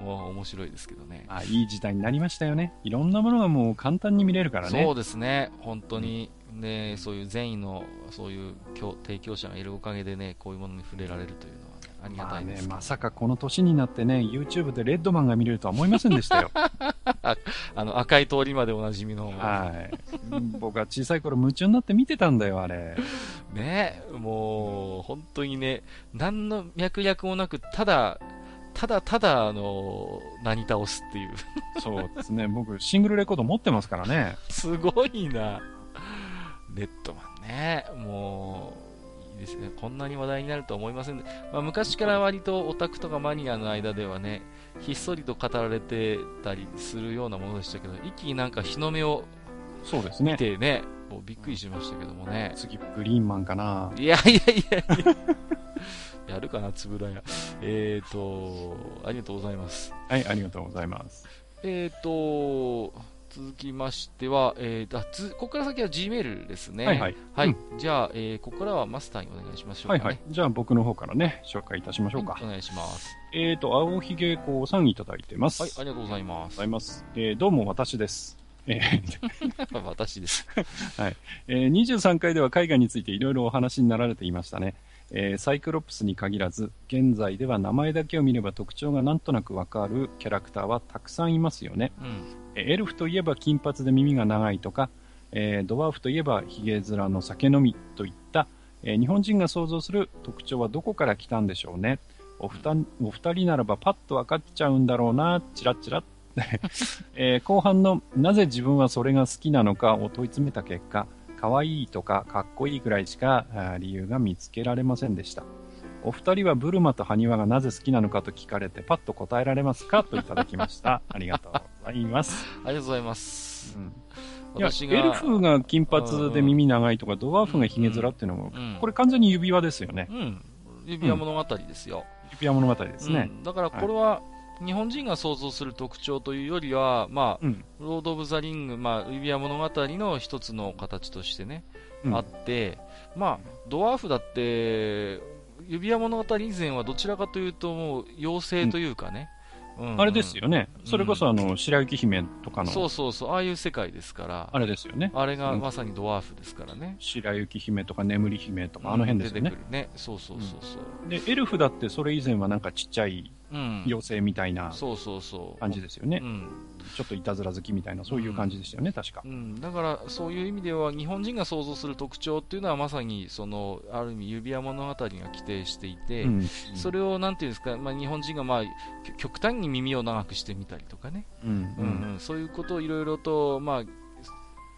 もう面白いですけどね。あ、いい時代になりましたよね。いろんなものがもう簡単に見れるからね。そうですね、本当に、ね、そういう善意のそういう供提供者がいるおかげでね、こういうものに触れられるというのは、ね、ありがたいです、、まさかこの年になってね、YouTube でレッドマンが見れるとは思いませんでしたよ。あの赤い通りまでおなじみの、はい。僕は小さい頃夢中になって見てたんだよ、あれ。ね、もう本当にね、何の脈略もなく、ただ、ただただ、あの、何倒すっていう、そうですね。僕、シングルレコード持ってますからね。すごいな、レッドマンね、もう、いいですね、こんなに話題になるとは思いませんで、まあ、昔から割とオタクとかマニアの間ではね、ひっそりと語られてたりするようなものでしたけど、一気になんか日の目をそうですね。見てね、もうびっくりしましたけどもね。次、グリーンマンかな。いやいやいやいや、やるかな、つぶらや。えっ、ー、と、ありがとうございます。はい、ありがとうございます。えっ、と、続きましては、えー、あつここから先は Gmail ですね。はいはい。はい。うんじゃあ、えー、ここからはマスターにお願いしましょうか、ね。はいはい。じゃあ僕の方からね、紹介いたしましょうか。はいお願いします。えーと、青ひげこさんいただいてます。はい、ありがとうございまごすざい。ます。えーどうも私です。えー 私です。えー23回では海外についていろいろお話になられていましたね。えーサイクロプスに限らず、現在では名前だけを見れば特徴がなんとなくわかるキャラクターはたくさんいますよね。うん。えーエルフといえば金髪で耳が長いとか、えードワーフといえばヒゲ面の酒飲みといった、えー日本人が想像する特徴はどこから来たんでしょうね。おふたお二人ならばパッと分かっちゃうんだろうな、チラッチラッ。えー後半のなぜ自分はそれが好きなのかを問い詰めた結果、可愛いとかかっこいいぐらいしか理由が見つけられませんでした。お二人はブルマとハニワがなぜ好きなのかと聞かれてパッと答えられますかといただきました。ありがとうございます。ありがとうございます。うんいや、エルフが金髪で耳長いとか、ドワーフがヒゲ面っていうのも、うんこれ完全に指輪ですよね。うん。指輪物語ですよ。指輪物語ですねう。んだからこれは、日本人が想像する特徴というよりは、まあ、うん。ロード・オブ・ザ・リング、まあ、指輪物語の一つの形としてね、うんあって、まあ、ドワーフだって、指輪物語以前はどちらかというと、もう、妖精というかね、うんあれですよね。うんそれこそ、あの、白雪姫とかの、そうそうそう、ああいう世界ですから、あれですよね。あれがまさにドワーフですからね。白雪姫とか眠り姫とか、あの辺ですよね出て。くるね。そうそうそうそう。で、エルフだってそれ以前はなんかちっちゃいうん。妖精みたいな。感じですよねう。ん。ちょっといたずら好きみたいな、そういう感じでしたよね、確かう。ん、だからそういう意味では日本人が想像する特徴っていうのはまさにそのある意味指輪物語が規定していて、うん。それをなんていうんですか、まあ、日本人がまあ極端に耳を長くしてみたりとかね、うん。ううんん。うん、そういうことをいろいろと、まあ、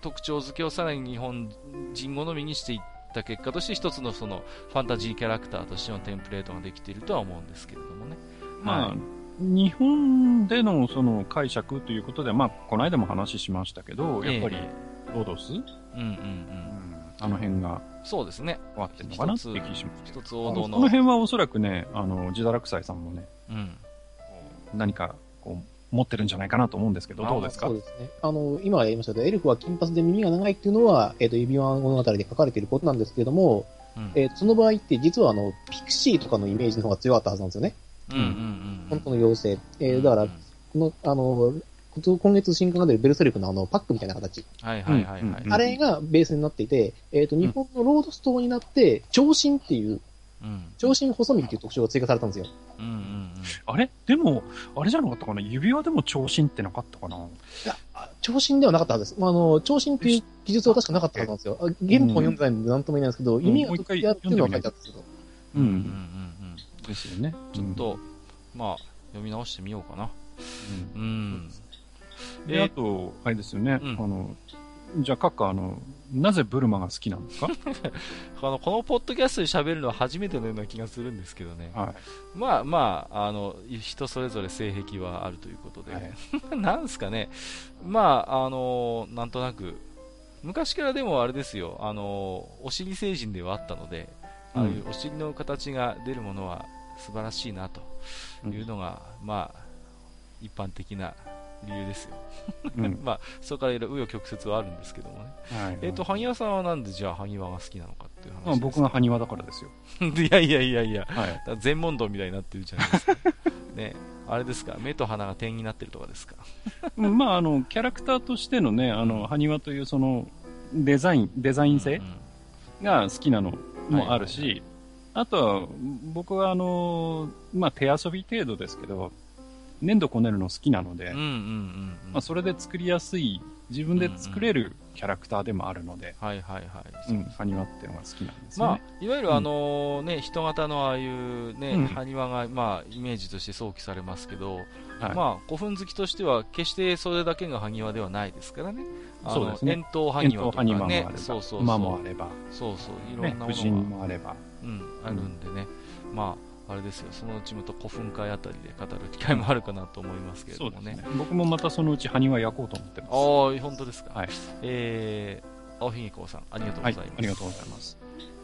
特徴付けをさらに日本人好みにしていった結果として一つのそのファンタジーキャラクターとしてのテンプレートができているとは思うんですけれどもね。まあはい、日本でのその解釈ということで、まあ、この間も話しましたけど、やっぱりえロードス、うんうんうん、あの辺がそうですね。変わってるのかな？って一つ気がしますけど。一つ王道この。の辺はおそらくね、あの、ジダラクサイさんもね、うん何かこう持ってるんじゃないかなと思うんですけど、あどうですか？そうですね。あの、今やりましたけど、エルフは金髪で耳が長いっていうのは、えっ、と、指輪物語で書かれていることなんですけれども、うんえーその場合って実はあの、ピクシーとかのイメージの方が強かったはずなんですよね。うんうんうん本当の妖精。えーだから、うんこの、あの、今月新刊が出るベルセルクのあの、パックみたいな形。はいはいはいはい。うんあれがベースになっていて、えっ、と、日本のロードストーになって、長身っていう、うん長身細身っていう特徴が追加されたんですよ。うんうんあれ？でも、あれじゃなかったかな？指輪でも長身ってなかったかな？いや、あ長身ではなかったはずです。まあ、あの、長身っていう技術は確かなかったはずなんですよ。あ原本読んでないので何とも言えないんですけど、意味が特定あっていうのは書いてあったんですけど。うんうんうんうん。ですよね。ちょっと、まあ、読み直してみようかな。うん。うん。で、あと、あれですよね。うんあの、じゃあ、カッカ、あの、なぜブルマが好きなんですか？あの、このポッドキャストで喋るのは初めてのような気がするんですけどね。はい。まあまあ、あの、人それぞれ性癖はあるということで。はい なんすかね。まあ、あの、なんとなく、昔からでもあれですよ、あの、お尻成人ではあったので、ああいうお尻の形が出るものは素晴らしいなというのが、まあ、一般的な理由ですよ。うん。まあ、それからいろいろ紆余曲折はあるんですけどもね。はい。えっ、と、萩谷さんはなんでじゃあ萩和が好きなのかっていう話まあ、僕が埴輪だからですよ。が。いやいやいやいや、はい。全問答みたいになってるじゃないですか。ね、あれですか、目と鼻が点になってるとかですか？うんまあ、あの、キャラクターとしてのね、あの、埴輪というその、デザイン、デザイン性うんが好きなのもあるはいし、あとは、僕はあの、まあ、手遊び程度ですけど、粘土こねるの好きなので、それで作りやすい、自分で作れるキャラクターでもあるので、はいはいはい。うん、埴輪っていうのが好きなんですよまあね。、いわゆるあのね、人型のああいうね、うん。埴輪が、まあ、イメージとして想起されますけど、はい。まあ、古墳好きとしては、決してそれだけが埴輪ではないですからね。そうですね。円筒埴輪とかね。れ、ば、そうそうそう。馬もあれば、そうそう、いろねんな、ものが、もあれば、うん、あるんでね。まあ、あれですよ、そのうちまた古墳会あたりで語る機会もあるかなと思いますけれどもねね。。僕もまたそのうち埴輪焼こうと思ってます。ああ、本当ですか？はい。えー、青ひげこうさん、ありがとうごはいざいます。、ありがとうございます。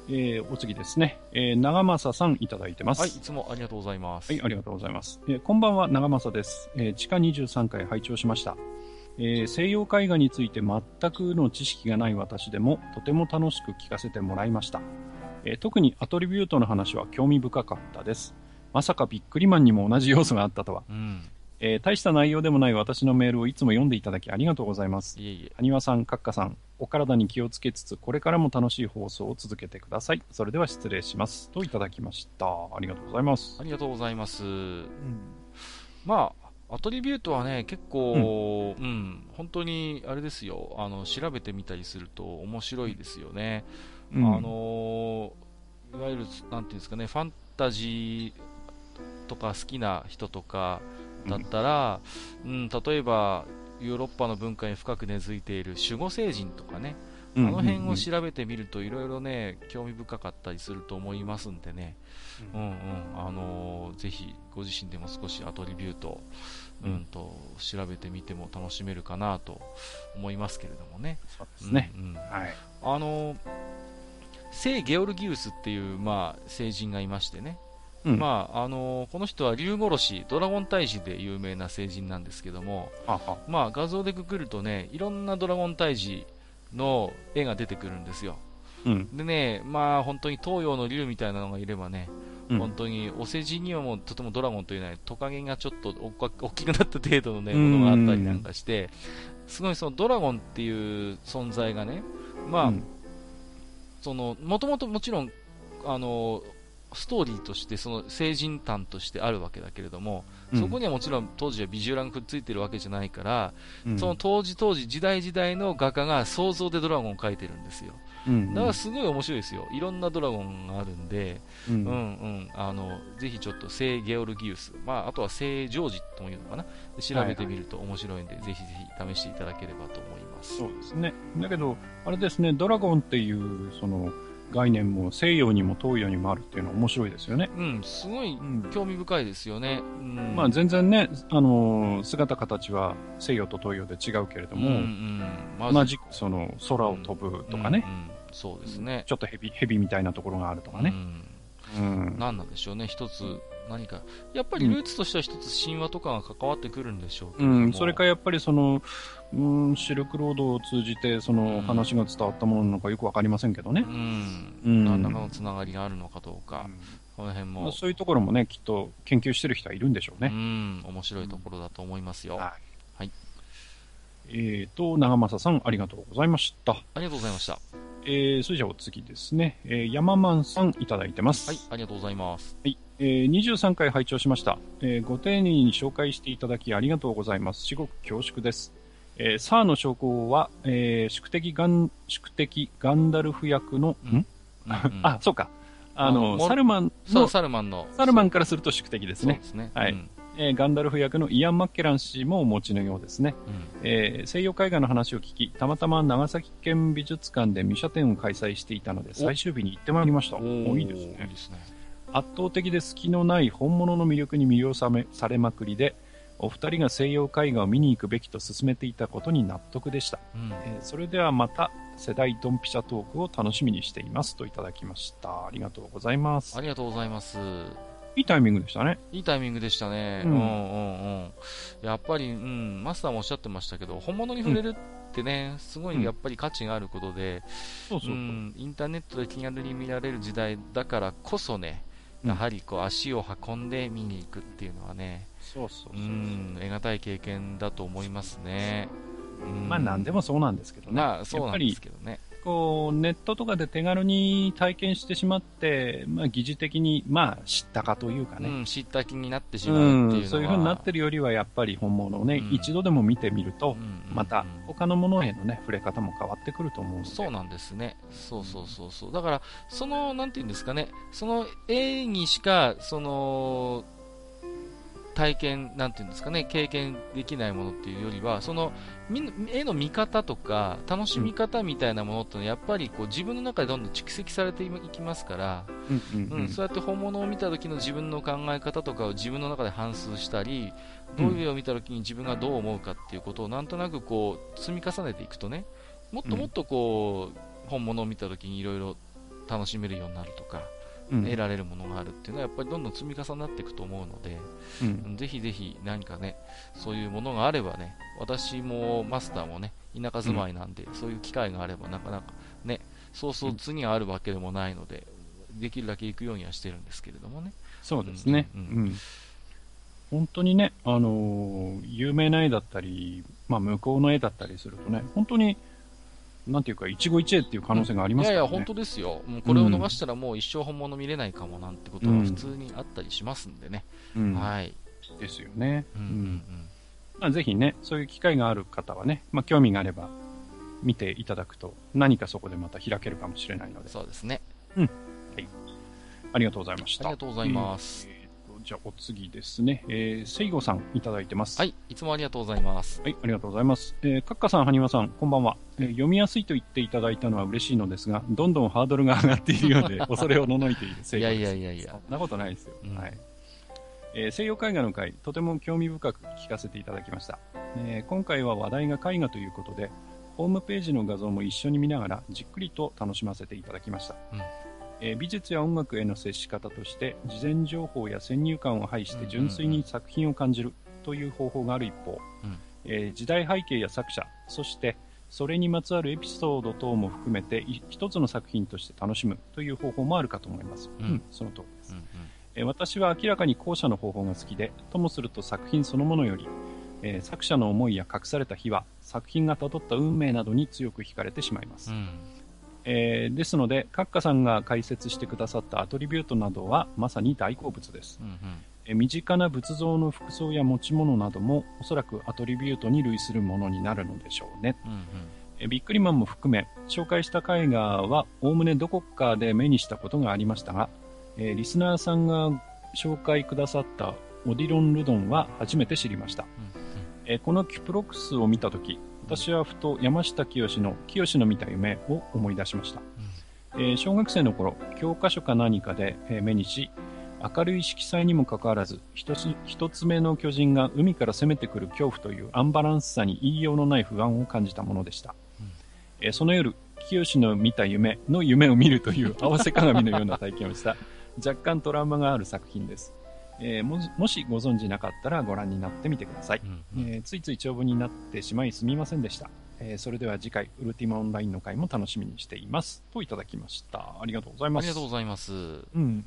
えーお次ですね。えー長政さんいただいてます。はい、いつもありがとうございます。はい、ありがとうございます。えーこんばんは、長政です。えー地下23回拝聴しました。えー西洋絵画について全くの知識がない私でも、とても楽しく聞かせてもらいました。えー特にアトリビュートの話は興味深かったです。まさかビックリマンにも同じ要素があったとは。うん。えー大した内容でもない私のメールをいつも読んでいただきありがとうございます。いえいえ。埴輪さん、カッカさん、お体に気をつけつつ、これからも楽しい放送を続けてください。それでは失礼します。といただきました。ありがとうございますあ。りがとうございます。まあ、アトリビュートはね、結構、うん、本当に、あれですよ、あの、調べてみたりすると面白いですよね。うんあのーいわゆる、なんていうんですかね、ファンタジーとか好きな人とかだったら、うん、例えば、ヨーロッパの文化に深く根付いている守護聖人とかね、あの辺を調べてみるといろいろね、興味深かったりすると思いますんでね、うん。うん、あのーぜひご自身でも少しアトリビュート、ううん。んと調べてみても楽しめるかなと思いますけれどもね。そうですね。うんうん。はい。あの聖ゲオルギウスっていう、まあ、聖人がいましてね、うん。まああのこの人は竜殺し、ドラゴン退治で有名な聖人なんですけども、まあ、画像でくくるとね、いろんなドラゴン退治の絵が出てくるんですよ。うん。でね、まあ本当に東洋の竜みたいなのがいればね、うん。本当にお世辞にはもうとてもドラゴンというのはトカゲがちょっとおっか大きくなった程度のね、うん。ものがあったりなんかして、すごいそのドラゴンっていう存在がね、まあ、うんその、もともともちろん、あの、ストーリーとして、その聖人譚としてあるわけだけれども、そこにはもちろん当時はビジュアルがくっついてるわけじゃないから、うんその当時当時、時代時代の画家が想像でドラゴンを描いてるんですよ。うんだからすごい面白いですよ。いろんなドラゴンがあるんで、うんうんうん、あの、ぜひちょっと聖ゲオルギウス、まあ、あとは聖ジョージとも言うのかな。で調べてみると面白いんで、ぜひぜひ試していただければと思います。そうですね。だけど、あれですね、ドラゴンっていう、その、概念も西洋にも東洋にもあるっていうのは面白いですよね。うん、すごいうん興味深いですよね。うん、まあ全然ね、あのー姿形は西洋と東洋で違うけれども、うんうんまず同じくその空を飛ぶとかね、うんうんそうですね。ちょっとヘビ、ヘビみたいなところがあるとかね。うんうん。何なんでしょうね、一つ、何か。やっぱりルーツとしては一つ神話とかが関わってくるんでしょうけどもん、それかやっぱりその、うん、シルクロードを通じてその話が伝わったものなのかよくわかりませんけどねう。ん。うん何らかのつながりがあるのかどうか、この辺まあも、そういうところもね、きっと研究してる人はいるんでしょううね。ん、面白いところだと思いますよ。はい。はい。えーと、長政さん、ありがとうございました。ありがとうございました。えー、それじゃあお次ですね。えー、山マンさんいただいてます。はい、ありがとうございます。はい。えー、23回拝聴しました。えー、ご丁寧に紹介していただきありがとうございます。至極恐縮です。えー、サーの将校は、えー、宿敵ガン、宿敵ガンダルフ役の、うん？ん？うんうん あ、そうか。あの、サルマンの、サルマンの。サルマンからすると宿敵ですね。すね。はいうんえーガンダルフ役のイアン・マッケラン氏もお持ちのようですね。うんえー西洋絵画の話を聞き、たまたま長崎県美術館で未写展を開催していたので、最終日に行ってまいりました。おいいですね。ね。圧倒的で隙のない本物の魅力に魅了されまくりで、お二人が西洋絵画を見に行くべきと勧めていたことに納得でした。うんえーそれではまた世代ドンピシャトークを楽しみにしていますといただきました。ありがとうございますあ。りがとうございます。いいタイミングでしたね。いいタイミングでしたね。ううんんうんうん。やっぱり、うん、マスターもおっしゃってましたけど、本物に触れるってね、すごいやっぱり価値があることで、そうそうう。ん、インターネットで気軽に見られる時代だからこそね、うんやはりこう足を運んで見に行くっていうのはね、そうそううそう。ん、得難い経験だと思いますね。うんまあ何でもそうなんですけどね。まあそうなんでやっぱりすけどね。こう、ネットとかで手軽に体験してしまって、まあ疑似的に、まあ知ったかというかね。うん、知った気になってしうまうっていうのは、ん、そういう風になってるよりはやっぱり本物をね、うん一度でも見てみると、うんまたうん他のものへのね、触れ方も変わってくると思う。そうなんですね。そうそうそうそう。だから、その、なんていうんですかね、その絵にしか、その、体験、なんていうんですかね、経験できないものっていうよりは、その、み絵の見方とか、楽しみ方みたいなものってのは、やっぱりこう自分の中でどんどん蓄積されていきますから、うんうんうん。うん、そうやって本物を見た時の自分の考え方とかを自分の中で反芻したり、どういう絵を見た時に自分がどう思うかっていうことをなんとなくこう積み重ねていくとね、もっともっとこう、本物を見た時にいろいろ楽しめるようになるとか、うん得られるものがあるっていうのはやっぱりどんどん積み重なっていくと思うので、うんぜひぜひ何かね、そういうものがあればね、私もマスターもね、田舎住まいなんで、そういう機会があればなかなかね、そうそう次があるわけでもないので、できるだけ行くようにはしてるんですけれどもね。そうですね。ううんん。本当にね、あのー有名な絵だったり、まあ、向こうの絵だったりするとね、本当に、なんていうか、一期一会っていう可能性がありますからね。いやいや、本当ですよ。もうこれを逃したらもう一生本物見れないかもなんてことが普通にあったりしますんでね。うんはい。ですよね。うんうんうんまあ、ぜひね、そういう機会がある方はね、まあ、興味があれば見ていただくと、何かそこでまた開けるかもしれないのうん。で、そうですね。ありがとうございました。ありがとうございます。じゃあ、お次ですね。えー、せいごさんいただいてます。はい。いつもありがとうございます。はい、ありがとうございます。えー、カッカさん、ハニワさん、こんばんは、えー読みやすいと言っていただいたのは嬉しいのですが、どんどんハードルが上がっているようで、恐れをののいているせいいやごです。いやいやいやそん。なことないですよ。うんはい。えー西洋絵画の回、とても興味深く聞かせていただきました。えー今回は話題が絵画ということで、ホームページの画像も一緒に見ながら、じっくりと楽しませていただきました。うんえー美術や音楽への接し方として、事前情報や先入観を排して純粋に作品を感じるという方法がある一方、うんえー時代背景や作者、そしてそれにまつわるエピソード等も含めてい一つの作品として楽しむという方法もあるかと思います。うんその通りです。うんうんえー私は明らかに後者の方法が好きで、ともすると作品そのものより、えー作者の思いや隠された秘話、作品が辿った運命などに強く惹かれてしまいます。うんえーですので、カッカさんが解説してくださったアトリビュートなどはまさに大好物です。うんうんえー身近な仏像の服装や持ち物などもおそらくアトリビュートに類するものになるのでしょうね。うんうんえービックリマンも含め、紹介した絵画はおおむねどこかで目にしたことがありましたが、えーリスナーさんが紹介くださったオディロン・ルドンは初めて知りました。えーこのキュプロクスを見たとき、私はふと山下清の清の見た夢を思い出しました。えー小学生の頃、教科書か何かで、えー目にし、明るい色彩にもかかわらず一つ、一つ目の巨人が海から攻めてくる恐怖というアンバランスさに言いようのない不安を感じたものでした。うんえーその夜、清の見た夢の夢を見るという 合わせ鏡のような体験をした、若干トラウマがある作品です。えーもしもしご存知なかったらご覧になってみてください。うんうんえーついつい長文になってしまいすみませんでした。えーそれでは次回、ウルティマオンラインの回も楽しみにしています。といただきました。ありがとうございます。ありがとうございます。うん。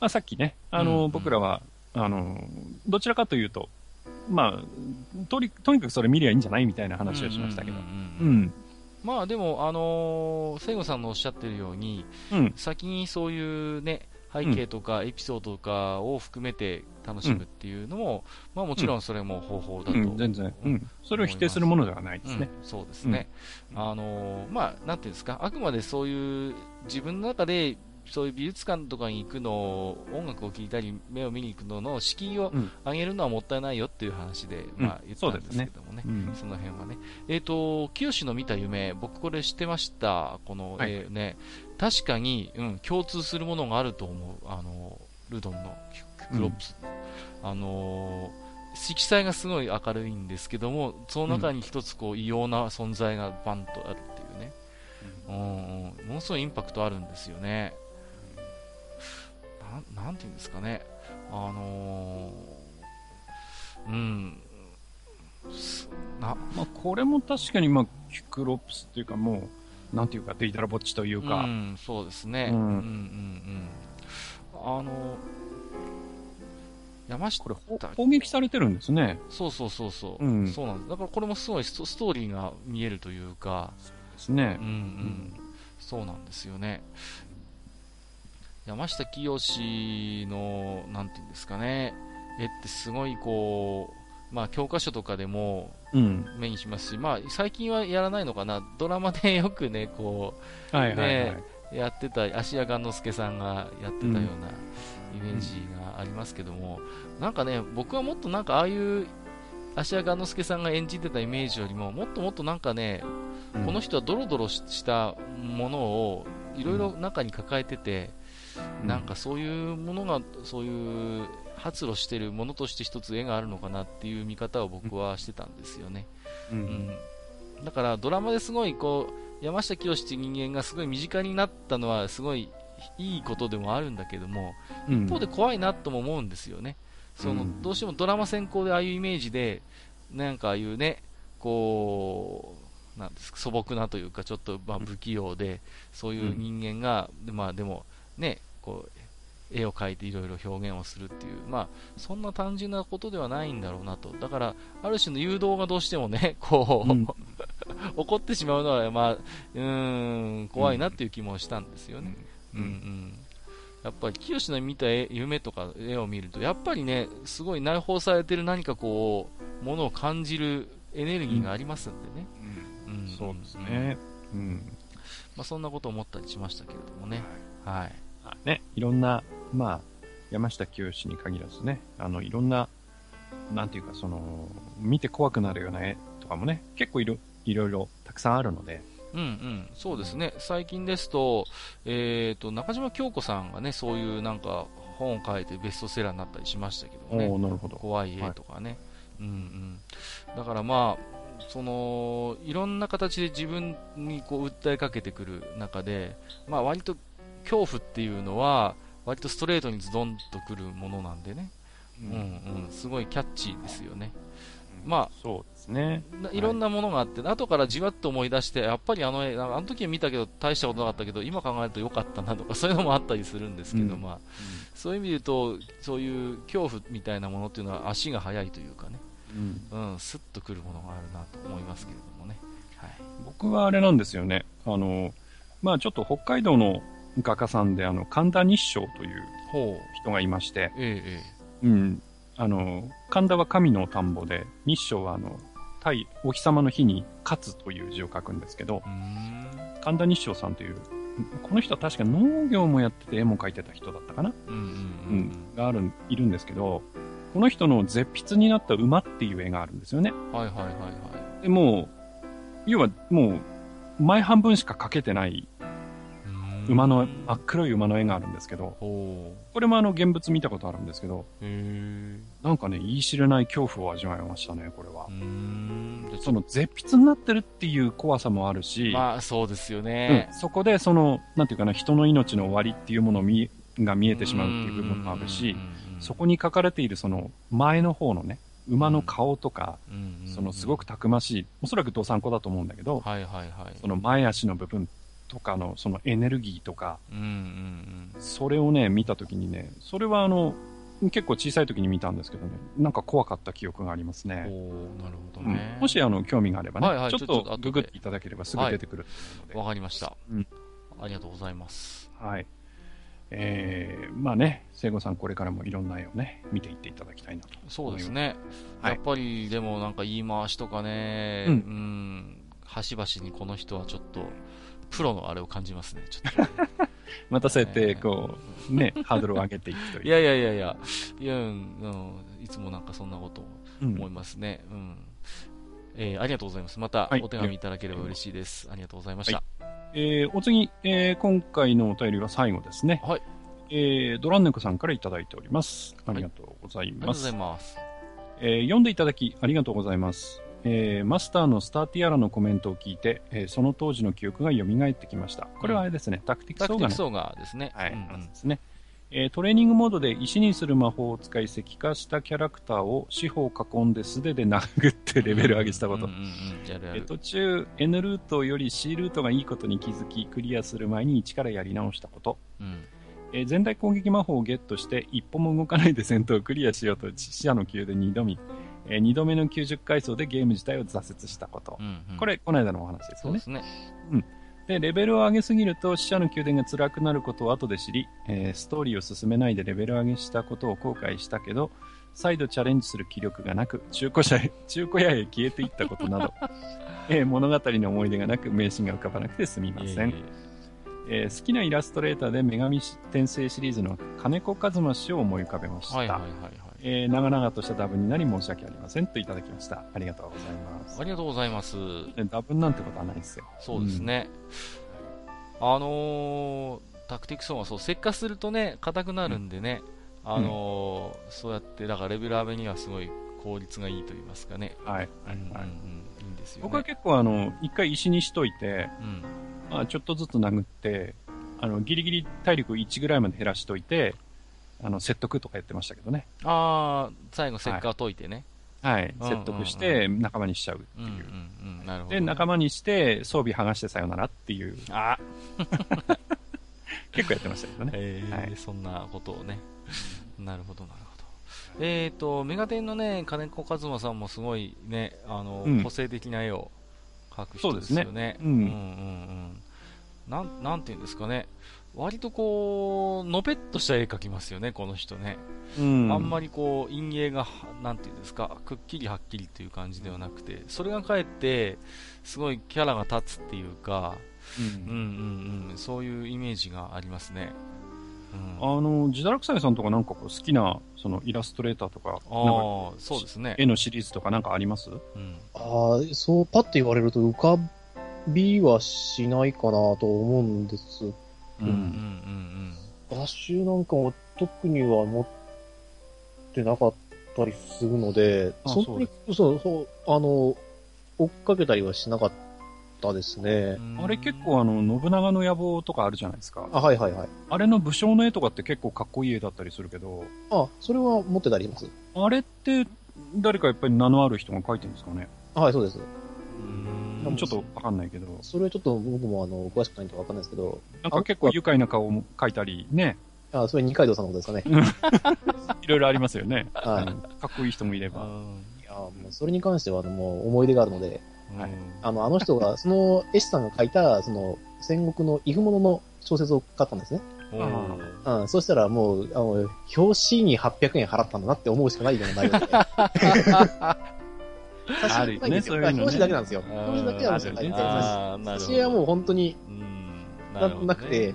まあ、さっきね、あの、うんうん僕らは、あの、どちらかというと、まあ、とり、とにかくそれ見りゃいいんじゃないみたいな話をしましたけど。ううんん。まあでも、あのー、セイゴさんのおっしゃってるように、うん。先にそういうね、背景とかエピソードとかを含めて楽しむっていうのも、まあもちろんそれも方法だと、うん、全然。うん。それを否定するものではないですね。うん、そうですね、うん。あのーまあ、なんていうんですか、あくまでそういう自分の中でそういう美術館とかに行くのを、音楽を聴いたり、目を見に行くのの敷居をうん。上げるのはもったいないよっていう話で、まあ、言ったんですけどもね、うん。その辺はね。えっ、と、清の見た夢、僕これ知ってました？この、はい。えーね、確かに、うん、共通するものがあると思う。あの、ルドンのクロップス。あのー色彩がすごい明るいんですけども、その中に一つこう異様な存在がバンとあるっていうね。うん、うんものすごいインパクトあるんですよね。なん、なんていうんですかね。あのーうん。すな、まあ、これも確かに、まあ、キュクロプスっていうかもう、なんていうか、デイタラボッチというか、うん、そうですね。ううんん、うん、うん。あの、山下、これ、ほ砲撃されてるんですね。そうそうそうそう、うんそうなんです。だからこれもすごいストストーリーが見えるというか、ですねうん、う。ん、そうなんですよね。山下清の、なんていうんですかね、絵ってすごいこう、まあ教科書とかでもうん。目にしますし、まあ最近はやらないのかな、ドラマでよくね、こう、はいはいはい。ねやってた芦屋雁之助さんがやってたようなイメージがありますけども、なんかね僕はもっとなんかああいう芦屋雁之助さんが演じてたイメージよりももっともっとなんかね、うんこの人はドロドロしたものをいろいろ中に抱えてて、うんなんかそういうものがそういう発露してるものとして一つ絵があるのかなっていう見方を僕はしてたんですよね。う。うんん、だからドラマですごいこう山下清っていう人間がすごい身近になったのはすごいいいことでもあるんだけども、うん一方で怖いなとも思うんですよね。その、うんどうしてもドラマ先行でああいうイメージで、なんかああいうね、こう、なんですか、素朴なというか、ちょっとまあ不器用で、そういう人間が、でまあでも、ね、こう、絵を描いていろいろ表現をするっていう、まあ、そんな単純なことではないんだろうなと。だから、ある種の誘導がどうしてもね、こう、うん 起こってしまうのは、まあ、うーん、怖いなっていう気もしたんですよね。ううんんやっぱり清の見た絵夢とか絵を見ると、やっぱりね、すごい内包されてる何かこう、ものを感じるエネルギーがありますんでね。うんそうですね。うん。まあ、そんなことを思ったりしましたけれどもね。はい。ね、いろんな、まあ、山下清に限らずね、あの、いろんな、なんていうか、その、見て怖くなるような絵とかもね、結構いろいろいろたくさんあるので、うんうん、そうですね。最近ですと、えっ、と、中島京子さんがね、そういうなんか本を書いてベストセラーになったりしましたけどもね。なるほど。怖い絵とかね、うんうん、だからまあ、そのいろんな形で自分にこう訴えかけてくる中で、まあ割と恐怖っていうのは、割とストレートにズドンとくるものなんでね、うんうん、すごいキャッチーですよね。まそうですね。いろんなものがあって、後からじわっと思い出して、やっぱりあの絵、あの時は見たけど大したことなかったけど、今考えると良かったなとか、そういうのもあったりするんですけど、うんまあ、そういう意味で言うと、そういう恐怖みたいなものっていうのは足が速いというかね、うんうん、スッとくるものがあるなと思いますけれどもね。はい。僕はあれなんですよね。あの、まあちょっと北海道の画家さんで、あの、神田日照という。人がいまして、えええうん。あの、神田は神の田んぼで、日照はあの、対お日様の日に勝つという字を書くんですけど。神田日照さんという、この人は確か農業もやってて絵も描いてた人だったかな？うんうんううんん。がある、いるんですけど、この人の絶筆になった馬っていう絵があるんですよね。うん。はいはいはいはい。でもう、要はもう、前半分しか描けてない馬の、真っ黒い馬の絵があるんですけど、ほこれもあの現物見たことあるんですけど。なんかね、言い知れない恐怖を味わいましたね、これは。その絶筆になってるっていう怖さもあるし、まあ、そうですようん。ね。そこでその、なんていうかな、人の命の終わりっていうものを見が見えてしまうっていう部分もあるし、そこに書かれているその前の方のね、馬の顔とか、そのすごくたくましい、おそらく道産子だと思うんだけど、はいはいはい。その前足の部分とかのそのエネルギーとか、うんうんそれをね、見たときにね、それはあの、結構小さい時に見たんですけどね、なんか怖かった記憶がありますうん。ね。なるほどうんね。もしあの興味があればね、はいはいちょっとググっていただければすぐ出てくると思うので、わかりました。うんありがとうございます。はい。えー、まあね、聖子さんこれからもいろんな絵をね、見ていっていただきたいなと。そうです。ね。はいやっぱり、でもなんか言い回しとかね、ううんん、端々にこの人はちょっと、プロのあれを感じますね、ちょっとね、またそうやって、こう、ね、ハードルを上げていくという。いやいやいやいや、いや、うん、うんいつもなんかそんなこと思いますね。うん。えーありがとうございます。またはいお手紙いただければ嬉しいです。ありがとうございました。えーお次、えー今回のお便りは最後ですね。はい。えードランネコさんからいただいております。あはいりがとうございありがとうございます。ます。えー読んでいただきありがとうございます。えーマスターのスターティアラのコメントを聞いて、えーその当時の記憶が蘇ってきました。これはあれですね、タクティクスオーガのタクティクスオーガーですね。はい、うんうんですね。えートレーニングモードで石にする魔法を使い石化したキャラクターを四方囲んで素手で殴ってレベル上げしたこと。途中 N ルートより C ルートがいいことに気づきクリアする前に一からやり直したこと。うんえー全体攻撃魔法をゲットして一歩も動かないで戦闘をクリアしようと死者の宮で2度見、え2度目の90回走でゲーム自体を挫折したことう。んうんこれ、この間のお話ですよね。そうですね。で、レベルを上げすぎると死者の宮殿が辛くなることを後で知り、えーストーリーを進めないでレベル上げしたことを後悔したけど、再度チャレンジする気力がなく、中古車へ、中古屋へ消えていったことなど、えー物語の思い出がなく、名シーンが浮かばなくてすみません。いえいええー好きなイラストレーターで女神転生シリーズの金子一馬氏を思い浮かべました。はいはいはいはい。えー長々としたダブになり申し訳ありませんといただきました。ありがとうございますあ。りがとうございます。えダブなんてことはないですよ。そうですね。あのー、タクティクスオンはそう、石化するとね、硬くなるんでね、あのーそうやって、だからレベル上げにはすごい効率がいいと言いますかね。はい。はい。うんうんうんはい。いいんですよね。僕は結構あの、一回石にしといて、うん。まあ、ちょっとずつ殴って、あの、ギリギリ体力1ぐらいまで減らしといて、あの、説得とかやってましたけどね。ああ、最後、せっかく解いてね。はい。説得して仲間にしちゃうってうん、うんいう。、うん。なるほど。で、仲間にして装備剥がしてさよならっていう、あ 結構やってましたけどね。えーはいそんなことをね。なるほど、なるほど。えっ、と、メガテンのね、金子和馬さんもすごいね、あの、うん個性的な絵を描く人ですよね。そうねうんうんうんうん。なん、なんていうんですかね。割とこう、のぺっとした絵描きますよね、この人ね。うんあんまりこう、陰影が、なんていうんですか、くっきりはっきりという感じではなくて、それがかえって、すごいキャラが立つっていうか、うんうんうんうん、そういうイメージがありますね。うん、あの、ジダラクサイさんとかなんかこう好きな、そのイラストレーターとか、ああ、そうですね。絵のシリーズとかなんかあります？うん。ああ、そう、パッて言われると浮かびはしないかなと思うんです。ううん。うんうん画集なん。かも特には持ってなかったりするので、あそん。なに、そう、そう、あの、追っかけたりはしなかったですねう。ん。あれ結構あの、信長の野望とかあるじゃないですか。あ、はいはいはい。あれの武将の絵とかって結構かっこいい絵だったりするけど、あ、それは持ってたりします。あれって誰かやっぱり名のある人が描いてるん。ですかねあはい、そうです。うん。ちょっとわかんないけど、それちょっと僕もあの、詳しくないんでわかんないですけど、なんか結構愉快な顔も描いたりね、あ、それ二階堂さんのことですかね。いろいろありますよね。はい。うんかっこいい人もいれば。うん。いや、もうそれに関してはあのもう思い出があるので、はい。あの、あの人が、その絵師さんが書いた、その、戦国のイフモノの小説を買ったんですね。うん、そしたらもう、あの、表紙に800円払ったんだなって思うしかないような内容で。あるよねそういうのね。表紙だけなんですよ。表紙だけはもちろん書い挿絵はもう本当にうん、なくて、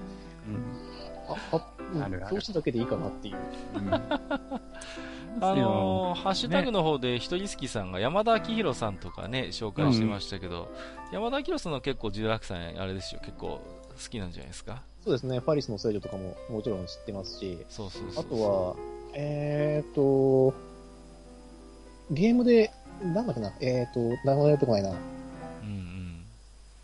表紙だけでいいかなっていう。うん。あのーハッシュタグの方で、ひとりすきさんが山田明宏さんとかね、紹介してましたけど、山田明宏さんは結構、ジダラクさん、あれですよ、結構好きなんじゃないですか？そうですね、パリスの聖女とかももちろん知ってますし、そうそうそう。あとは、えーと、ゲームで、なんだっけな、えーと、名前出てこないな。うんうん。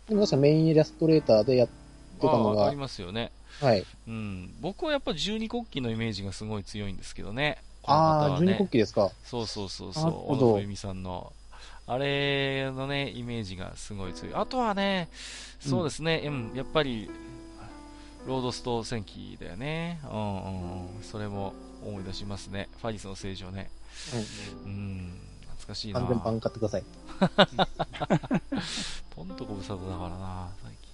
でも確かメインイラストレーターでやってたのがああり、ますよね。はい。うん。僕はやっぱ十二国旗のイメージがすごい強いんですけどね。このああ、十二国旗ですか。そうそうそうそう。小野冬美さんの。あれのね、イメージがすごい強い。あとはね、そうですね、うん、やっぱり、ロードスト戦記だよね。うんうんうん。それも思い出しますね。ファリスの聖女ね。うん。懐かしいな。完全版買ってください。とんとご無沙汰だからな、最近。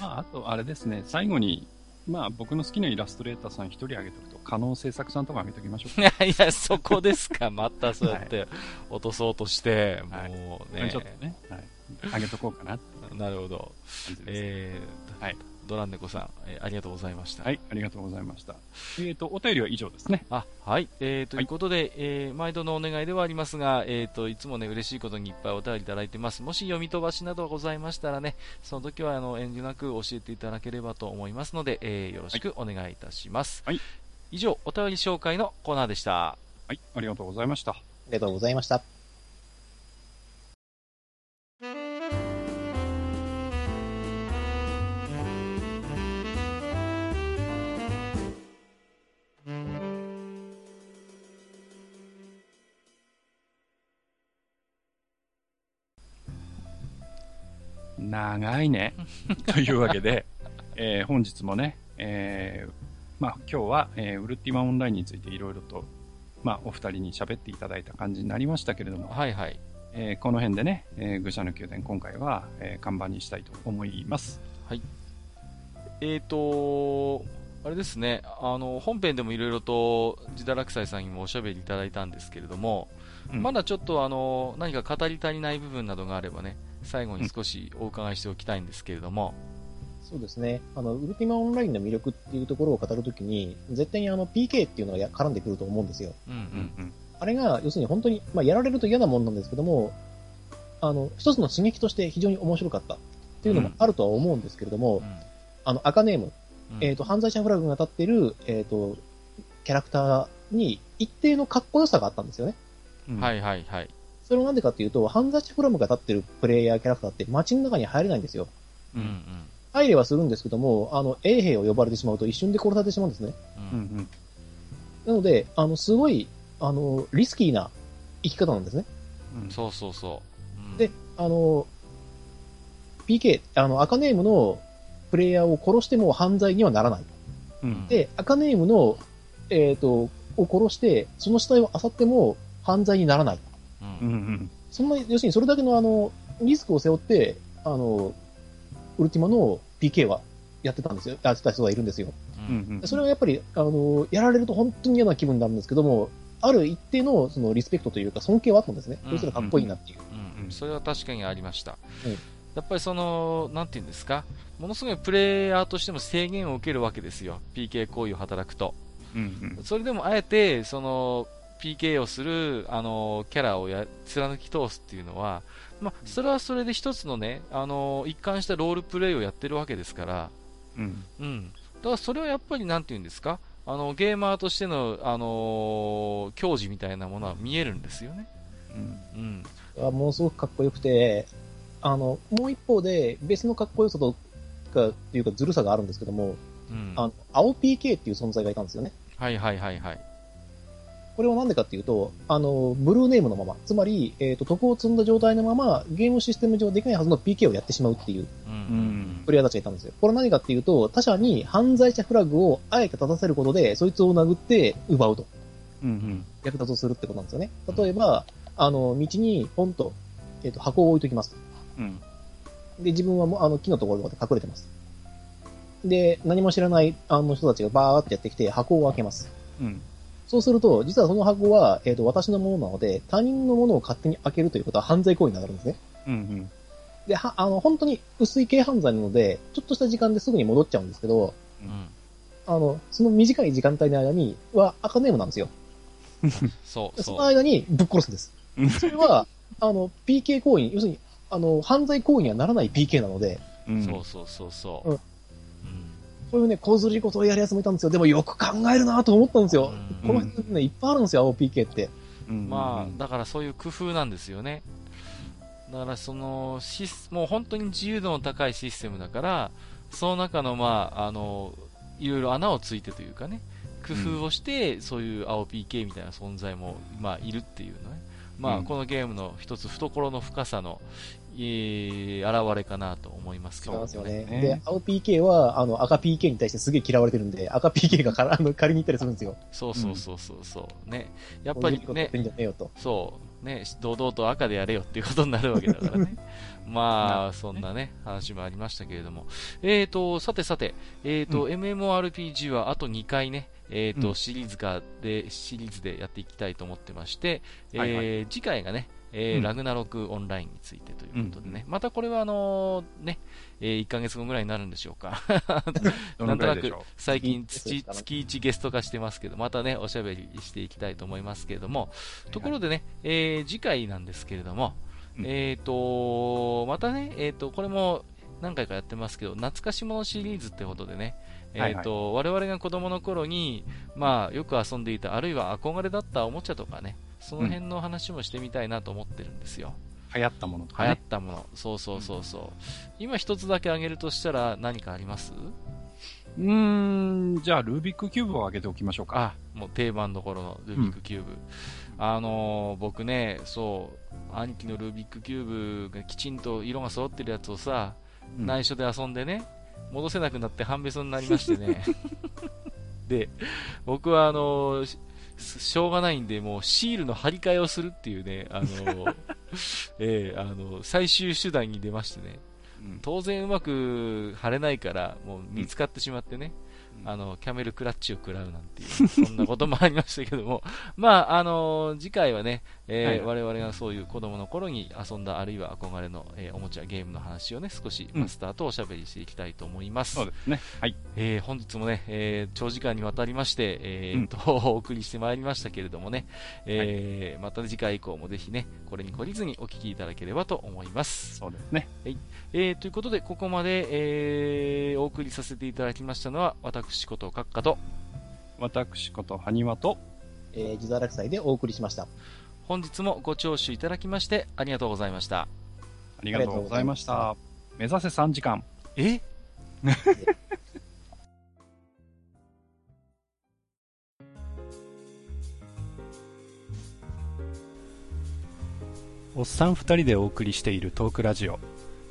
まあ、あと、あれですね、最後に、まあ、僕の好きなイラストレーターさん一人挙げとくと、可能制作さんとか挙げときましょう いやいや、そこですか。またそうやって落とそうとして、はいもうか。ね。ちょっとね、はい。挙げとこうかなってなるほど。感じです。えー、はいドランネコさん、えーありがとうございました。はい、ありがとうございました。えっ、と、お便りは以上ですね。あ、はい。えー、とはいいうことで、えー毎度のお願いではありますが、えー、と、いつもね、嬉しいことにいっぱいお便りいただいてます。もし読み飛ばしなどございましたらね、その時は、あの、遠慮なく教えていただければと思いますので、えーよろしくお願いいたします。はい以上、お便り紹介のコーナーでした。はい、ありがとうございました。ありがとうございました。長いね。というわけで、えー本日もね、えーまあ今日は、えーウルティマオンラインについていろいろと、まあお二人に喋っていただいた感じになりましたけれども、はいはい。えーこの辺でね、えー愚者の宮殿今回は、えー看板にしたいと思います。えーと、あれですね、あの、本編でもいろいろと、ジダラクサイさんにもおしゃべりいただいたんですけれども、うんまだちょっとあの、何か語り足りない部分などがあればね、最後に少しお伺いしておきたいんですけれども、そうですね。あの、ウルティマオンラインの魅力っていうところを語るときに、絶対にあの PK っていうのがや絡んでくると思うんですよ。うんううんんあれが、要するに本当に、まあ、やられると嫌なもんなんですけども、あの、一つの刺激として非常に面白かったっていうのもあるとは思うんですけれども、うんあの、赤ネーム、うんえっ、と、犯罪者フラグが立っている、えっ、と、キャラクターに一定のかっこよさがあったんですよね。うんはいはいはい。それはなんでかっていうと、犯罪者フラムが立ってるプレイヤーキャラクターって街の中に入れないんですよ。うんうん。入れはするんですけども、あの、衛兵を呼ばれてしまうと一瞬で殺されてしまうんですね。ううんんなので、あの、すごい、あの、リスキーな生き方なんですね。うんそうそうそう。うんで、あの、PK、あの、赤ネームのプレイヤーを殺しても犯罪にはならない。うんで、赤ネームの、えっ、と、を殺して、その死体を漁っても犯罪にならない。うん。うん。うんそんな、要するにそれだけのあの、リスクを背負って、あの、ウルティマの PK はやってたんですよ。やってた人がいるんですよ。うん。うんそれはやっぱり、あの、やられると本当に嫌な気分になるんですけども、ある一定のそのリスペクトというか尊敬はあったんですね。うん。こいつらかっこいいなっていう。うん、それは確かにありました、うん。やっぱりその、なんていうんですか、ものすごいプレイヤーとしても制限を受けるわけですよ、PK 行為を働くと。うん。それでもあえて、その、PK をする、あの、キャラをや貫き通すっていうのは、まあ、それはそれで一つのね、あの、一貫したロールプレイをやってるわけですから、うんうん。だからそれはやっぱりなんていうんですか、あの、ゲーマーとしての、あの、矜持みたいなものは見えるんですよね。うんうん。あものすごくかっこよくて、あの、もう一方で、別のかっこよさとか、っていうかずるさがあるんですけども、うん。あの、青 PK っていう存在がいたんですよね。はいはいはいはい。これはなんでかっていうと、あの、ブルーネームのまま、つまり、えっ、と、徳を積んだ状態のまま、ゲームシステム上できないはずの PK をやってしまうっていううんうんプレイヤーたちがいたんですよ。これは何かっていうと、他者に犯罪者フラグをあえて立たせることで、そいつを殴って奪うと。うん役立つをするってことなんですよね。例えば、あの、道にポンと、えっ、と、箱を置いときます。うんで、自分はもう、あの、木のところで隠れてます。で、何も知らない、あの人たちがバーってやってきて、箱を開けます。うんそうすると、実はその箱は、えっ、と、私のものなので、他人のものを勝手に開けるということは犯罪行為になるんですね。うんで、は、あの、本当に薄い軽犯罪なので、ちょっとした時間ですぐに戻っちゃうんですけど、うん。あの、その短い時間帯の間には赤ネームなんですよ。そう、でその。間にぶっ殺すんですうん。それは、あの、PK 行為、要するに、あの、犯罪行為にはならない PK なので、うんそうそうそうそう。うんうんこういうね、小ずりことをやるやつもいたんですよ。でもよく考えるなと思ったんですよ。うんこの辺ね、いっぱいあるんですよ、青 PK って。うんまあ、だからそういう工夫なんですよね。だからそのシス、もう本当に自由度の高いシステムだから、その中のまあ、あの、いろいろ穴をついてというかね、工夫をして、そういう青 PK みたいな存在も、まあ、いるっていうのね。まあ、うんこのゲームの一つ懐の深さの、えー、現れかなと思いますけどもそうですよね。ねで、青 PK は、あの、赤 PK に対してすげえ嫌われてるんで、赤 PK がからあの借りに行ったりするんですよ。そうそうそうそうそう、ね。やっぱりね。そう、ね、堂々と赤でやれよっていうことになるわけだからね。まあ、そんなね、話もありましたけれども。えーと、さてさて、えーと、MMORPG はあと2回ね、えーと、うんシリーズがで、シリーズでやっていきたいと思ってまして、えーはいはい次回がね、えーうん。ラグナロクオンラインについてということでね、またこれはあのね、えー1ヶ月後ぐらいになるんでしょうか。どなんとなく最近月月一ですかね月1ゲスト化してますけど、またね、おしゃべりしていきたいと思いますけれども、ところでね、えー次回なんですけれども、うん。えっ、と、またね、えっ、と、これも何回かやってますけど、懐かしものシリーズってことでね、えっ、と、我々が子供の頃に、まあ、よく遊んでいた、あるいは憧れだったおもちゃとかね、その辺の話もしてみたいなと思ってるんですよ。流行ったものとか流行っね。たもの。そうそうそうそう。今一つだけ挙げるとしたら何かあります？うーん、じゃあ、ルービックキューブを上げておきましょうか。あ、もう定番どころのルービックキューブ。あのー僕ね、そう、兄貴のルービックキューブがきちんと色が揃ってるやつをさ、うん内緒で遊んでね、戻せなくなって半べそになりましてね。で、僕はあのーししょうがないんで、もうシールの貼り替えをするっていうね、あのー ええあの最終手段に出ましてね、うん。当然うまく貼れないから、もう見つかってしまってね、うんあの、キャメルクラッチを食らうなんていう、そんなこともありましたけども、まあ、あの次回はね、えーは我々がそういう子供の頃に遊んだ、あるいは憧れの、えーおもちゃ、ゲームの話をね、少しうんマスターとおしゃべりしていきたいと思います。そうですね。はい。えー本日もね、えー長時間にわたりまして、えーっと、お送りしてまいりましたけれどもね、えーまた次回以降もぜひね、これに懲りずにお聞きいただければと思います。そうですね。えーということで、ここまで、えーお送りさせていただきましたのは、私こと閣下と、私こと、埴輪と、えー、自堕落祭でお送りしました。本日もご聴取いただきましてありがとうございました。ありがとうございました。目指せ3時間。え？おっさん2人でお送りしているトークラジオ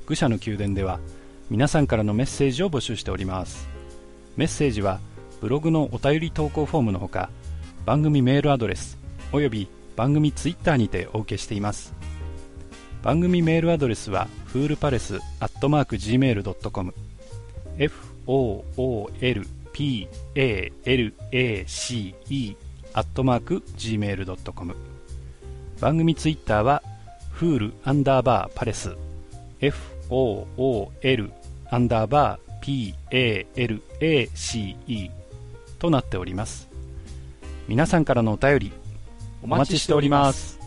愚者の宮殿では皆さんからのメッセージを募集しておりますメッセージはブログのお便り投稿フォームのほか番組メールアドレスおよび番組ツイッターにてお受けしています。番組メールアドレスはフールパレスアットマーク Gmail.com foolpalace アットマーク Gmail.com 番組ツイッターはフールアンダーバーパレス。FOOL アンダーバー PALACE となっております。皆さんからのお便りお待ちしております。